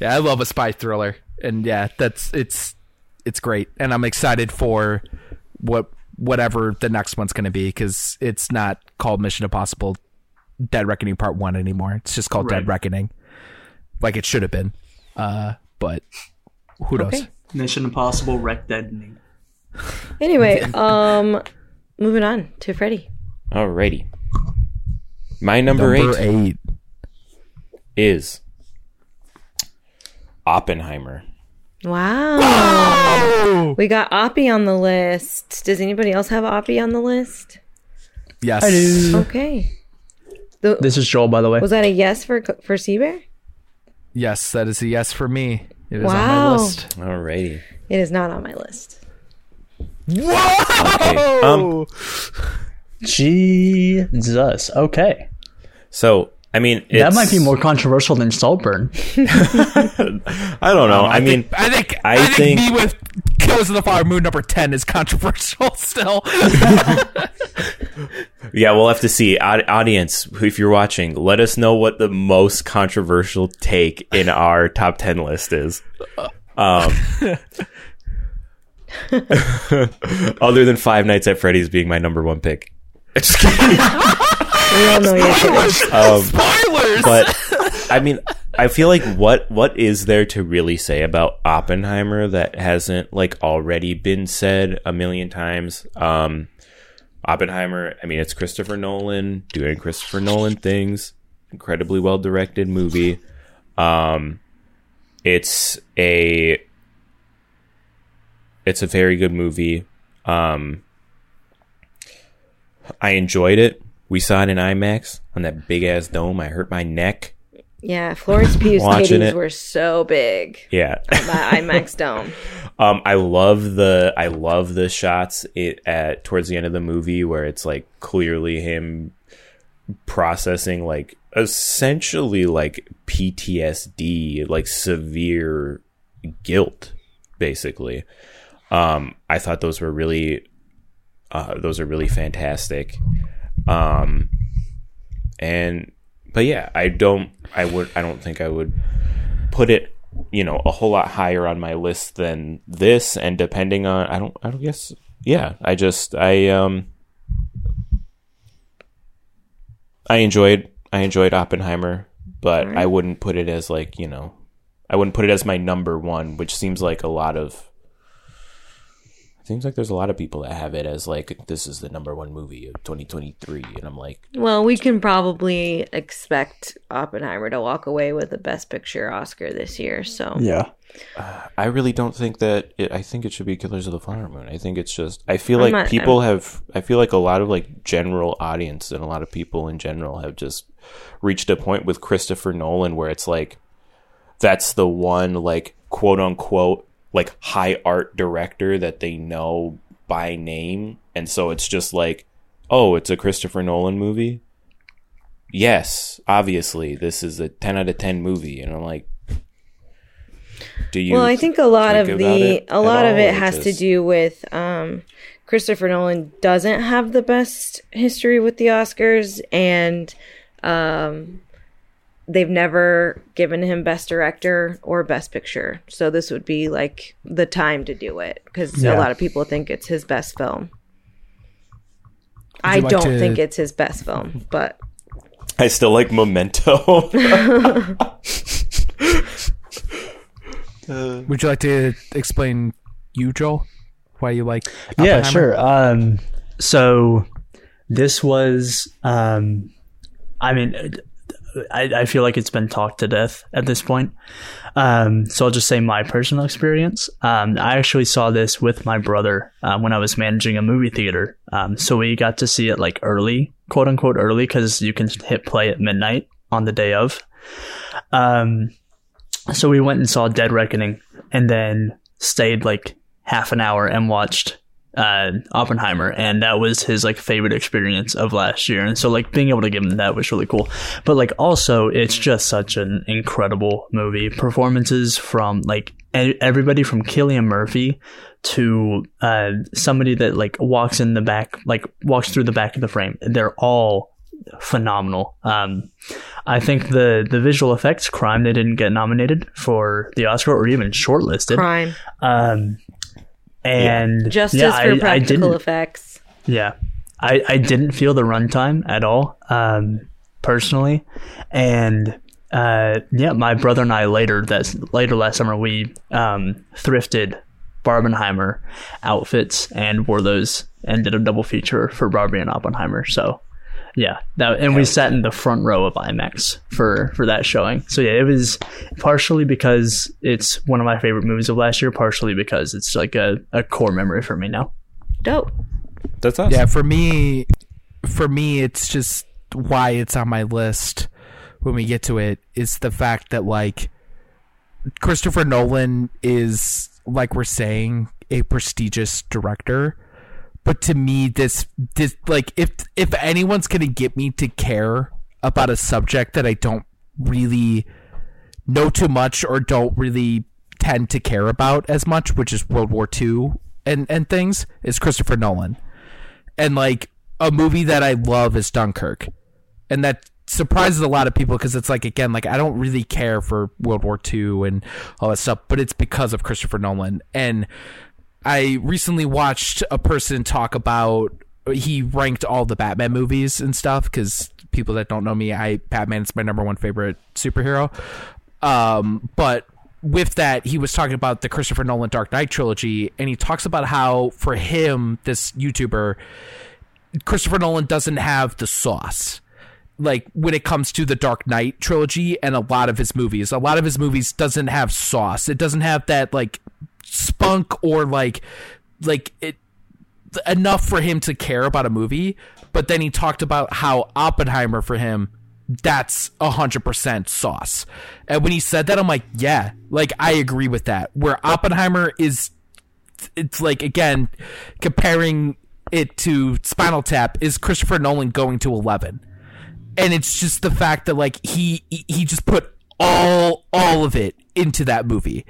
yeah, I love a spy thriller, and yeah, that's it's it's great, and I'm excited for what whatever the next one's going to be because it's not called Mission Impossible Dead Reckoning Part One anymore. It's just called Right. Dead Reckoning, like it should have been. Uh, but who knows? Okay. Mission Impossible wreck deadening. Anyway, um, moving on to Freddie. Alrighty. My number, Number eight, eight. is Oppenheimer. Wow, Oh we got Oppie on the list. Does anybody else have Oppie on the list? yes, I do. Okay. The, This is Joel, by the way. was that a yes for for Seabear? yes, that is a yes for me. It is on Wow. my list. Alrighty. It is not on my list. Whoa! Um, Jesus. Okay. So, I mean, That might be more controversial than Saltburn. I don't know. I mean, I think I, I think, think- me with Killers of the Flower Moon number ten is controversial still. yeah, we'll have to see. Aud- audience, if you're watching, let us know what the most controversial take in our top 10 list is. Um, other than Five Nights at Freddy's being my number one pick. Just kidding. We all know you're kidding. Um, Spoilers. but I mean, I feel like what what is there to really say about Oppenheimer that hasn't like already been said a million times? Um, Oppenheimer. I mean, it's Christopher Nolan doing Christopher Nolan things. Incredibly well directed movie. Um, it's a it's a very good movie. Um, I enjoyed it. We saw it in IMAX on that big ass dome. I hurt my neck. Yeah, Florence Pugh's Watching titties it. were so big. Yeah. on That IMAX dome. Um, I love the I love the shots it at towards the end of the movie where it's like clearly him processing like essentially like PTSD, like severe guilt, basically. Um, I thought those were really uh, those are really fantastic. Um, and but yeah, I don't I would I don't think I would put it you know a whole lot higher on my list than this. And depending on i don't i don't guess yeah i just i um i enjoyed i enjoyed oppenheimer but i wouldn't put it as like you know i wouldn't put it as my number one which seems like a lot of seems like there's a lot of people that have it as like this is the number one movie of 2023 and i'm like Well, we can probably expect Oppenheimer to walk away with the Best Picture Oscar this year. So Yeah. Uh, I really don't think that. It, I think it should be Killers of the Flower Moon. I think it's just. I feel I'm like not- people have. I feel like a lot of like general audience and a lot of people in general have just reached a point with Christopher Nolan where it's like, that's the one like quote unquote like high art director that they know by name, and so it's just like, oh, it's a Christopher Nolan movie. Yes, obviously, this is a ten out of ten movie, and I'm like. Do you well, I think a lot think of the a lot of it has to do with um, Christopher Nolan doesn't have the best history with the Oscars, and um, they've never given him Best Director or Best Picture. So this would be like the time to do it because a lot of people think it's his best film. I like don't to- think it's his best film, but I still like Memento. Would you like to explain you, Joel? Why you like? Yeah, Oppenheimer? sure. Um, so this was, um, I mean, I, I feel like it's been talked to death at this point. Um, so I'll just say my personal experience. Um, I actually saw this with my brother uh, when I was managing a movie theater. Um, so we got to see it like early, quote unquote early, because you can hit play at midnight on the day of. Um, so we went and saw Dead Reckoning, and then stayed like half an hour and watched uh, Oppenheimer, and that was his like favorite experience of last year. And so like being able to give him that was really cool. But like also, it's just such an incredible movie. Performances from like everybody from Cillian Murphy to uh, somebody that like walks in the back, like walks through the back of the frame. They're all phenomenal. Um, I think the the visual effects crime they didn't get nominated for the Oscar or even shortlisted. Crime. Um, and Justice yeah, for I, I practical didn't, effects. yeah, I, I didn't feel the runtime at all, um, personally, and uh, yeah, my brother and I later that later last summer we um, thrifted Barbenheimer outfits and wore those and did a double feature for Barbie and Oppenheimer. So yeah, that and we sat in the front row of IMAX for for that showing. So yeah, it was partially because it's one of my favorite movies of last year, partially because it's like a, a core memory for me now. Dope. That's awesome. Yeah, for me, for me, it's just why it's on my list when we get to it is the fact that like Christopher Nolan is like we're saying a prestigious director, but to me, this this like if if anyone's gonna get me to care about a subject that I don't really know too much or don't really tend to care about as much, which is World War II and and things, is Christopher Nolan and like a movie that I love is Dunkirk, and that surprises a lot of people because it's like again like I don't really care for World War II and all that stuff, but it's because of Christopher Nolan. And I recently watched a person talk about he ranked all the Batman movies and stuff because people that don't know me, I Batman is my number one favorite superhero. Um, but with that, he was talking about the Christopher Nolan Dark Knight trilogy, and he talks about how for him, this YouTuber, Christopher Nolan doesn't have the sauce. Like when it comes to the Dark Knight trilogy and a lot of his movies, a lot of his movies doesn't have sauce. It doesn't have that like spunk or like like it enough for him to care about a movie. But then he talked about how Oppenheimer for him that's a hundred percent sauce. And when he said that, I'm like, yeah, like I agree with that. Where Oppenheimer is, it's like again comparing it to Spinal Tap is Christopher Nolan going to eleven, and it's just the fact that like he he just put all all of it into that movie,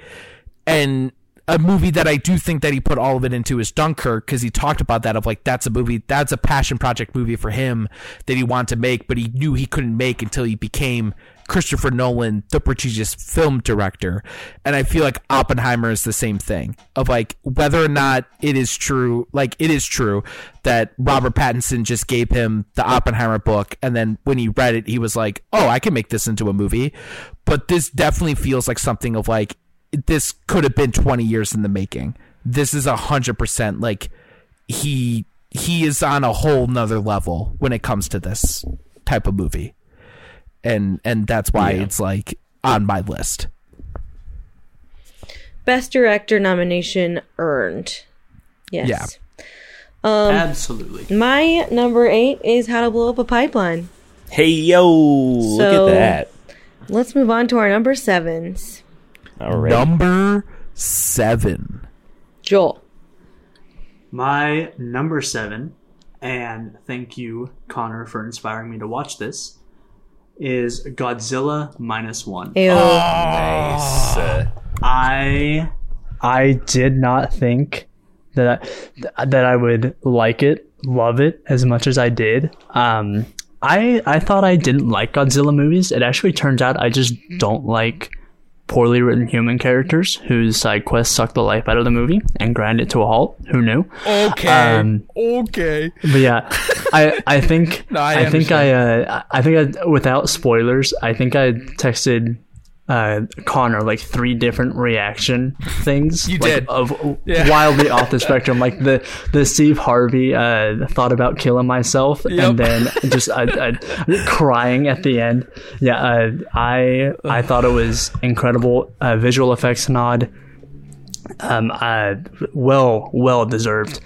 and a movie that I do think that he put all of it into is Dunkirk because he talked about that of like that's a movie that's a passion project movie for him that he wanted to make but he knew he couldn't make until he became Christopher Nolan the prestigious film director. And I feel like Oppenheimer is the same thing of like whether or not it is true like it is true that Robert Pattinson just gave him the Oppenheimer book and then when he read it he was like oh I can make this into a movie. But this definitely feels like something of like this could have been 20 years in the making. This is a hundred percent like he he is on a whole nother level when it comes to this type of movie. And and that's why Yeah. it's like on my list. Best director nomination earned. Yes. Yeah. Um, Absolutely. my number eight is How to Blow Up a Pipeline. Hey yo, look at that. Let's move on to our number sevens. All right. Number 7. Joel. My number seven, and thank you, Connor, for inspiring me to watch this, is Godzilla minus one. Ew. nice. Uh, I I did not think that I, that I would like it, love it as much as I did. Um, I I thought I didn't like Godzilla movies. It actually turns out I just don't like poorly written human characters whose side quests suck the life out of the movie and grind it to a halt. Who knew? Okay. Um, okay. But yeah, I I think No, I I, think I uh, I think I, without spoilers, I think I texted uh, Connor like three different reaction things. You like, did. of Yeah. wildly off the spectrum. Like the the Steve Harvey uh, thought about killing myself, Yep. and then just uh, uh, crying at the end. Yeah, uh, I I thought it was incredible. Uh, visual effects nod. Um, uh, well well deserved.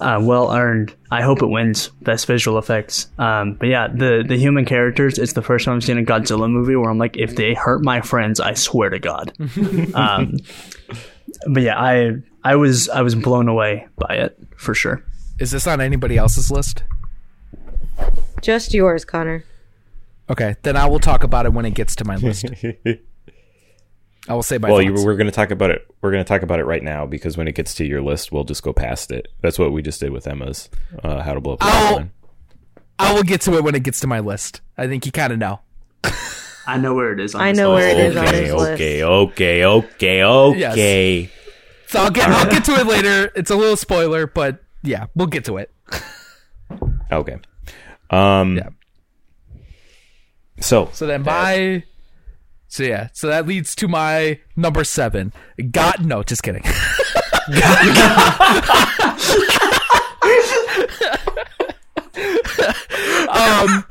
Uh, well earned. I hope it wins best visual effects. Um, but yeah, the the human characters. It's the first time I've seen a Godzilla movie where I'm like, if they hurt my friends, I swear to God. um, but yeah, I I was I was blown away by it for sure. Is this on anybody else's list? Just yours, Connor. Okay, then I will talk about it when it gets to my list. I will say my well, you, we're going to talk about it. We're going to talk about it right now because when it gets to your list, we'll just go past it. That's what we just did with Emma's uh, How to Blow Up. Your Oh. I will get to it when it gets to my list. I think you kind of know. I know where it is. On I know list. where it is on Okay, list. okay, okay, okay, okay. So I'll get I'll get to it later. It's a little spoiler, but yeah, we'll get to it. Okay. Um. Yeah. So, So then my so yeah, so that leads to my number seven. God, no, just kidding. um,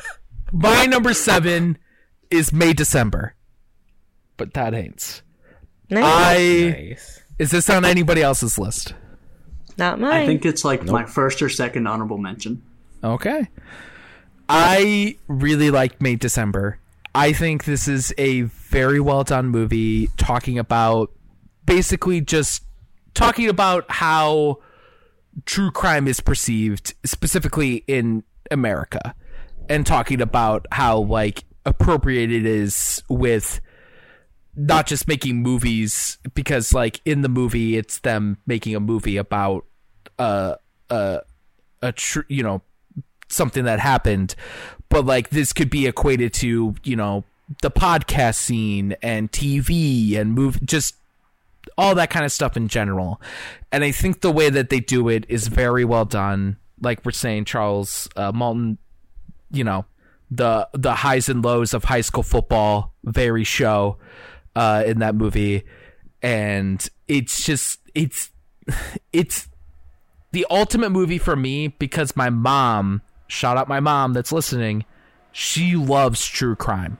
my number seven is May December, but that ain't. Nice. I nice. is this on anybody else's list? Not mine. I think it's like my first or second honorable mention. Okay. I really like May December. I think this is a very well done movie talking about basically just talking about how true crime is perceived specifically in America and talking about how like appropriate it is with not just making movies because like in the movie it's them making a movie about uh uh a tr- you know something that happened but like this could be equated to you know the podcast scene and TV and move just all that kind of stuff in general. And I think the way that they do it is very well done. Like we're saying Charles uh, Melton you know the the highs and lows of high school football very show uh, in that movie. And it's just it's it's the ultimate movie for me because my mom shout out my mom that's listening. She loves true crime.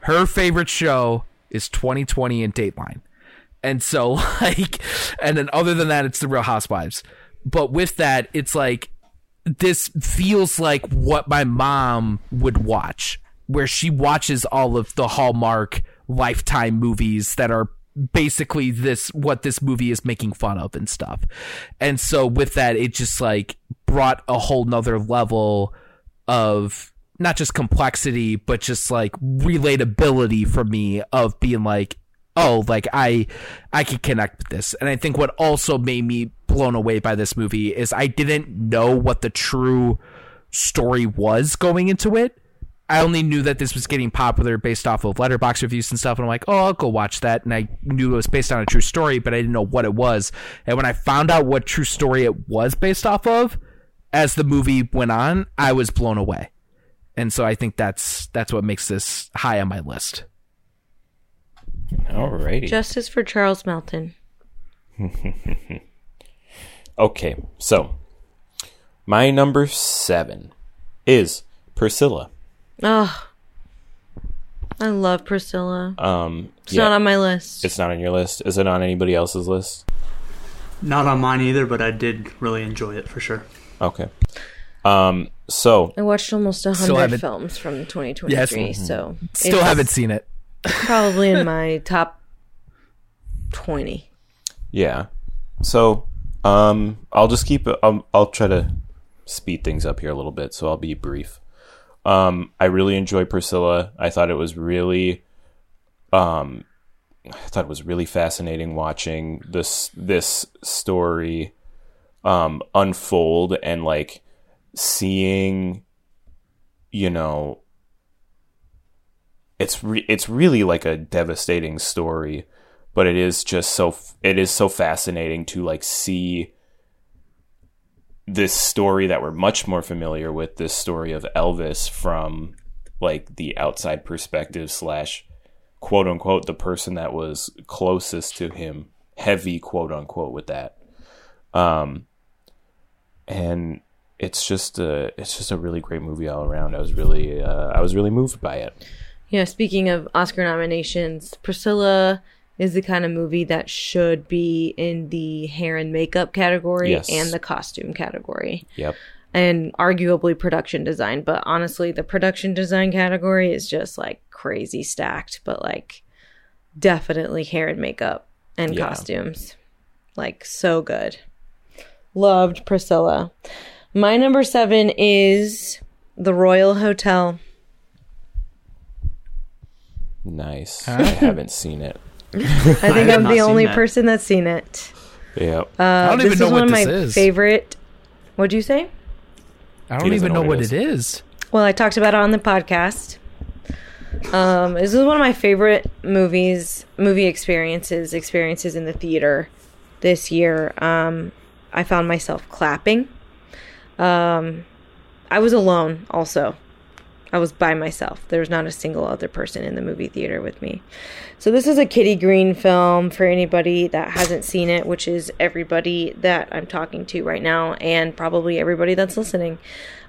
Her favorite show is 2020 and dateline. And so like and then other than that it's the real housewives. But with that it's like this feels like what my mom would watch where she watches all of the hallmark lifetime movies that are basically this what this movie is making fun of and stuff. And so with that it just like brought a whole nother level of not just complexity but just like relatability for me of being like oh like i i can connect with this. And i think what also made me blown away by this movie is i didn't know what the true story was going into it I only knew that this was getting popular based off of Letterboxd reviews and stuff, and I'm like, oh, I'll go watch that. And I knew it was based on a true story, but I didn't know what it was. And when I found out what true story it was based off of, as the movie went on, I was blown away. And so I think that's that's what makes this high on my list. Alrighty. Justice for Charles Melton. Okay, so my number seven is Priscilla. Oh, I love Priscilla. Um, It's yeah, not on my list. it's not on your list. Is it on anybody else's list? Not on mine either, but I did really enjoy it for sure. Okay. Um, so I watched almost a hundred films from 2023, Yes. so Still haven't seen it. probably in my top 20. yeah, so um, I'll just keep. Um, I'll try to speed things up here a little bit, so I'll be brief. Um, I really enjoy Priscilla. I thought it was really, um, I thought it was really fascinating watching this this story um, unfold and like seeing, you know, it's re- it's really like a devastating story, but it is just so f- it is so fascinating to like see this story that we're much more familiar with this story of Elvis from like the outside perspective slash quote unquote the person that was closest to him, heavy quote unquote with that. Um, and it's just a it's just a really great movie all around. I was really uh, I was really moved by it. Yeah, speaking of Oscar nominations, Priscilla is the kind of movie that should be in the hair and makeup category Yes. and the costume category. Yep. And arguably production design, but honestly the production design category is just like crazy stacked, but like definitely hair and makeup and Yeah. costumes. Like so good. Loved Priscilla. My number 7 is The Royal Hotel. Nice. I haven't seen it. I think have I'm the only that. person that's seen it. Yep. Uh, I don't this even know what this is what one of my is. favorite. What'd you say? I don't even know know what what it it is. Well, I talked about it on the podcast. Um, this is one of my favorite movies, movie experiences, experiences in the theater this year. Um, I found myself clapping. Um, I was alone also. I was by myself. There was not a single other person in the movie theater with me. So this is a Kitty Green film for anybody that hasn't seen it, which is everybody that I'm talking to right now and probably everybody that's listening.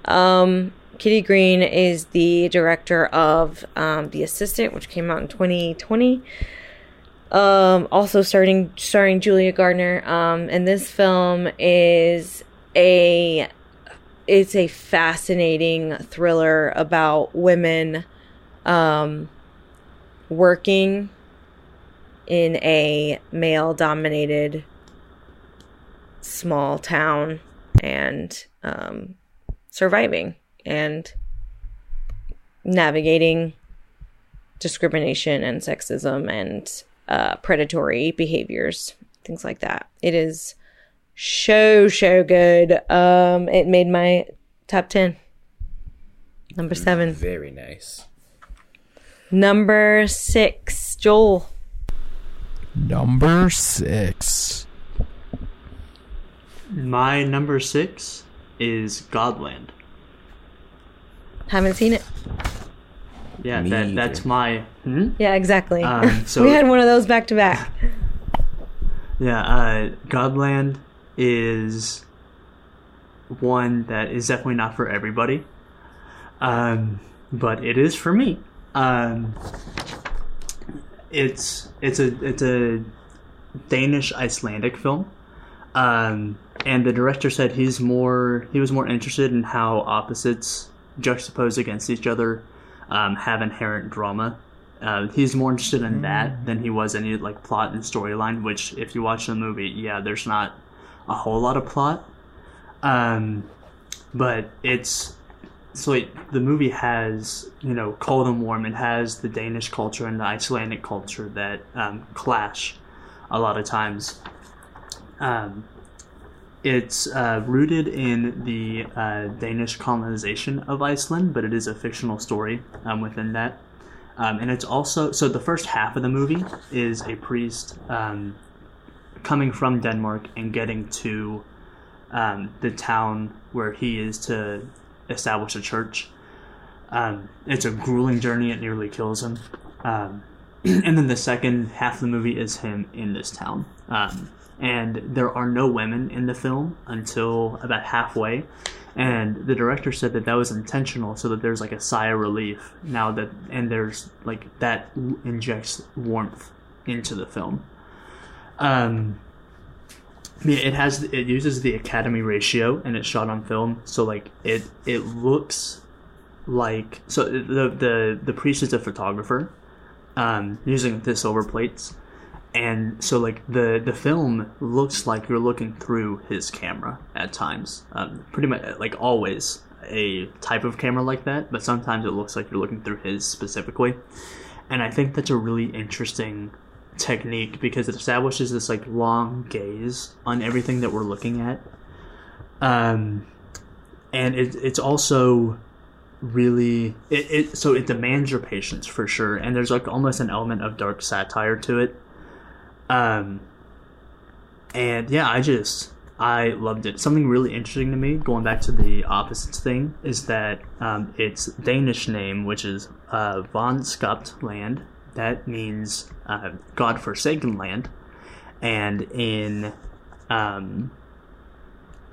Um, Kitty Green is the director of um, The Assistant, which came out in 2020. Um, also starting starring Julia Garner. Um, and this film is a it's a fascinating thriller about women um, working in a male dominated small town and um, surviving and navigating discrimination and sexism and uh, predatory behaviors, things like that. It is so so good. Um, it made my top ten. Number seven. Very nice. Number six. Joel. Number six. My number six is Godland. Haven't seen it. Yeah, Me that either. that's my. Hmm? Yeah, exactly. Um, so- we had one of those back to back. Yeah, uh, Godland is one that is definitely not for everybody, um, but it is for me. Um, it's it's a it's a Danish Icelandic film, um, and the director said he's more he was more interested in how opposites juxtaposed against each other um, have inherent drama. Uh, he's more interested in that than he was any like plot and storyline. Which, if you watch the movie, yeah, there's not a whole lot of plot, um, but it's so the movie has you know cold and warm. It has the Danish culture and the Icelandic culture that um, clash a lot of times. Um, it's uh, rooted in the uh, Danish colonization of Iceland, but it is a fictional story um, within that. Um, and it's also so the first half of the movie is a priest um, coming from Denmark and getting to um, the town where he is to establish a church. Um, it's a grueling journey; it nearly kills him. Um, and then the second half of the movie is him in this town. Um, and there are no women in the film until about halfway. And the director said that that was intentional, so that there's like a sigh of relief now that, and there's like that injects warmth into the film. Um, yeah, it has it uses the Academy ratio, and it's shot on film, so like it it looks like so the the the priest is a photographer, um, using the silver plates, and so like the the film looks like you're looking through his camera at times. Um, pretty much like always a type of camera like that, but sometimes it looks like you're looking through his specifically, and I think that's a really interesting technique because it establishes this like long gaze on everything that we're looking at. Um, and it, it's also really it, it so it demands your patience for sure. And there's like almost an element of dark satire to it. Um and yeah i just i loved it. Something really interesting to me going back to the opposites thing is that um, its danish name which is uh, Vanskabte Land that means uh, God-forsaken land, and in um,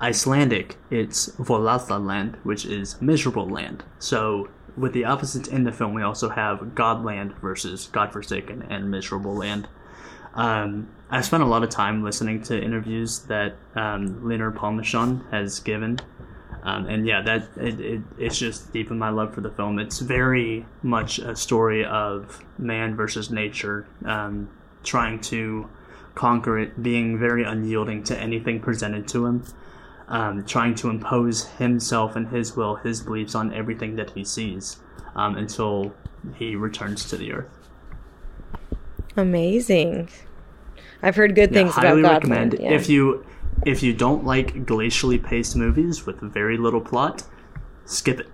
Icelandic, it's Volaða land, which is miserable land. So, with the opposites in the film, we also have Godland versus Godforsaken and miserable land. Um, I spent a lot of time listening to interviews that um, Leonard Palmachon has given, um, and yeah, that it, it, it's just deep in my love for the film. It's very much a story of man versus nature, um, trying to conquer it, being very unyielding to anything presented to him, um, trying to impose himself and his will, his beliefs on everything that he sees um, until he returns to the earth. Amazing. I've heard good things Yeah, highly about recommend. Godland. Yeah. If you if you don't like glacially paced movies with very little plot, skip it.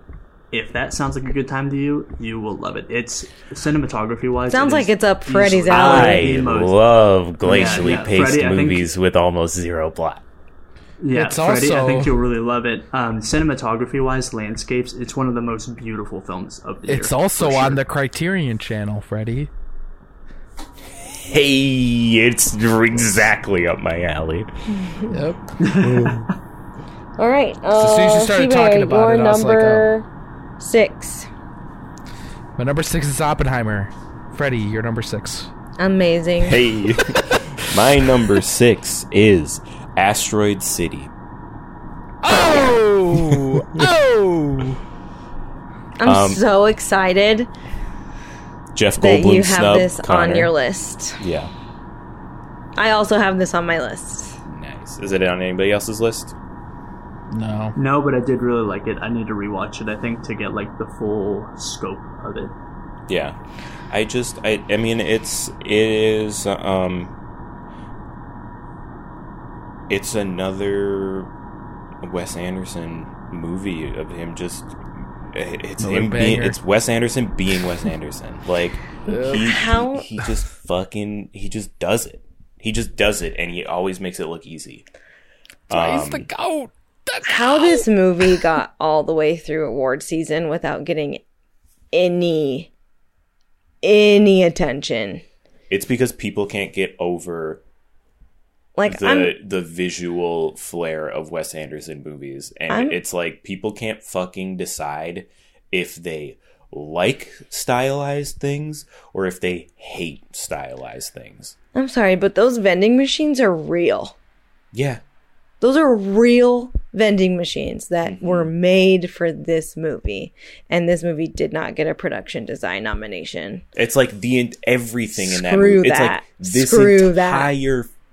If that sounds like a good time to you, you will love it. It's cinematography wise. Sounds like it's up Freddy's alley. I love glacially Yeah, yeah. paced Freddie, I think- movies with almost zero plot. Yeah, It's Freddie, I think you'll really love it. Um, cinematography wise, landscapes, it's one of the most beautiful films of the year. It's also sure. on the Criterion channel, Freddie. Hey, it's exactly up my alley. Yep. All right. as soon as you Uh, started Shibe, talking about your it, I was like, number six. My number six is Oppenheimer. Freddie, you're number six. Amazing. Hey, my number six is Asteroid City. Oh! oh! I'm um, so excited Jeff that Goldblum you have snub. this Connor. on your list. Yeah, I also have this on my list. nice. Is it on anybody else's list? No. No, but I did really like it. I need to rewatch it. I think to get like the full scope of it. Yeah, I just I I mean it's it is um it's another Wes Anderson movie of him just it's him being it's Wes Anderson being Wes Anderson. Like he, How- he he just fucking he just does it. He just does it and he always makes it look easy. He's the um, goat. The How this movie got all the way through award season without getting any any attention. it's because people can't get over Like the I'm the visual flair of Wes Anderson movies, and I'm- it's like people can't fucking decide if they like stylized things or if they hate stylized things. I'm sorry, but those vending machines are real. Yeah, Those are real vending machines that Mm-hmm. were made for this movie, and this movie did not get a production design nomination. it's like the everything in that Screw movie. It's like this Screw that.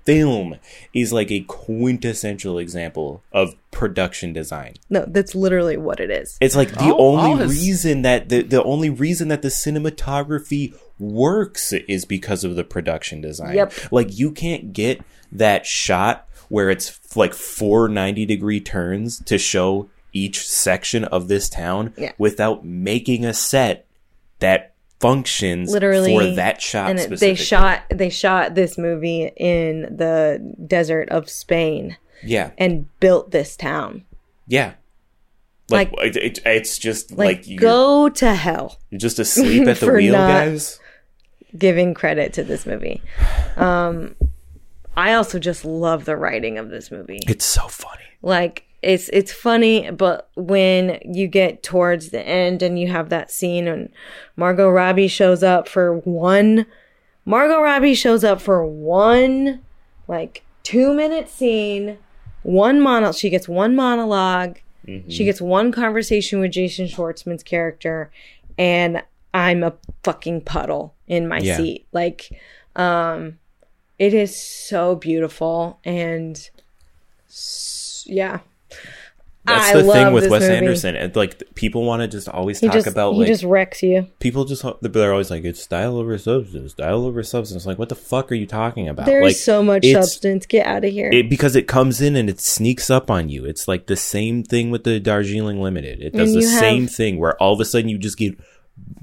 Entire film is like a quintessential example of production design. No, that's literally what it is. It's like the oh, All- only all his- reason that the, the only reason that the cinematography works is because of the production design. Yep. Like you can't get that shot where it's like four 90 degree turns to show each section of this town Yeah. without making a set that functions literally for that shot and it, they shot they shot this movie in the desert of Spain yeah and built this town. yeah like, Like- it, it, it's just Like, like, go to hell. you're just asleep at the wheel guys Giving credit to this movie. Um, I also just love the writing of this movie. it's so funny like it's it's funny but when you get towards the end and you have that scene and margot robbie shows up for one margot robbie shows up for one like two minute scene one mono she gets one monolog she gets one conversation with jason schwartzman's character and i'm a fucking puddle in my Yeah. seat. Like um it is so beautiful and s- yeah That's I the thing with Wes movie. Anderson. And like people want to just always he talk just about he like just wrecks you people just uh, they're always like it's style over substance, style over substance. Like what the fuck are you talking about? there's like so much substance get out of here It because it comes in and it sneaks up on you. It's like the same thing with the Darjeeling Limited. It does the have- same thing where all of a sudden you just get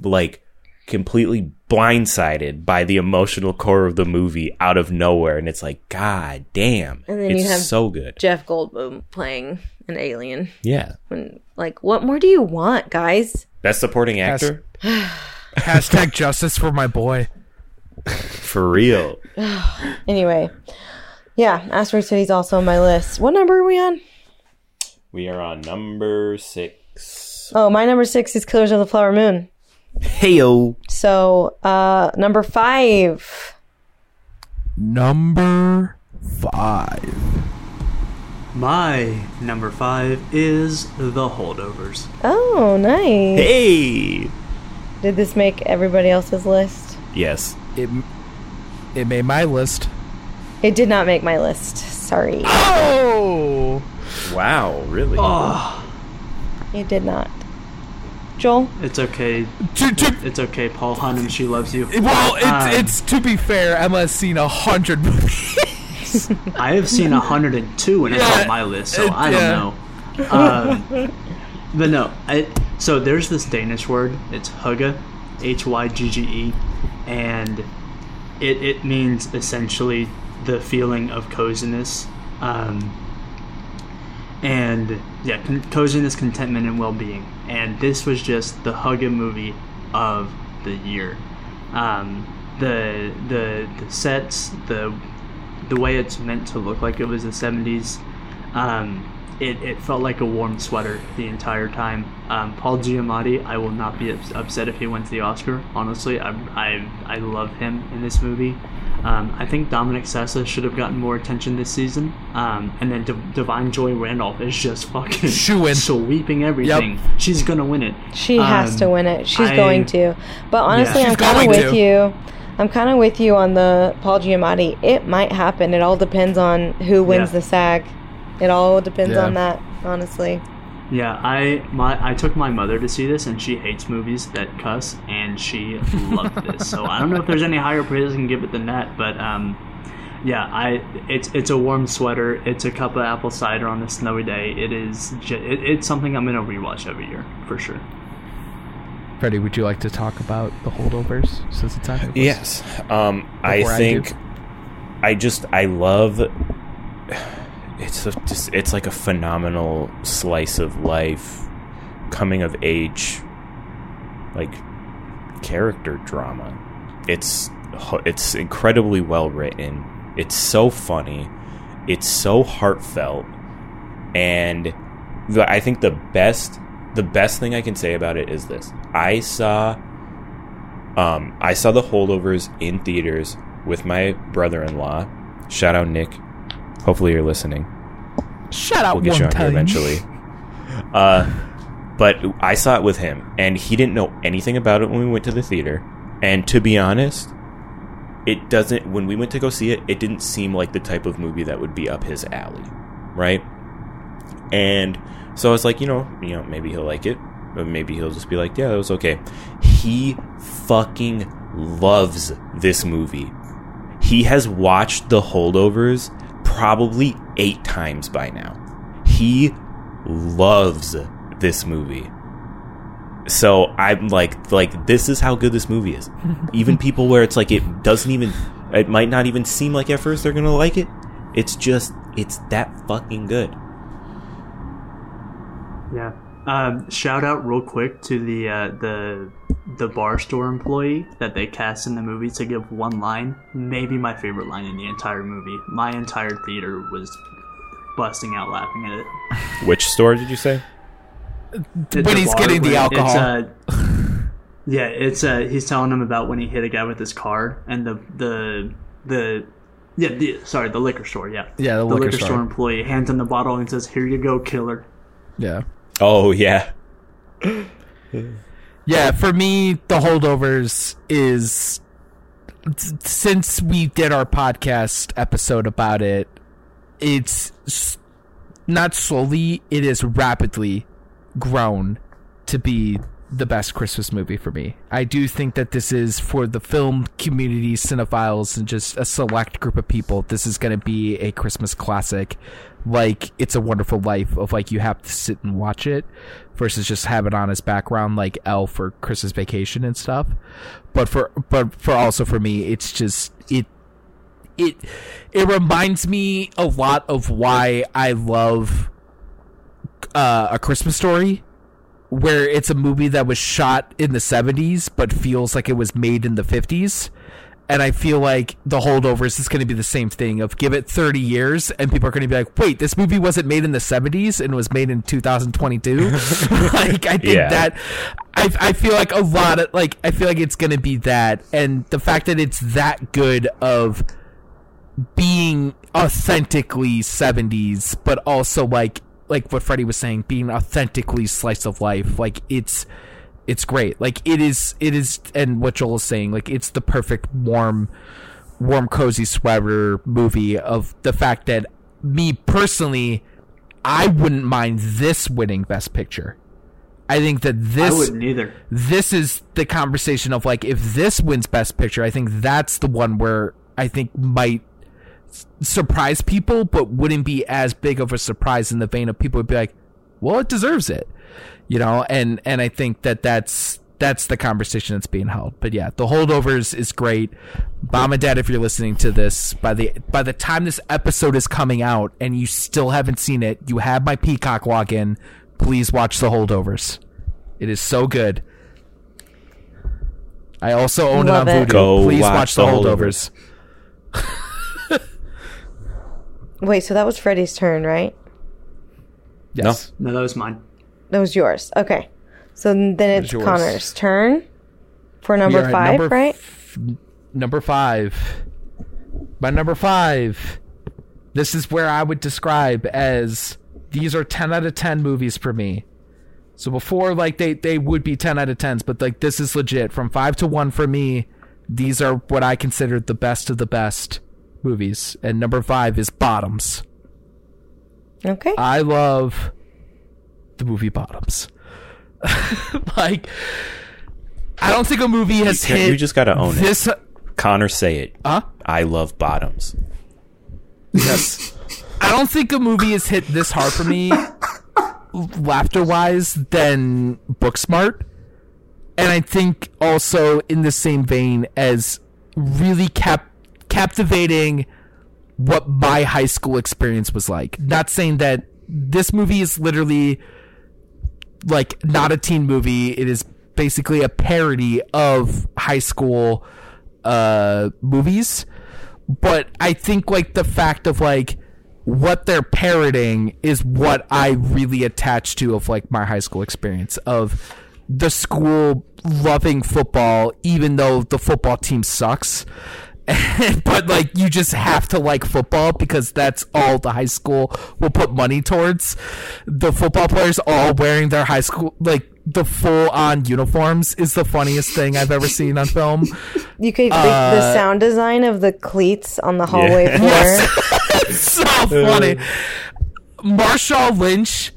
like completely blindsided by the emotional core of the movie out of nowhere, and it's like, God damn, And then it's you have- so good. jeff goldblum playing an alien Yeah, when like what more do you want guys best supporting actor. Hashtag justice for my boy. For real. Anyway, yeah, Asteroid City's also on my list. What number are we on? We are on number six. Oh, my number six is Killers of the Flower Moon. Heyo. So, uh, number five. Number five. My number five is The Holdovers. Oh, nice. Hey. Did this make everybody else's list? Yes. It it made my list. It did not make my list. Sorry. Oh. Wow. Really? Oh, It did not. Joel? it's okay. To, to, It's okay, Paul Hunham. She loves you. well, it's, Um, it's to be fair. Emma's seen a hundred movies. I have seen 102 and it's on my list, so it- I don't know. Um, but no, I, so there's this Danish word. It's hygge, H Y G G E, and it it means essentially the feeling of coziness, um, and yeah, con- coziness, contentment, and well-being. And this was just the hygge movie of the year. Um, the the the sets, the the way it's meant to look like it was the 70s um, it, it felt like a warm sweater the entire time um, paul giamatti i will not be ups- upset if he wins the oscar honestly i, I, I love him in this movie um, I think Dominic Sessa should have gotten more attention this season, um, and then D- Da'Vine Joy Randolph is just fucking Shoo-in. sweeping everything. She's gonna win it. She has Um, to win it. She's I- going to. But honestly, Yeah. I'm kind of with to. you. I'm kind of with you on the Paul Giamatti. It might happen. It all depends on who wins Yeah. the SAG. It all depends Yeah. on that, honestly. Yeah, I my I took my mother to see this, and she hates movies that cuss, and she loved this. So I don't know if there's any higher praise I can give it than that, but um, yeah, I it's it's a warm sweater. It's a cup of apple cider on a snowy day. It is ju- it, it's something I'm gonna rewatch every year for sure. Freddie, would you like to talk about the holdovers since it's on your list? Yes. Um, I Before I think. I, just I love it's a, just it's like a phenomenal slice of life, coming of age, like character drama. It's it's incredibly well written. It's so funny. It's so heartfelt, and I think the best the best thing I can say about it is this: I saw um, I saw the holdovers in theaters with my brother-in-law. Shout out Nick. Hopefully you're listening. Shut up. We'll get one you on time. here eventually. Uh, but I saw it with him, and he didn't know anything about it when we went to the theater. And to be honest, it doesn't. When we went to go see it, it didn't seem like the type of movie that would be up his alley, right? And so I was like, you know, you know, maybe he'll like it, or maybe he'll just be like, yeah, that was okay. He fucking loves this movie. He has watched The Holdovers probably eight times by now. He loves this movie. So I'm like, like this is how good this movie is. even people where it's like it doesn't even, it might not even seem like at first they're gonna like it. It's just, it's that fucking good. Yeah. Um, shout out real quick to the uh, the the bar store employee that they cast in the movie to give one line. Maybe my favorite line in the entire movie. My entire theater was busting out laughing at it. Which store did you say? It's When he's getting the alcohol. It's, uh, yeah, it's uh, he's telling him about when he hit a guy with his car and the the the yeah the sorry the liquor store yeah Yeah, the liquor store. employee hands him the bottle and says here you go killer Yeah. Oh yeah, Yeah, for me, the holdovers is since we did our podcast episode about it, it's not slowly, it is rapidly grown to be the best Christmas movie for me. I do think that this is for the film community, cinephiles, and just a select group of people. This is going to be a Christmas classic, like It's a Wonderful Life, of like you have to sit and watch it versus just have it on as background, like Elf or Christmas Vacation and stuff. But for but for also for me, it's just it it it reminds me a lot of why I love uh, a Christmas story where it's a movie that was shot in the 70s but feels like it was made in the 50s And I feel like the holdovers is going to be the same thing of give it 30 years and people are going to be like, wait, this movie wasn't made in the 70s and was made in 2022. like, I think Yeah. that, I, I feel like a lot of, like, I feel like it's going to be that. And the fact that it's that good of being authentically 70s, but also like, like what Freddie was saying, being authentically slice of life. Like, it's, it's great. Like it is, it is, and what Joel is saying, like it's the perfect warm, warm, cozy sweater movie of the fact that me personally, I wouldn't mind this winning Best Picture. I think that this I wouldn't either. this is the conversation of like if this wins best picture i think that's the one where i think might surprise people but wouldn't be as big of a surprise in the vein of people would be like well it deserves it you know? And and i think that that's that's the conversation that's being held. But yeah the holdovers is great. Mom and dad if you're listening to this by the by the time this episode is coming out and you still haven't seen it you have my peacock login. Please watch the holdovers. It is so good. I also own Love it on it. Vudu. Go Please watch watch, the The holdovers. Wait, so that was Freddie's turn, right? Yes. No, that was mine. That was yours. Okay. So then it's yours. Connor's turn for We number are at five, number right? f- number five. My number five. This is where I would describe as these are ten out of ten movies for me. So before, like they they would be ten out of tens, but like this is legit from five to one for me. These are what I consider the best of the best movies, and number five is Bottoms. Okay. I love the movie Bottoms. like, I don't think a movie has You, hit. you just gotta own it. this. Connor, say it. Huh? I love bottoms. Yes. I don't think a movie has hit this hard for me, laughter wise, than Booksmart. And I think also in the same vein as really cap- captivating what my high school experience was like. Not saying that this movie is literally like not a teen movie. It is basically a parody of high school uh movies. But I think like the fact of like what they're parroting is what I really attach to of like my high school experience of the school loving football even though the football team sucks. but like you just have to like football because that's all the high school will put money towards. The football players all wearing their high school like the full on uniforms is the funniest thing I've ever seen on film. You could the, Uh, the sound design of the cleats on the hallway Yeah. floor. so funny. Marshawn Lynch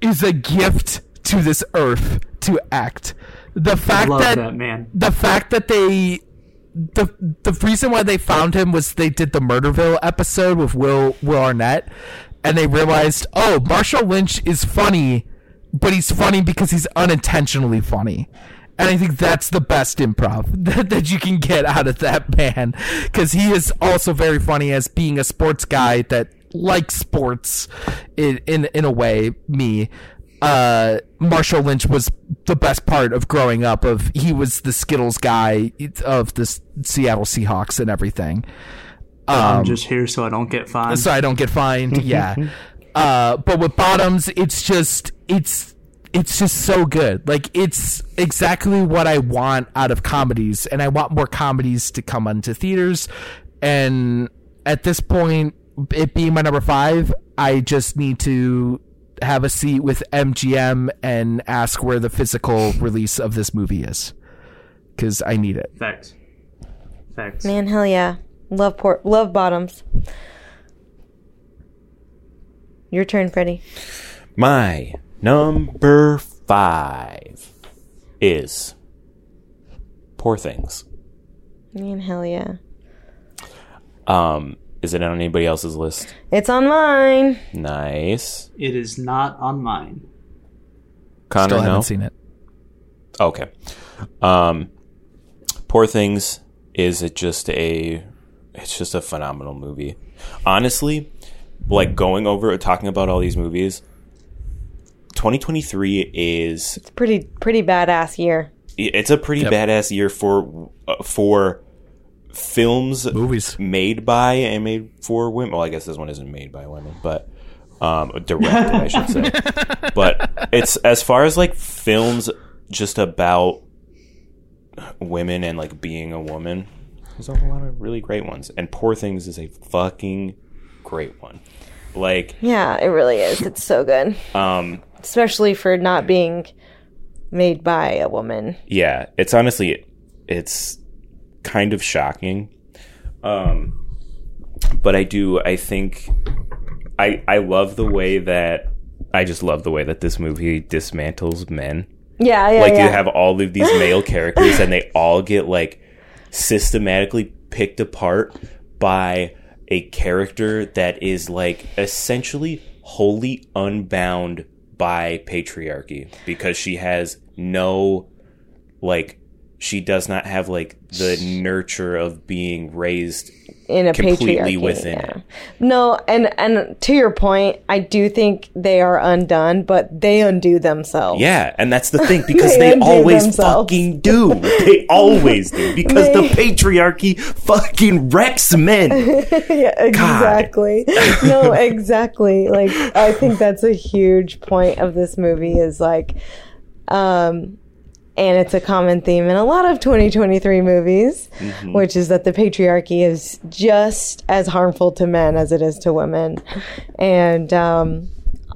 is a gift to this earth to act. The fact Love that, that man. the fact that they the the reason why they found him was they did the Murderville episode with Will Will Arnett, and they realized, oh, Marshawn Lynch is funny, but he's funny because he's unintentionally funny. And I think that's the best improv that, that you can get out of that man. Because he is also very funny as being a sports guy that likes sports in, in, in a way, me. Uh, Marshawn Lynch was the best part of growing up of he was the Skittles guy of the Seattle Seahawks and everything. I'm just here so I don't get fined. so I don't get fined. Yeah. uh, but with bottoms, it's just it's it's just so good. Like it's exactly what I want out of comedies, and I want more comedies to come onto theaters. And at this point, it being my number five, I just need to have a seat with MGM and ask where the physical release of this movie is, because I need it. Facts. Facts. Man, hell yeah. Love port love bottoms. Your turn, Freddie. My number five is Poor Things. Man, hell yeah. Um, is it on anybody else's list? It's on mine. Nice. It is not on mine. Connor, Still haven't seen it. Okay. Um, Poor Things is it just a it's just a phenomenal movie. Honestly, like going over talking about all these movies, 2023 is It's pretty pretty badass year. it's a pretty Yep. badass year for uh, for films Movies. made by and made for women. Well, I guess this one isn't made by women, but um, directed, I should say. But it's as far as like films just about women and like being a woman. There's a lot of really great ones, and Poor Things is a fucking great one. Like, Yeah, it really is. It's so good, um, especially for not being made by a woman. yeah, it's honestly, it's kind of shocking. Um, but I do, I think, I I love the way that I just love the way that this movie dismantles men. Yeah, yeah, like yeah. you have all of these male characters and they all get like systematically picked apart by a character that is like essentially wholly unbound by patriarchy because she has no like she does not have like the nurture of being raised in a completely patriarchy, within yeah. it. No, and and to your point, I do think they are undone, but they undo themselves. Yeah, and that's the thing because They they, always themselves. fucking do. They always do because They- the patriarchy fucking wrecks men. yeah, exactly. no, exactly. Like I think that's a huge point of this movie is like um and it's a common theme in a lot of 2023 movies, which is that the patriarchy is just as harmful to men as it is to women. And um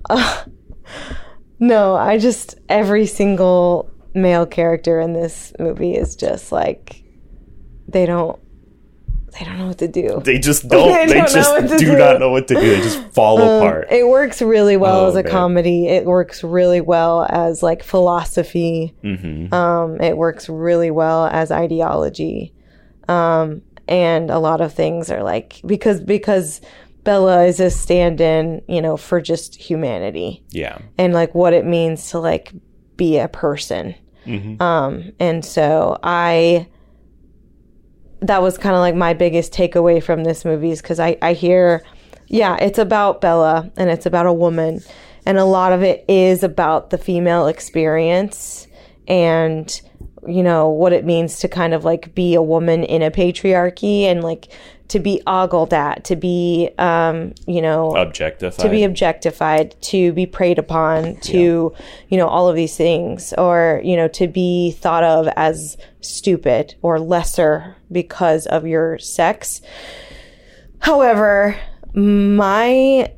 no, I just every single male character in this movie is just like they don't they don't know what to do. They just don't. They They, don't just do, do. not know what to do. They just fall Um, apart. It works really well Oh, as a man. comedy. It works really well as like philosophy. hmm Um, it works really well as ideology. Um, and a lot of things are like because because Bella is a stand-in, you know, for just humanity Yeah. and like what it means to like be a person. Mhm. Um, and so I, that was kind of like my biggest takeaway from this movie is because I, I hear, yeah, it's about Bella and it's about a woman. And a lot of it is about the female experience and, you know, what it means to kind of like be a woman in a patriarchy and like to be ogled at, to be, um, you know, Objectified. to be objectified, to be preyed upon, to, you know, all of these things, or, you know, to be thought of as stupid or lesser because of your sex. However, my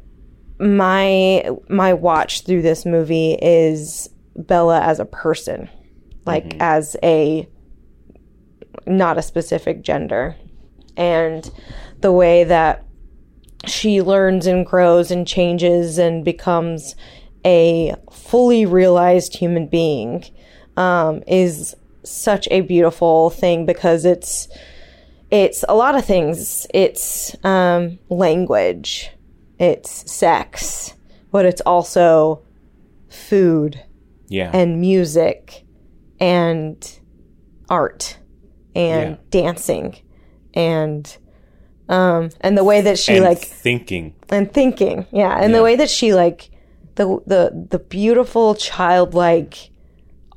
my my watch through this movie is Bella as a person, like as a not a specific gender. And the way that she learns and grows and changes and becomes a fully realized human being um, is such a beautiful thing because it's it's a lot of things. It's um, language, it's sex, but it's also food yeah. and music and art and Yeah. dancing and um and the way that she And like thinking. and thinking yeah and Yeah. the way that she like the the the beautiful childlike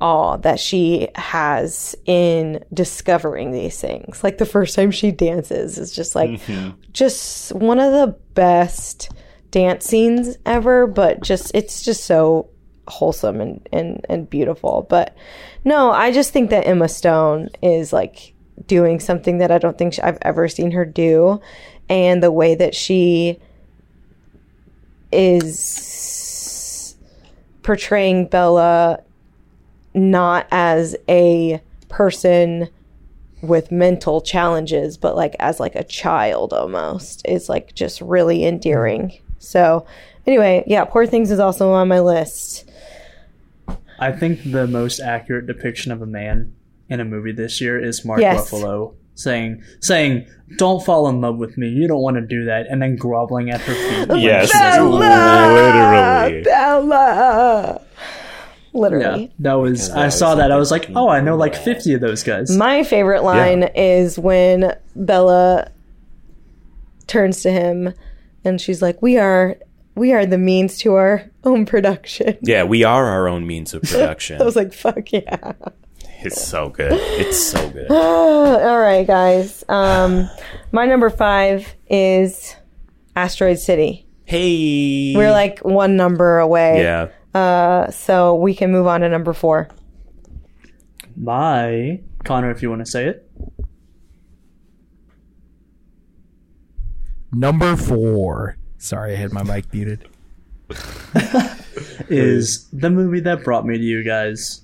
awe that she has in discovering these things. Like the first time she dances is just like mm-hmm. just one of the best dance scenes ever but just it's just so wholesome and and and beautiful. But no i just think that emma stone is like doing something that i don't think i've ever seen her do. And the way that she is portraying Bella not as a person with mental challenges but like as like a child almost is like just really endearing. Mm-hmm. So anyway, yeah, Poor Things is also on my list. I think the most accurate depiction of a man in a movie this year is Mark Yes. Ruffalo saying saying, "Don't fall in love with me. You don't want to do that," and then groveling at her feet. Yes, she says, literally. Bella. Literally. Yeah, that was. that I saw that. I was like, "Oh, I know like fifty of those guys." My favorite line is when Bella turns to him and she's like, "We are we are the means to our own production." Yeah, we are our own means of production. I was like, "Fuck yeah." It's so good. It's so good. All right, guys. Um, my number five is Asteroid City. Hey. We're like one number away. Yeah. Uh, so we can move on to number four. My Connor, if you want to say it. Number four. Sorry, I had my mic muted. is the movie that brought me to you guys,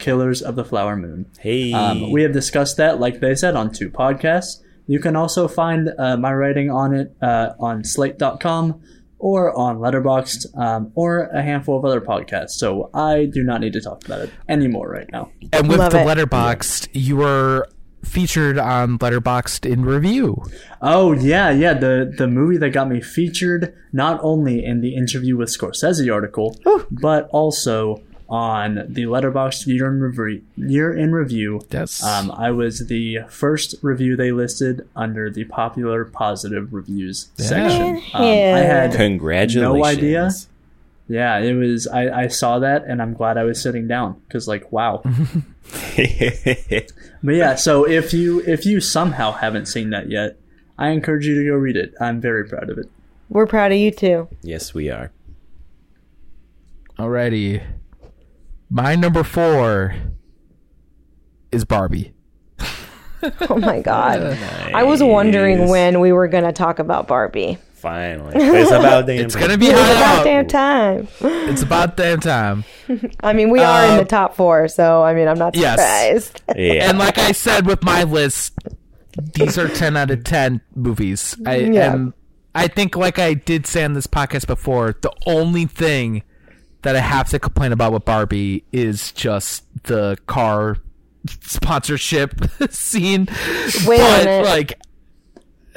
Killers of the Flower Moon. Hey. Um, we have discussed that, like they said, on two podcasts. You can also find uh, my writing on it uh, on slate.com or on Letterboxd um, or a handful of other podcasts. So I do not need to talk about it anymore right now. And with Love the it. Letterboxd, you were featured on Letterboxd in review. Oh yeah, yeah. The the movie that got me featured not only in the interview with Scorsese article, but also on the Letterboxd year in review. Year in review. Yes. Um, I was the first review they listed under the popular positive reviews section. Um, I had Congratulations. no idea. Yeah, it was. I, I saw that and I'm glad I was sitting down because like wow. But yeah, so if you if you somehow haven't seen that yet, I encourage you to go read it. I'm very proud of it. We're proud of you too. yes, we are. Alrighty. My number four is Barbie. Oh my god. I was wondering when we were gonna talk about Barbie. Finally. It's about damn It's gonna be It was high about damn time. It's about damn time. I mean, we are in Um, the top four, so I mean, I'm not yes. surprised. Yeah. And like I said with my list, these are ten out of ten movies. I Yeah. and I think like I did say on this podcast before, the only thing that I have to complain about with Barbie is just the car sponsorship scene. Wait a minute. like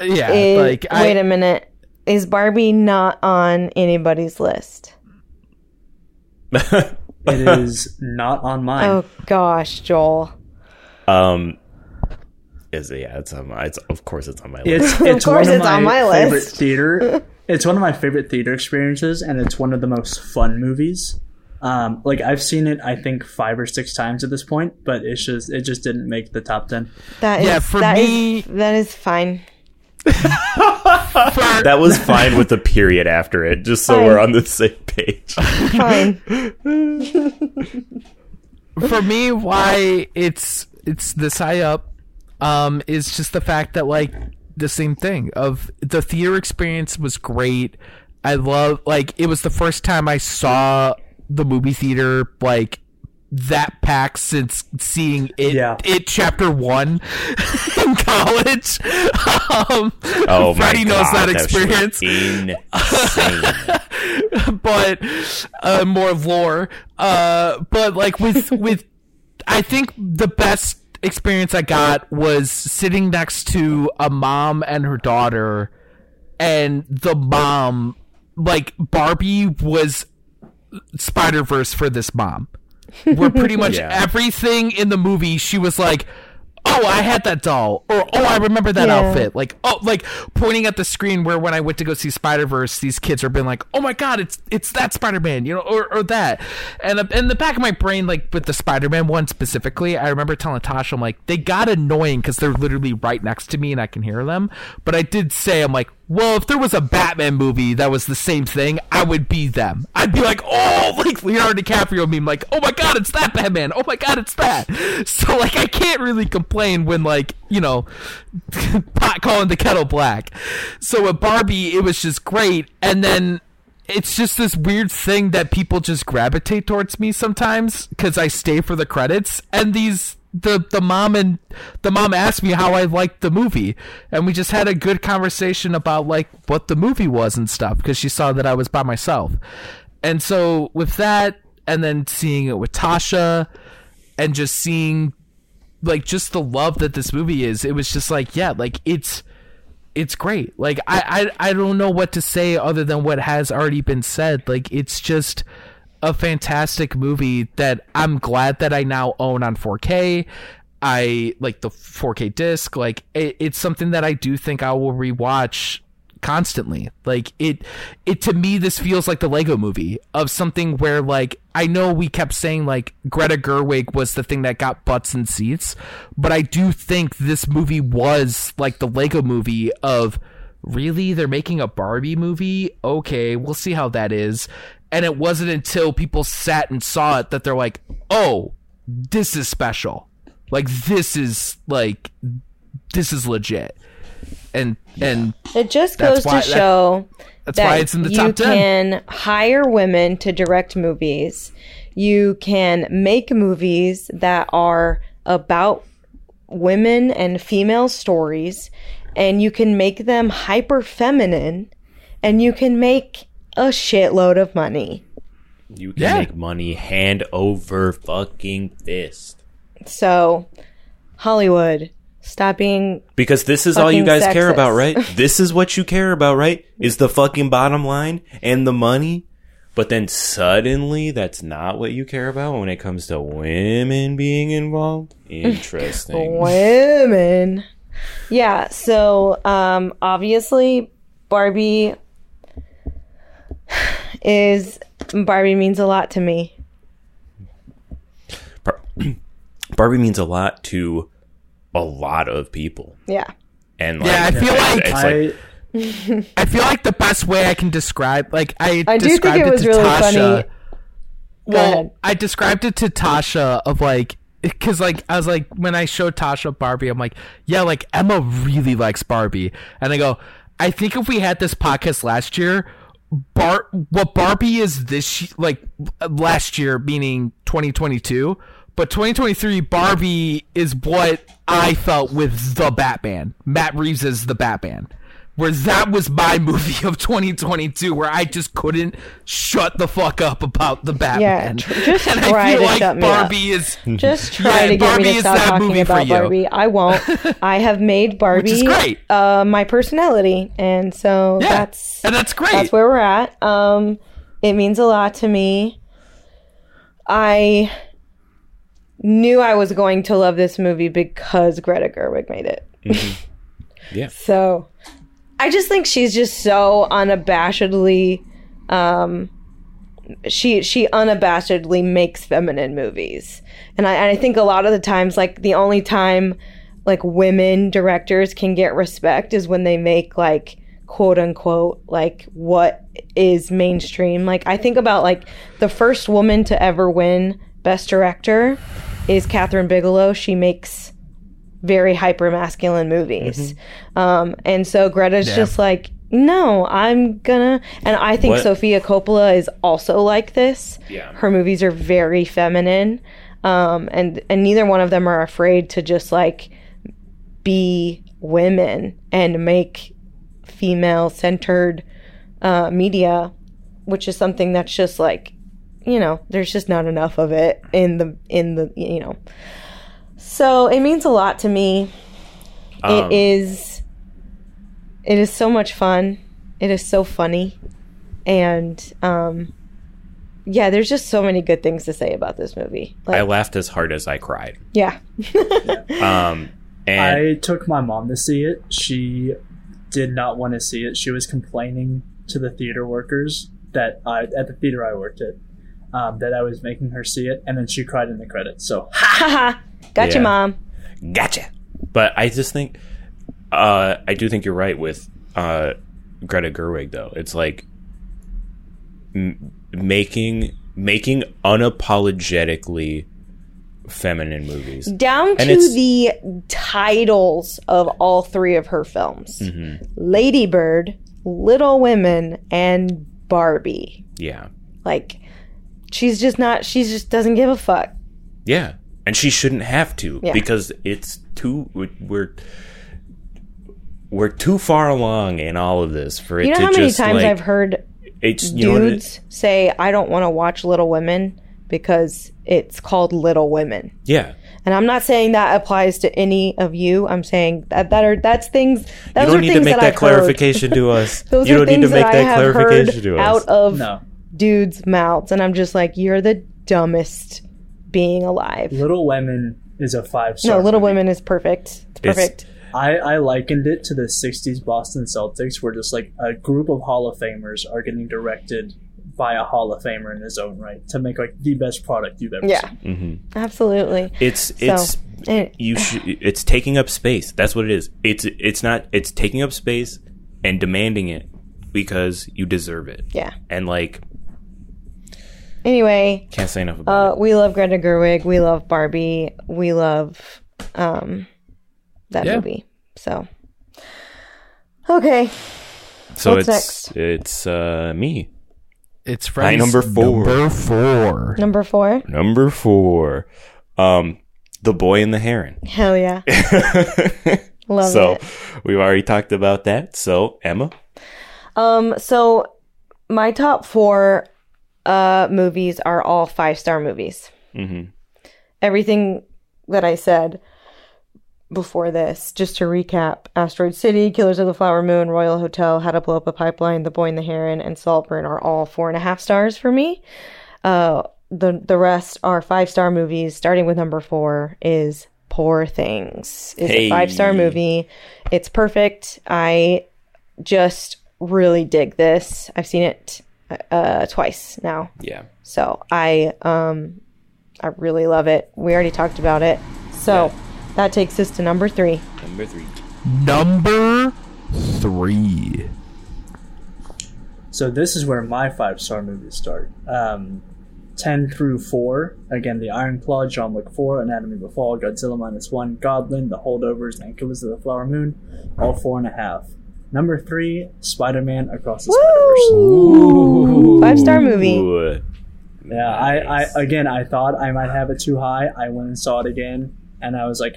yeah, Is- like I, wait a minute. Is Barbie not on anybody's list? It is not on mine. Oh gosh, Joel. um is it yeah, it's on my it's of course it's on my list. It's it's course one of it's my, on my favorite list. theater. It's one of my favorite theater experiences, and it's one of the most fun movies. Um, like I've seen it, I think five or six times at this point, but it's just it just didn't make the top ten. That is Yeah, for that is- me- that is fine. That was fine with the period after it, just so Fine. we're on the same page. Fine. for me why it's it's this high up um is just the fact that like the same thing of the theater experience was great i love like it was the first time i saw the movie theater like that packed since seeing it Yeah. it chapter one in college um Oh my Freddie knows God, that experience insane. but uh, more of lore. Uh, but like with with, I think the best experience I got was sitting next to a mom and her daughter, and the mom, like Barbie, was Spider Verse for this mom. Where pretty much Yeah. everything in the movie, she was like. Oh, I had that doll, or oh, I remember that Yeah. outfit. Like, oh, like pointing at the screen where when I went to go see Spider Verse, these kids are being like, "Oh my god, it's it's that Spider Man," you know, or or that. And uh, in the back of my brain, like with the Spider Man one specifically, I remember telling Tasha, "I'm like, they got annoying because they're literally right next to me and I can hear them." But I did say, "I'm like, well, if there was a Batman movie that was the same thing, I would be them. I'd be like, oh, like Leonardo DiCaprio meme, like, oh my god, it's that Batman. Oh my god, it's that. So like, I can't really complain when like, you know, pot calling the kettle black. So with Barbie, it was just great, and then. It's just this weird thing that people just gravitate towards me sometimes because I stay for the credits, and these the the mom and the mom asked me how I liked the movie, and we just had a good conversation about like what the movie was and stuff because she saw that I was by myself, and so with that, and then seeing it with Tasha, and just seeing like just the love that this movie is, it was just like yeah, like it's it's great. Like I, I I don't know what to say other than what has already been said. Like it's just a fantastic movie that I'm glad that I now own on 4K. I like the 4K disc. Like it, it's something that I do think I will rewatch constantly. Like it it to me this feels like the Lego movie of something where like I know we kept saying like Greta Gerwig was the thing that got butts and seats, but I do think this movie was like the Lego movie of really they're making a Barbie movie? Okay, we'll see how that is. And it wasn't until people sat and saw it that they're like, "Oh, this is special. Like this is like this is legit." And and It just goes why- to that- show that's that why it's in the you top 10. can hire women to direct movies. You can make movies that are about women and female stories, and you can make them hyper feminine, and you can make a shitload of money. You can Yeah. make money hand over fucking fist. So, Hollywood, stop being Because this is all you Fucking guys care about, right? this is what you care about, right? Is the fucking bottom line and the money. But then suddenly that's not what you care about when it comes to women being involved. Interesting. women. Yeah, so um obviously Barbie is Barbie means a lot to me. Bar- Barbie means a lot to a lot of people. Yeah. And like, Yeah, I feel like- it's like I I feel like the best way I can describe like I I do think described it was to really Tasha, funny. Go Well, ahead. I described it to Tasha of like because like I was like when I showed Tasha Barbie, I'm like, yeah, like Emma really likes Barbie, and I go, I think if we had this podcast last year, Bar what Barbie is this like last year, meaning 2022, but 2023 Barbie is what I felt with the Batman. Matt Reeves is the Batman. Where that was my movie of 2022, where I just couldn't shut the fuck up about the Batman. tr- just and try I feel to like shut me up. Barbie is Just try Yeah, to get Barbie me to stop talking movie for about you. Barbie. I won't. I have made Barbie is great. uh my personality and so yeah, that's and that's great. that's where we're at. Um, it means a lot to me. I knew I was going to love this movie because Greta Gerwig made it. Yeah. So I just think she's just so unabashedly um she she unabashedly makes feminine movies. And I and I think a lot of the times like the only time like women directors can get respect is when they make like quote unquote like what is mainstream. Like I think about like the first woman to ever win best director is Kathryn Bigelow. She makes very hyper masculine movies. Um, and so Greta's just like, no, I'm gonna. And I think What- Sofia Coppola is also like this. Yeah. Her movies are very feminine. Um, and, and neither one of them are afraid to just like be women and make female centered uh, media, which is something that's just like, you know, there's just not enough of it in the, in the, you know. So it means a lot to me. Um, it is it is so much fun. It is so funny. And um yeah, there's just so many good things to say about this movie. Like, I laughed as hard as I cried. yeah. Um, and I took my mom to see it. She did not want to see it. She was complaining to the theater workers that I at the theater I worked at um, that I was making her see it, and then she cried in the credits. So Haha. Gotcha, Yeah. mom. gotcha. But I just think, uh, I do think you're right with uh, Greta Gerwig, though. It's like m- making making unapologetically feminine movies. Down to it's- the titles of all three of her films. Mm-hmm. Lady Bird, Little Women, and Barbie. Yeah, Like she's just not she's just doesn't give a fuck. yeah, and she shouldn't have to Yeah. because it's too we're we're too far along in all of this for it You know to how many just times like I've heard it's you know it- dudes say I don't want to watch Little Women because it's called Little Women. yeah. And I'm not saying that applies to any of you. I'm saying that that are that's things. Those You don't need things to make that, that, clarification to us. Those you are don't need things to make that, that, I have clarification heard to us. out of no, dudes' mouths, and I'm just like, you're the dumbest being alive. Little Women is a five star. No, Little Women is perfect. It's It's- perfect. I, I likened it to the 60s Boston Celtics, where just like a group of Hall of Famers are getting directed by a Hall of Famer in his own right to make like the best product you've ever Yeah, seen. absolutely. It's it's eh, you should it's taking up space. That's what it is. It's it's not it's taking up space and demanding it because you deserve it. yeah. And like Anyway, can't say enough about uh, we love Greta Gerwig. We love Barbie. We love um, that Yeah. movie. So, okay. So what's it's next? it's uh me. It's Freddy's number four. Number four. Number four. Number 4. Um The Boy and the Heron. Hell yeah. Love so it. we've already talked about that. So Emma, Um, so my top four uh movies are all five star movies. hmm Everything that I said before this, just to recap: Asteroid City, Killers of the Flower Moon, Royal Hotel, How to Blow Up a Pipeline, The Boy and the Heron, and Saltburn are all four and a half stars for me. Uh, the the rest are five star movies. Starting with number four is Poor Things. It's Hey. a five star movie. It's perfect. I just really dig this. I've seen it uh, twice now, yeah. so I um I really love it. We already talked about it, so that takes us to number three. Number 3. Number three. So this is where my five star movies start. Um, 10 through 4, again, The Iron Claw, John Wick 4, Anatomy of a Fall, Godzilla Minus 1, Godland, The Holdovers, and Killers of the Flower Moon, all four and a half. Number 3, Spider Man Across the Spider-Verse. Five star movie. Ooh. Yeah, I, I again, I thought I might have it too high. I went and saw it again, and I was like,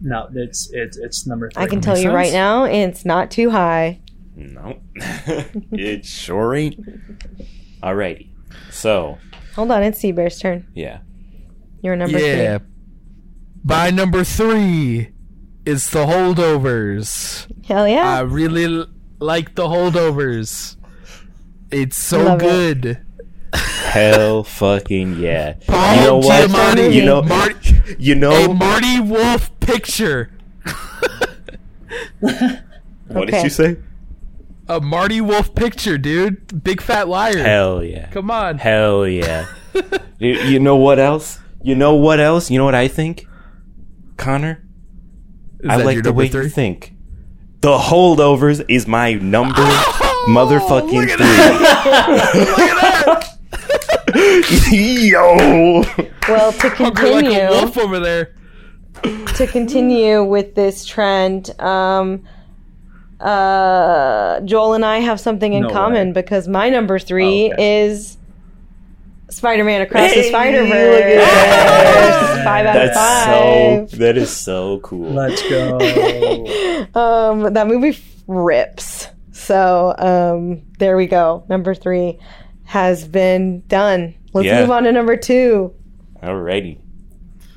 no, it's it's it's number three. I can tell Makes you right now, it's not too high. No. it sure ain't. Alrighty. So, Hold on, it's Seabear's turn. yeah. You're number yeah. three. By number three is the holdovers. Hell yeah. I really l- like the holdovers. It's so Love it. good. Hell fucking yeah. Paul you know what? Giamatti, You know, Marty, you a Marty Wolf picture. what did Okay. you say? A Marty Wolf picture, dude. Big fat liar. Hell yeah. Come on. Hell yeah. you, you know what else? You know what else? You know what I think? Connor? Is I like the way three? you think. The holdovers is my number Oh, motherfucking look at three. Yo. well, to Hungry like a continue, wolf over there. to continue with this trend, um, uh, Joel and I have something in No common way. because my number three Okay. is Spider-Man Across the Hey, Spider look Verse. at Five out That's of five. so that is so cool. Let's go. Um, that movie rips. So um, there we go. Number three has been done. Let's Yeah. move on to number two. Alrighty.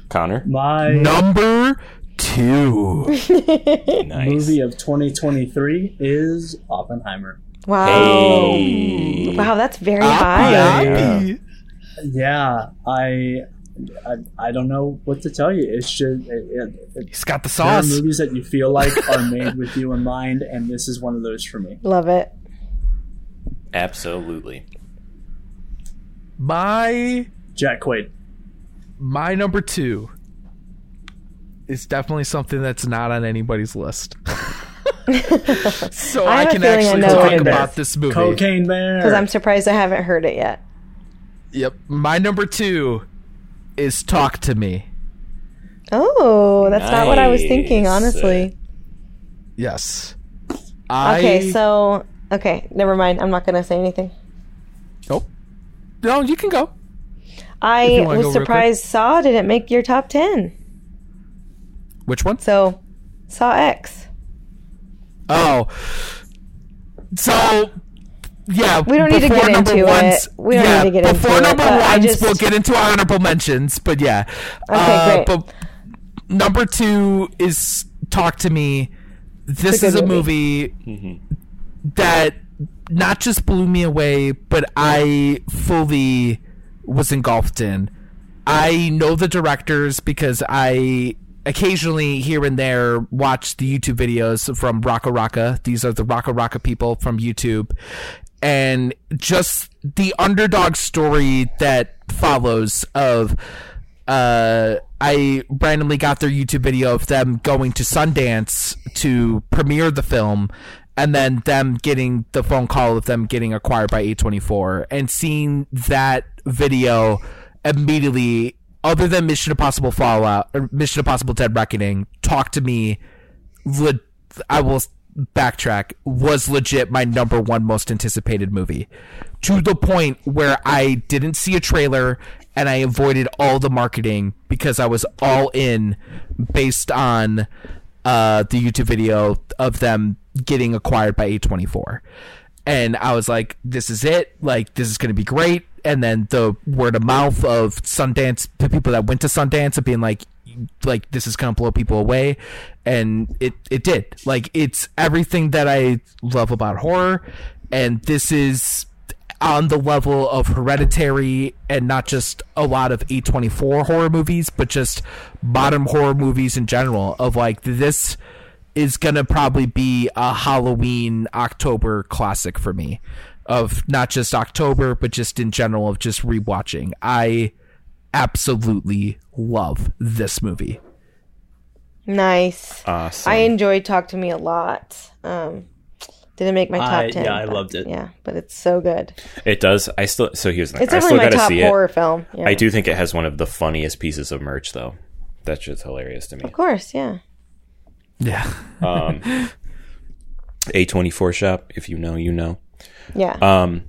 Connor? My Number two. Nice. movie of 2023 is Oppenheimer. Wow. Hey. Wow, that's very Appy, high. appy. Yeah, I, I, I don't know what to tell you. It's just it, it, it, He's got the sauce. there are movies that you feel like are made with you in mind, and this is one of those for me. Love it. Absolutely. My Jack Quaid. my number two is definitely something that's not on anybody's list. so I I, can feeling I actually know talk about this movie. Cocaine Bear. Because I'm surprised I haven't heard it yet. Yep. My number two is Talk to Me. Oh, that's not what I was thinking, honestly. Yes. I, Okay, so okay, never mind. I'm not gonna say anything. Oh. No, you can go. I was go surprised Saw didn't make your top ten. Which one? So, Saw X. Oh. So yeah, We don't need to get into one's- it. We don't yeah, need to get before into it, number but I ones, just- we'll get into our honorable mentions. But yeah, Okay, uh, great. But number two is Talk to Me. This a is a good movie mm-hmm. that not just blew me away, but I fully was engulfed in. I know the directors because I occasionally here and there watch the YouTube videos from RackaRacka. These are the RackaRacka people from YouTube. And just the underdog story that follows of uh I randomly got their YouTube video of them going to Sundance to premiere the film and then them getting the phone call of them getting acquired by A24 and seeing that video immediately other than Mission Impossible Fallout or Mission Impossible Dead Reckoning talk to me I will backtrack was legit my number one most anticipated movie to the point where I didn't see a trailer and I avoided all the marketing because I was all in based on uh, the YouTube video of them getting acquired by A24. And I was like, this is it. Like, this is going to be great. And then the word of mouth of Sundance, the people that went to Sundance, of being like, like this is going to blow people away. And it, it did. Like, it's everything that I love about horror. And this is on the level of hereditary and not just a lot of A24 horror movies, but just modern horror movies in general. Of like, this is gonna probably be a Halloween October classic for me. Of not just October, but just in general of just rewatching. I absolutely love this movie. Nice. Awesome. I enjoyed Talk to Me a lot. Um, didn't make my top I- ten. yeah, I but- loved it. Yeah, but it's so good. It does. I still. So here's the. It's I definitely still my gotta top see horror it. film. Yeah. I do think it has one of the funniest pieces of merch, though. That's just hilarious to me. Of course, yeah. Yeah. Um, A24 shop. If you know, you know. Yeah. Um,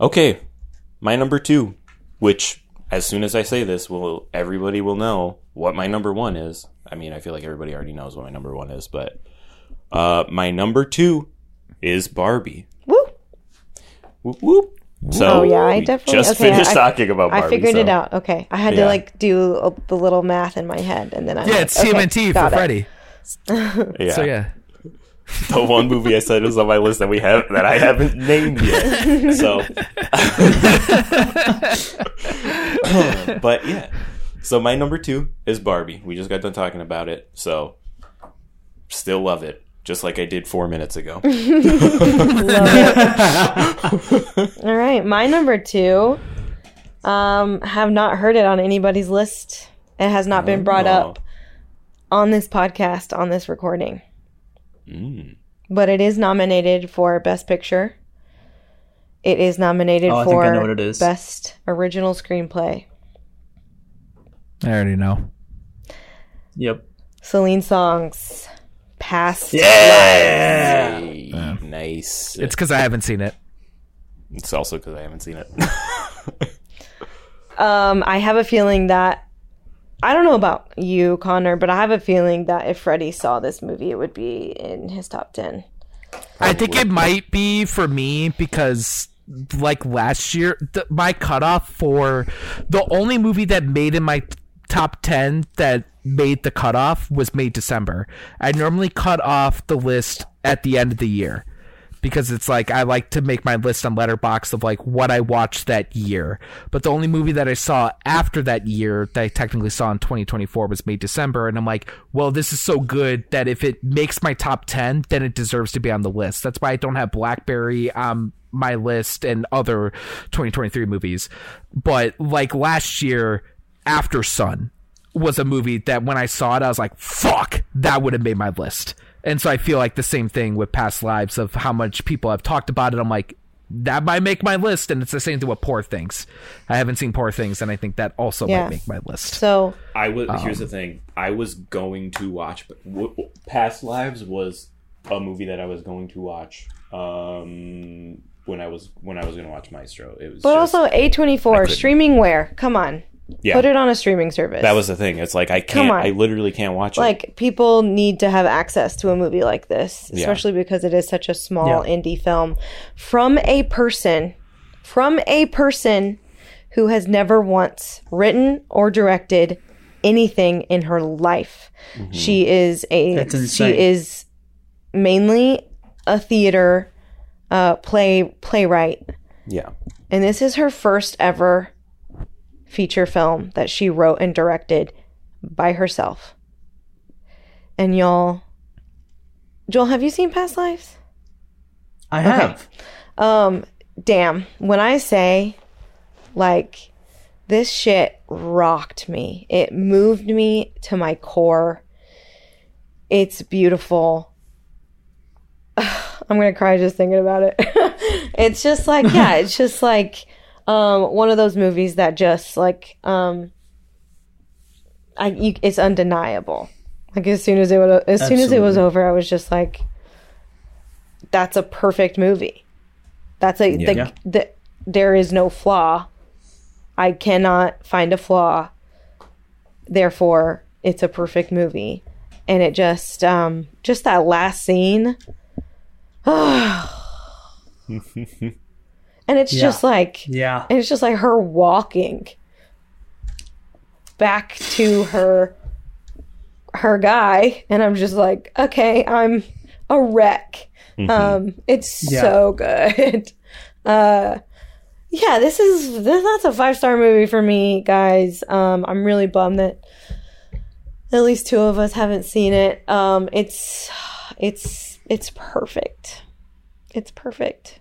okay, my number two, which as soon as I say this, will everybody will know what my number one is. I mean, I feel like everybody already knows what my number one is, but uh, my number two is Barbie. Woo. Whoop, whoop. So Oh yeah, I definitely just okay, finished I- talking about Barbie. I figured so- it out. Okay, I had to like do uh, the little math in my head, and then I Yeah, it's okay, TMNT for it. Freddy. Yeah. So yeah. the one movie I said was on my list that we have that I haven't named yet. So, but yeah. So my number two is Barbie. We just got done talking about it, so still love it, just like I did four minutes ago. All right, my number two. Um, have not heard it on anybody's list. It has not been brought Oh. up on this podcast on this recording, Mm. but it is nominated for Best Picture. It is nominated Oh, I think for I know what it is. Best Original Screenplay. I already know. Yep. Celine Song's Past Yeah. Hey, nice. It's because I haven't seen it. It's also because I haven't seen it. Um, I have a feeling that I don't know about you, Connor, but I have a feeling that if Freddie saw this movie, it would be in his top ten. I think it might be for me because like last year, the, my cutoff for the only movie that made in my top 10 that made the cutoff was May December. I normally cut off the list at the end of the year because it's like I like to make my list on Letterboxd of like what I watched that year. But the only movie that I saw after that year that I technically saw in 2024 was May December, and I'm like, well, this is so good that if it makes my top 10, then it deserves to be on the list. That's why I don't have Blackberry on my list and other 2023 movies. But like last year, Aftersun was a movie that when I saw it, I was like, fuck, that would have made my list. And so I feel like the same thing with past lives of how much people have talked about it. I'm like, that might make my list. And it's the same thing with Poor Things. I haven't seen Poor Things, and I think that also Yeah. might make my list. So I was. here's the thing. I was going to watch, but w- w- Past Lives was a movie that I was going to watch. Um, when I was when I was going to watch Maestro, it was. But just- also A twenty four streaming where? Come on. Yeah. Put it on a streaming service. that was the thing. It's like I can't. on. I literally can't watch it. like people need to have access to a movie like this, Yeah. especially because it is such a small Yeah. indie film from a person from a person who has never once written or directed anything in her life. She is a That's she is mainly a theater uh play playwright Yeah. and this is her first ever feature film that she wrote and directed by herself. And y'all, Joel, have you seen Past Lives? I have. Um, damn. When I say, like, this shit rocked me, it moved me to my core. It's beautiful. I'm gonna cry just thinking about it. it's just like, yeah, it's just like um, one of those movies that just like um, I, you, it's undeniable. Like as soon as it would, as soon as it was over, I was just like, "That's a perfect movie. That's a the, Yeah. the, there is no flaw. I cannot find a flaw. Therefore, it's a perfect movie." And it just, um, just that last scene. and it's Yeah. just like Yeah. and it's just like her walking back to her her guy. And i'm just like okay i'm a wreck. Um it's Yeah. so good. Uh yeah this is this that's a five star movie for me guys. Um i'm really bummed that at least two of us haven't seen it. Um it's it's it's perfect. It's perfect.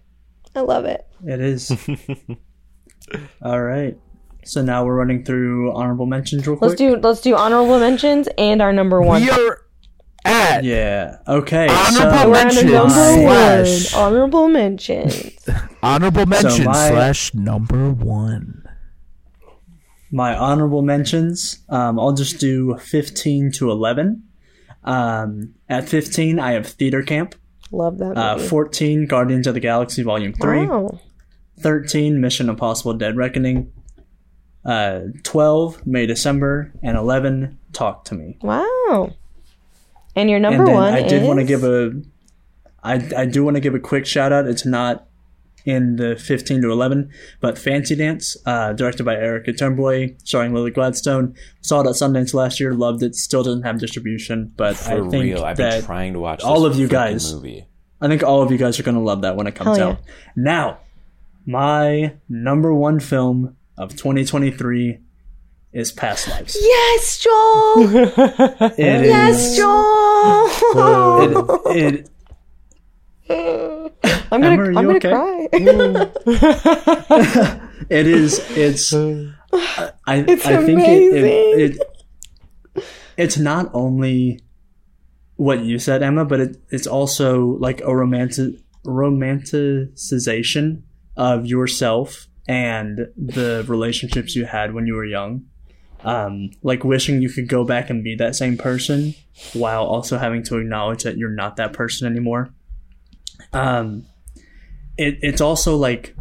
I love it It is. All right. So now we're running through honorable mentions real quick. Let's do let's do honorable mentions and our number one. We are at Yeah. Okay. Honorable so We're on to mentions slash- one. Honorable mentions. honorable mention my- slash number one. my honorable mentions. Um, I'll just do 15 to 11. Um, at 15, I have Theater Camp. Love that Uh, 14, Guardians of the Galaxy Volume 3. wow. 13, Mission Impossible Dead Reckoning. Uh, 12, May December. And 11, Talk to Me. Wow. And your number and then one I did is want to give a, I, I do want to give a quick shout out. It's not in the 15 to 11, but Fancy Dance, uh, directed by Erica Tremblay, starring Lily Gladstone. Saw it at Sundance last year, loved it. Still doesn't have distribution, but For I think real, I've been that trying to watch all of you guys- movie. I think all of you guys are gonna love that when it comes Hell yeah. out. Now, my number one film of 2023 is Past Lives. Yes, Joel. It yes, is- Joel. It, it, I'm gonna Emma, are I'm you gonna okay? cry. it is. It's. I. It's I think it, it, amazing. it. It's not only what you said, Emma, but it, it's also like a romantic romanticization of yourself and the relationships you had when you were young. Um, like wishing you could go back and be that same person while also having to acknowledge that you're not that person anymore. Um, it, it's also like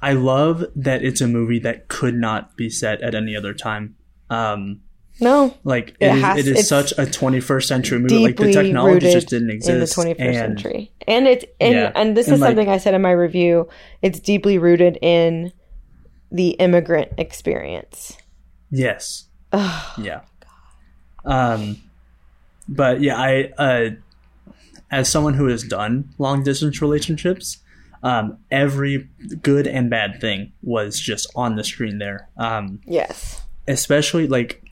I love that it's a movie that could not be set at any other time. Um, no, like It it is, has- it is such a 21st century movie. Like the technology just didn't exist in the 21st and century. And it's and Yeah. and this And, is like- something I said in my review. It's deeply rooted in the immigrant experience. Yes. Yeah. Um, but yeah, I uh, as someone who has done long distance relationships, um, every good and bad thing was just on the screen there. Um, Yes. especially like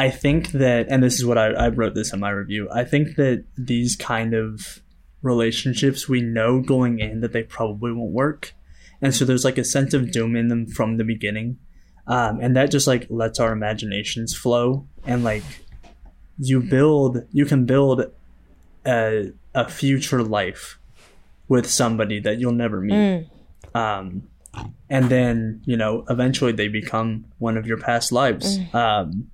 I think that, and this is what I, I wrote this in my review. I think that these kind of relationships we know going in that they probably won't work, and so there's like a sense of doom in them from the beginning, um, and that just like lets our imaginations flow and like you build, you can build a a future life with somebody that you'll never meet. Um, and then you know eventually they become one of your past lives um,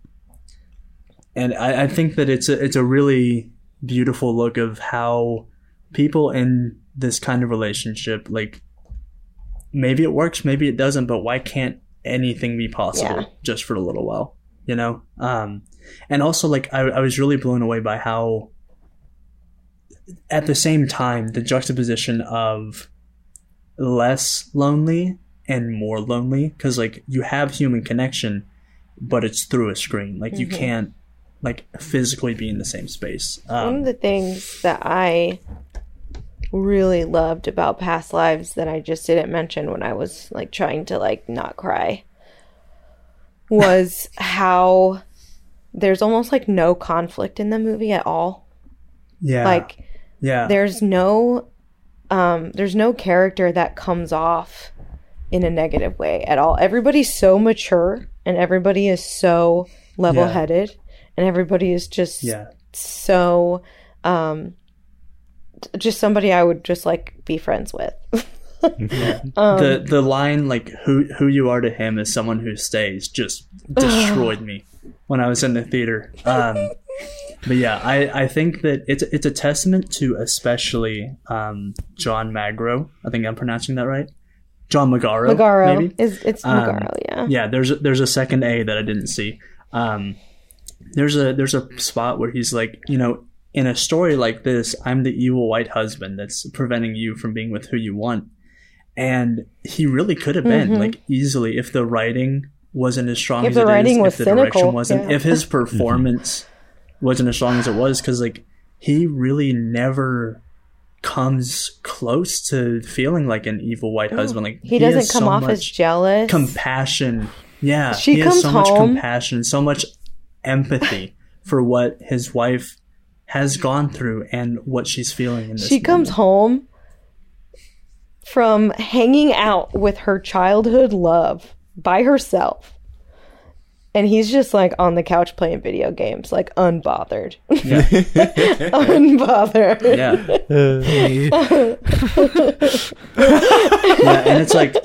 and I, I think that it's a it's a really beautiful look of how people in this kind of relationship like maybe it works maybe it doesn't but why can't anything be possible Yeah. just for a little while you know? Um, and also like I, I was really blown away by how at the same time the juxtaposition of less lonely and more lonely because like you have human connection but it's through a screen. Like you can't like physically be in the same space One um, of the things that I really loved about past lives that I just didn't mention when I was like trying to like not cry was how there's almost like no conflict in the movie at all. Yeah. Like yeah. there's no um there's no character that comes off in a negative way at all. Everybody's so mature and everybody is so level-headed and everybody is just yeah. so um just somebody I would just like be friends with. Um, the the line like who who you are to him is someone who stays just destroyed me when I was in the theater. Um, but yeah, I, I think that it's it's a testament to especially um, John Magro. I think I'm pronouncing that right. John Magaro. Magaro maybe. is it's Um, Magaro, yeah. Yeah, there's a, there's a second A that I didn't see. Um, there's a there's a spot where he's like, you know, in a story like this, I'm the evil white husband that's preventing you from being with who you want. And he really could have been like easily if the writing wasn't as strong Mm-hmm. If as it is, if the cynical, direction wasn't, yeah. if his performance wasn't as strong as it was, because like he really never comes close to feeling like an evil white husband. Like He has doesn't come so off as jealous. compassion. Yeah, She he has comes so much compassion, so much empathy for what his wife has gone through and what she's feeling in this. she comes home from hanging out with her childhood love by herself. And he's just like on the couch playing video games, like unbothered. unbothered. Yeah, yeah, and it's like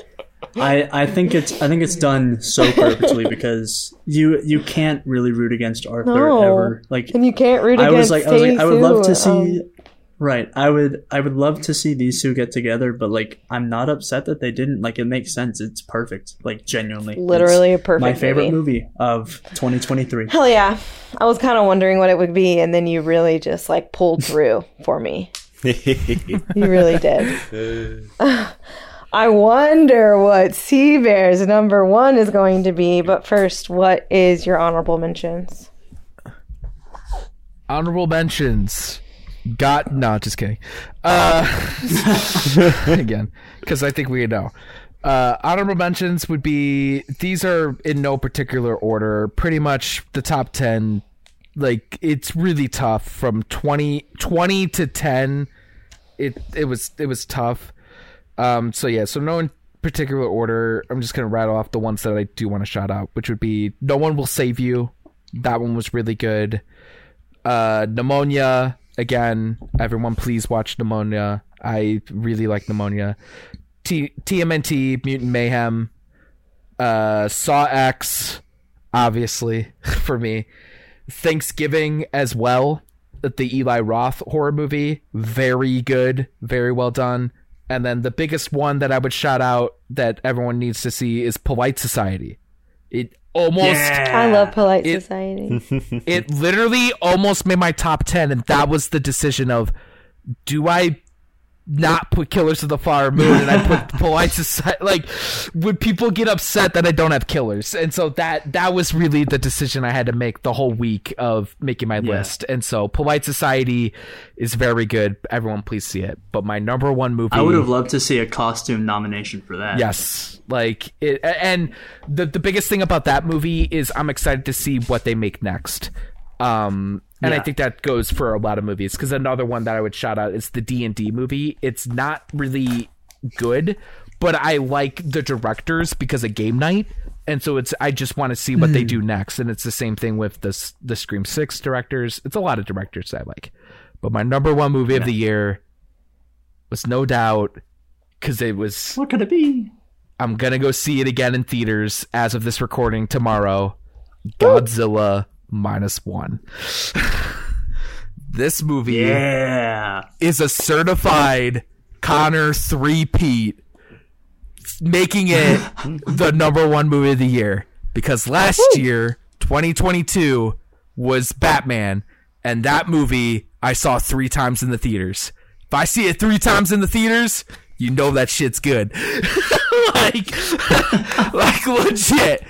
I I think it's I think it's done so perfectly because you you can't really root against Arthur No. ever. Like And you can't root I against was like I was like I would love to Stacey, um, see Right. I would I would love to see these two get together, but like I'm not upset that they didn't. Like it makes sense. It's perfect. Like genuinely. Literally a perfect My favorite movie. movie of 2023. Hell yeah. I was kind of wondering what it would be, and then you really just like pulled through for me. You really did. I wonder what Sea Bears number one is going to be, but first, what is your honorable mentions? Honorable mentions. Got no, just kidding. Uh, again, because I think we know. Uh, honorable mentions would be these are in no particular order. Pretty much the top ten. Like it's really tough from 20, 20 to ten. It it was it was tough. Um. So yeah. So no in particular order. I'm just gonna rattle off the ones that I do want to shout out, which would be No One Will Save You. That one was really good uh Nimona again everyone please watch Nimona i really like Nimona T- tmnt mutant mayhem uh saw x obviously for me thanksgiving as well the eli roth horror movie very good very well done and then the biggest one that i would shout out that everyone needs to see is polite society it almost I love Polite It- Society. it literally almost made my top 10 and that was the decision of do i not put killers of the flower moon and i put polite society like would people get upset that i don't have killers. And so that that was really the decision i had to make the whole week of making my list. And so polite society is very good. Everyone please see it. But my number one movie I would have loved to see a costume nomination for that. Yes, like it, and the the biggest thing about that movie is I'm excited to see what they make next. Um, and I think that goes for a lot of movies because another one that I would shout out is the D and D movie. It's not really good, but I like the directors because of Game Night, and so it's I just want to see what they hmm. do next. And it's the same thing with the the Scream Six directors. It's a lot of directors that I like, but my number one movie of the year was no doubt because it was What could it be? I'm gonna go see it again in theaters as of this recording tomorrow. Godzilla minus one. this movie Yeah. is a certified Connor three Pete, making it the number one movie of the year. Because last year, 2022, was Batman, and that movie I saw three times in the theaters. If I see it three times in the theaters, you know that shit's good. like, like legit.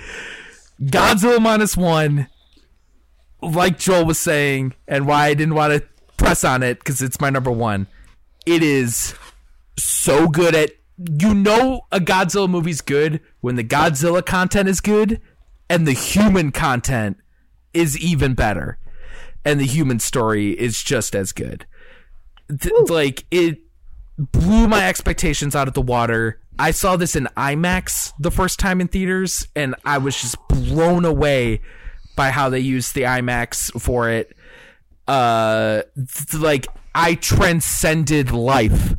Godzilla minus one like Joel was saying, and why I didn't want to press on it because it's my number one. It is so good at you know a Godzilla movie's good when the Godzilla content is good and the human content is even better, and the human story is just as good. Th- like it blew my expectations out of the water. I saw this in IMAX the first time in theaters, and I was just blown away by how they used the IMAX for it. Uh, th- like I transcended life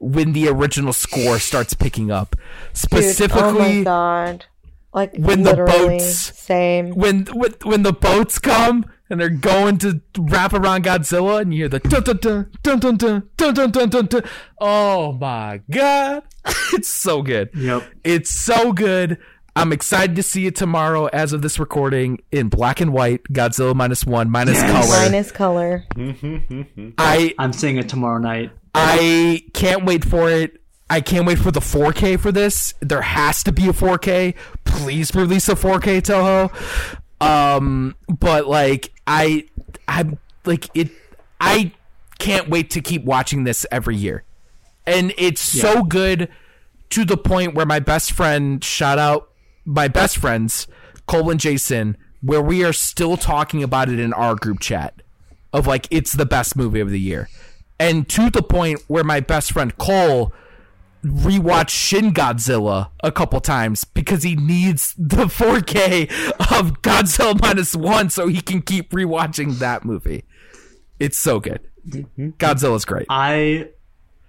when the original score starts picking up. Dude, oh my god. Like when the boats- same. when when when the boats come and they're going to wrap around Godzilla and you hear the dun dun dun dun dun dun dun dun dun dun dun. Oh my god. it's so good. Yep. It's so good. I'm excited to see it tomorrow as of this recording in black and white, Godzilla minus one, minus Yes. color. Minus color. I I'm seeing it tomorrow night. I can't wait for it. I can't wait for the 4K for this. There has to be a 4K. Please release a 4K Toho. Um, but like I, I'm like it. I can't wait to keep watching this every year, and it's so good to the point where my best friend shout out my best friends Cole and Jason, where we are still talking about it in our group chat of like it's the best movie of the year. And to the point where my best friend Cole rewatched Shin Godzilla a couple times because he needs the 4K of Godzilla minus one so he can keep rewatching that movie. It's so good. Mm-hmm. Godzilla's great. I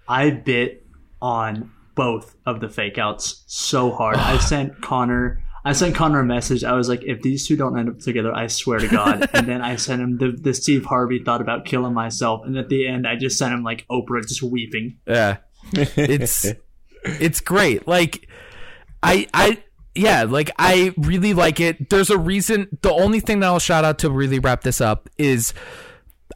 I bit on both of the fake outs so hard. I sent Connor I sent Connor a message. I was like, if these two don't end up together, I swear to God. and then I sent him the, the Steve Harvey thought about killing myself. And at the end, I just sent him like Oprah just weeping. Yeah. It's it's great. Like I I yeah, like I really like it. There's a reason the only thing that I'll shout out to really wrap this up is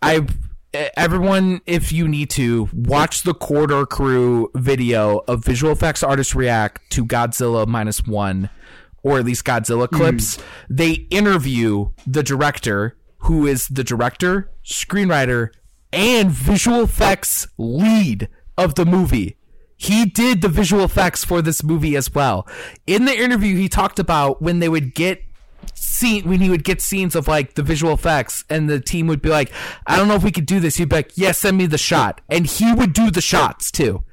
I everyone if you need to watch the Corridor Crew video of visual effects artists react to Godzilla minus 1 or at least Godzilla hmm. clips. They interview the director who is the director, screenwriter, and visual effects lead of the movie. He did the visual effects for this movie as well. In the interview, he talked about when they would get scene when he would get scenes of like the visual effects, and the team would be like, "I don't know if we could do this." He'd be like, "Yeah, send me the shot," and he would do the shots too.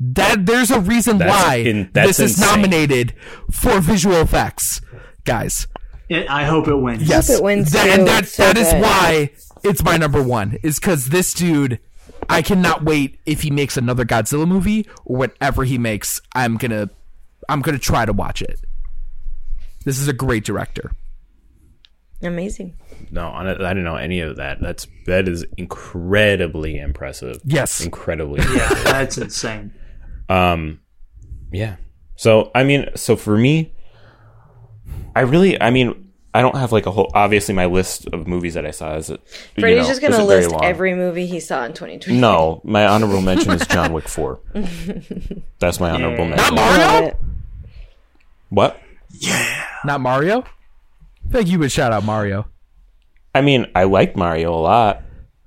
That there's a reason That's why in- that's this is insane. nominated for visual effects, guys. It, I hope it wins. Yes, it wins, That- too. and that so that is why it's my number one. Is because this dude, I cannot wait if he makes another Godzilla movie or whatever he makes. I'm gonna, I'm gonna try to watch it. This is a great director. Amazing. No, on I didn't know any of that. That's that is incredibly impressive. Yes. incredibly. Yeah, that's insane. Um, yeah. So I mean, so for me, I really, I mean, I don't have like a whole. Obviously, my list of movies that I saw is. you Freddy's know, just gonna list every movie he saw in 2020. No, my honorable mention is John Wick Four. That's my honorable Yeah. mention. Not Mario. What? Yeah. Not Mario. I think you would shout out Mario. I mean, I like Mario a lot,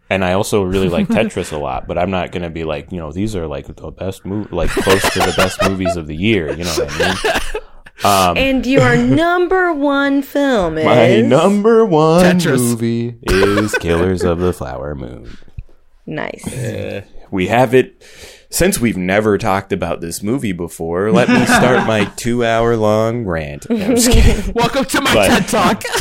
and I also really like Tetris a lot. But I'm not gonna be like, you know, these are like the best move, like close to the best movies of the year. You know what I mean? Um, And your number one film is my number one Tetris. movie is Killers of the Flower Moon. nice. We have it. Since we've never talked about this movie before, let me start my two-hour-long rant. No, I'm just kidding. Welcome to my But- TED Talk.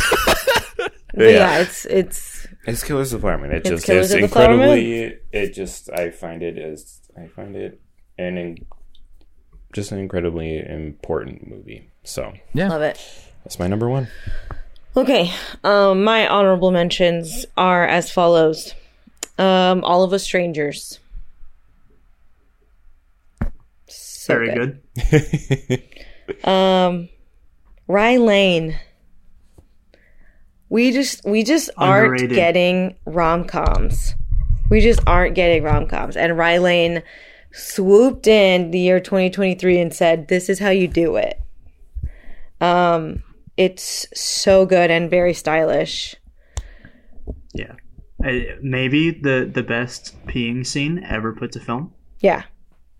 But yeah. it's it's It's Killers of the Flower It It's just Killers is of the Flower incredibly. It just I find it as I find it an in, just an incredibly important movie. So yeah, love it. that's my number one. Okay, um, my honorable mentions are as follows: um, All of Us Strangers. So Very good. Um, Rye Lane. We just we just aren't getting rom coms. We just aren't getting rom coms. And Rye Lane swooped in the year 2023 and said, "This is how you do it." Um, it's so good and very stylish. Yeah. I, maybe the, the best peeing scene ever put to film. Yeah.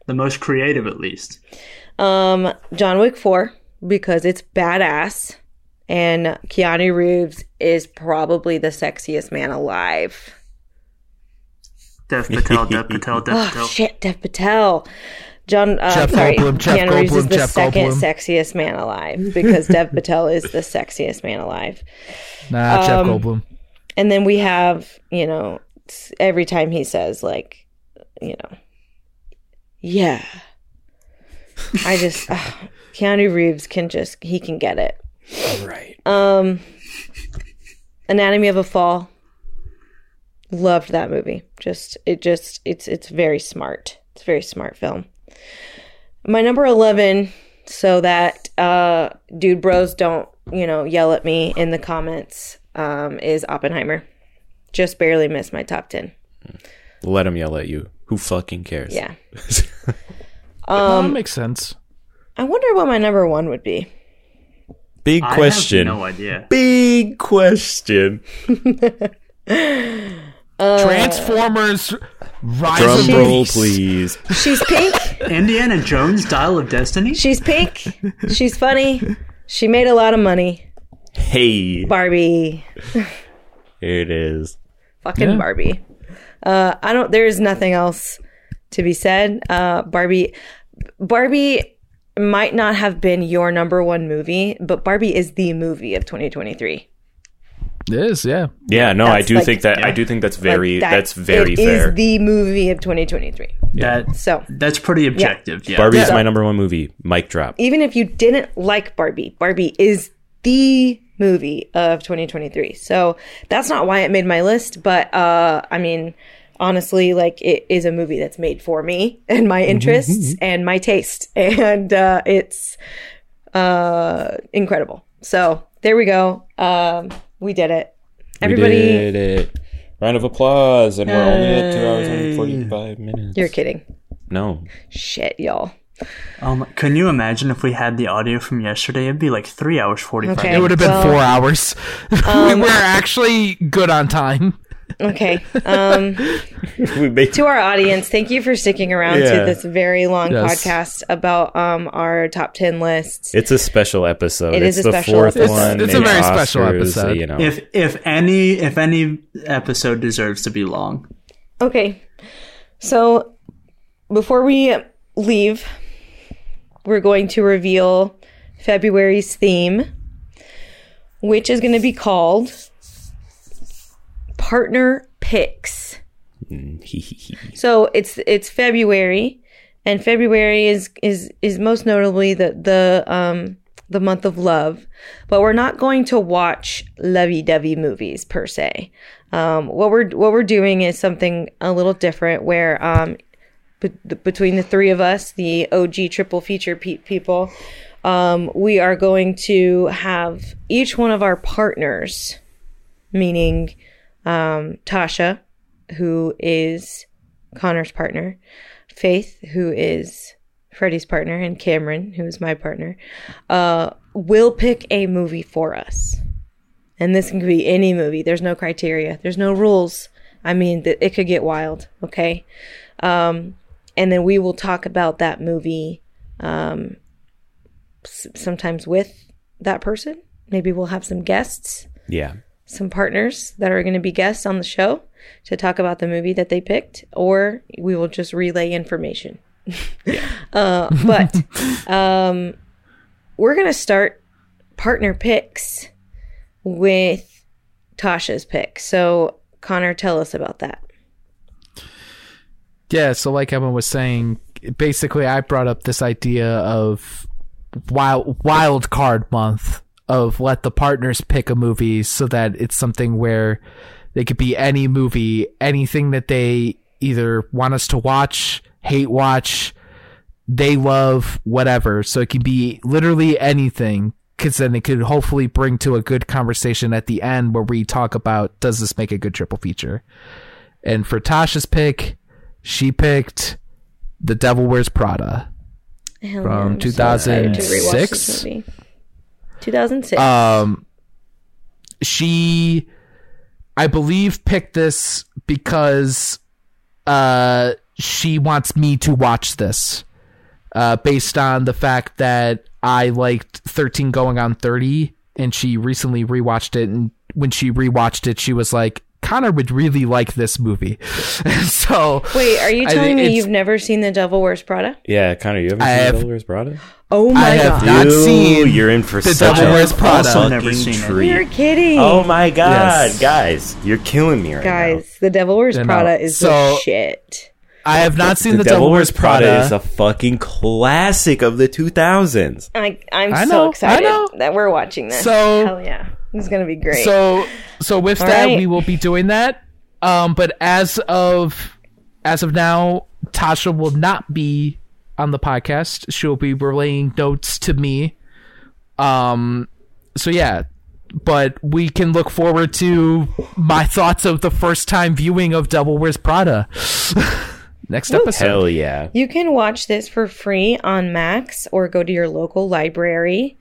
The most creative, at least. Um, John Wick 4 because it's badass and Keanu Reeves is probably the sexiest man alive. Dev Patel, Dev Patel, Dev Oh Patel. shit, Dev Patel. John, uh, Jeff sorry, Goldblum, Jeff Keanu Reeves is the Jeff second Goldblum. sexiest man alive because Dev Patel is the sexiest man alive. Nah, Jeff Um, Goldblum. And then we have, you know, every time he says like, you know, yeah. I just ugh, Keanu Reeves can just he can get it. Right. Um Anatomy of a Fall. Loved that movie. Just it just it's it's very smart. It's a very smart film. My number 11 so that uh dude bros don't, you know, yell at me in the comments um is Oppenheimer. Just barely missed my top 10. Let him yell at you. Who fucking cares? Yeah. Um, that makes sense. I wonder what my number 1 would be. Big I question. have no idea. Big question. Transformers Rise Drum of roll, Beasts. please. She's pink. Indiana Jones, Dial of Destiny. She's pink. She's funny. She made a lot of money. Hey, Barbie. here it is. fucking Yeah. Barbie. Uh, I don't. There's nothing else to be said. Uh, Barbie. Barbie might not have been your number one movie, but Barbie is the movie of 2023. It is, yeah. Yeah, no, I do like- think that. I do think that's very. Like, that- that's very it is fair. the movie of 2023. That So that's pretty objective. Yeah. Barbie's Yeah. my number one movie. Mic drop. even if you didn't like Barbie, Barbie is the movie of 2023. So that's not why it made my list, but uh, I mean, honestly, like it is a movie that's made for me and my interests and my taste, and uh, it's uh, incredible. So there we go. Um, we did it. Everybody, we did it. Round of applause, and we're only at two hours and forty-five minutes. you're kidding. no, Shit, y'all. Oh my, can you imagine if we had the audio from yesterday? It'd be like three hours forty-five. Okay. It would have been Well- four hours. we were actually good on time. Okay. Um, we make to our audience, thank you for sticking around Yeah. to this very long Yes. podcast about um, our top 10 lists. It's a special episode. It it's is a the special fourth episode. one. It's a in very special episode. You know, If if any if any episode deserves to be long, Okay. So before we leave, we're going to reveal February's theme, which is going to be called Partner Picks. So it's it's February, and February is is is most notably the the um the month of love, but we're not going to watch lovey-dovey movies per se. Um, what we're what we're doing is something a little different, where um be- between the three of us, the OG triple feature pe- people, um, we are going to have each one of our partners, meaning um, Tasha, who is Connor's partner, Faith, who is Freddie's partner, and Cameron, who is my partner, uh, will pick a movie for us. And this can be any movie. There's no criteria. There's no rules. I mean, it could get wild. Okay. Um, and then we will talk about that movie um, s- sometimes with that person. Maybe we'll have some guests yeah, some partners that are going to be guests on the show to talk about the movie that they picked, or we will just relay information. uh, but um, we're going to start partner picks with Tasha's pick. So, Connor, tell us about that. Yeah, so like Emma was saying, basically I brought up this idea of wild wild card month of let the partners pick a movie so that it's something where they could be any movie, anything that they either want us to watch, hate watch, they love, whatever. So it can be literally anything because then it could hopefully bring to a good conversation at the end where we talk about does this make a good triple feature? And for Tasha's pick, she picked The Devil Wears Prada. Hell From I'm so excited to rewatch this 2006? movie. 2006. Um, she, I believe, picked this because uh, she wants me to watch this uh, based on the fact that I liked 13 Going on 30 and she recently rewatched it. And when she rewatched it, she was like, Connor would really like this movie. so Wait, are you I- telling me you've never seen The Devil Wears Prada? Yeah, Connor, you haven't seen have- Devil Wears Prada? Oh I my have god. not Ooh, seen You're in for The such Devil Wears Prada. Also never fucking seen it. treat. You're kidding. Oh my god, Yes. guys, you're killing me right now. Guys, The Devil Wears I know. Prada is So- the shit. I have not seen The, the, Devil Wears Prada, is a fucking classic of the 2000s. I, I'm I so know, I excited know. that we're watching this. So- Hell yeah. This is going to be great. So so with All that right. we will be doing that. Um but as of as of now, Tasha will not be on the podcast. She'll be relaying notes to me. Um so yeah. But we can look forward to my thoughts of the first time viewing of Devil Wears Prada. Next episode. Hell yeah. You can watch this for free on Max or go to your local library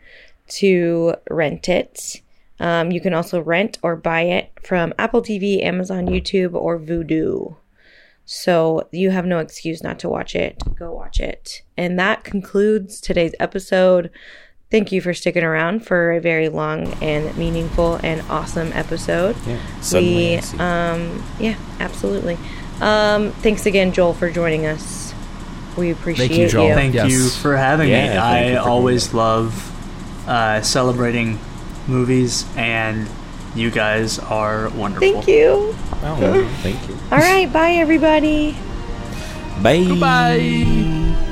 to rent it. Um, you can also rent or buy it from Apple TV, Amazon, YouTube, or Vudu. So you have no excuse not to watch it. Go watch it. And that concludes today's episode. Thank you for sticking around for a very long and meaningful and awesome episode. Yeah. Suddenly, We, um, yeah, absolutely. Um, thanks again, Joel, for joining us. We appreciate you, Joel. you. Thank Yes. you for having Yeah, me. I always love uh, celebrating movies, and you guys are wonderful. Thank you. Oh, thank you. All right, bye everybody. Bye. Bye.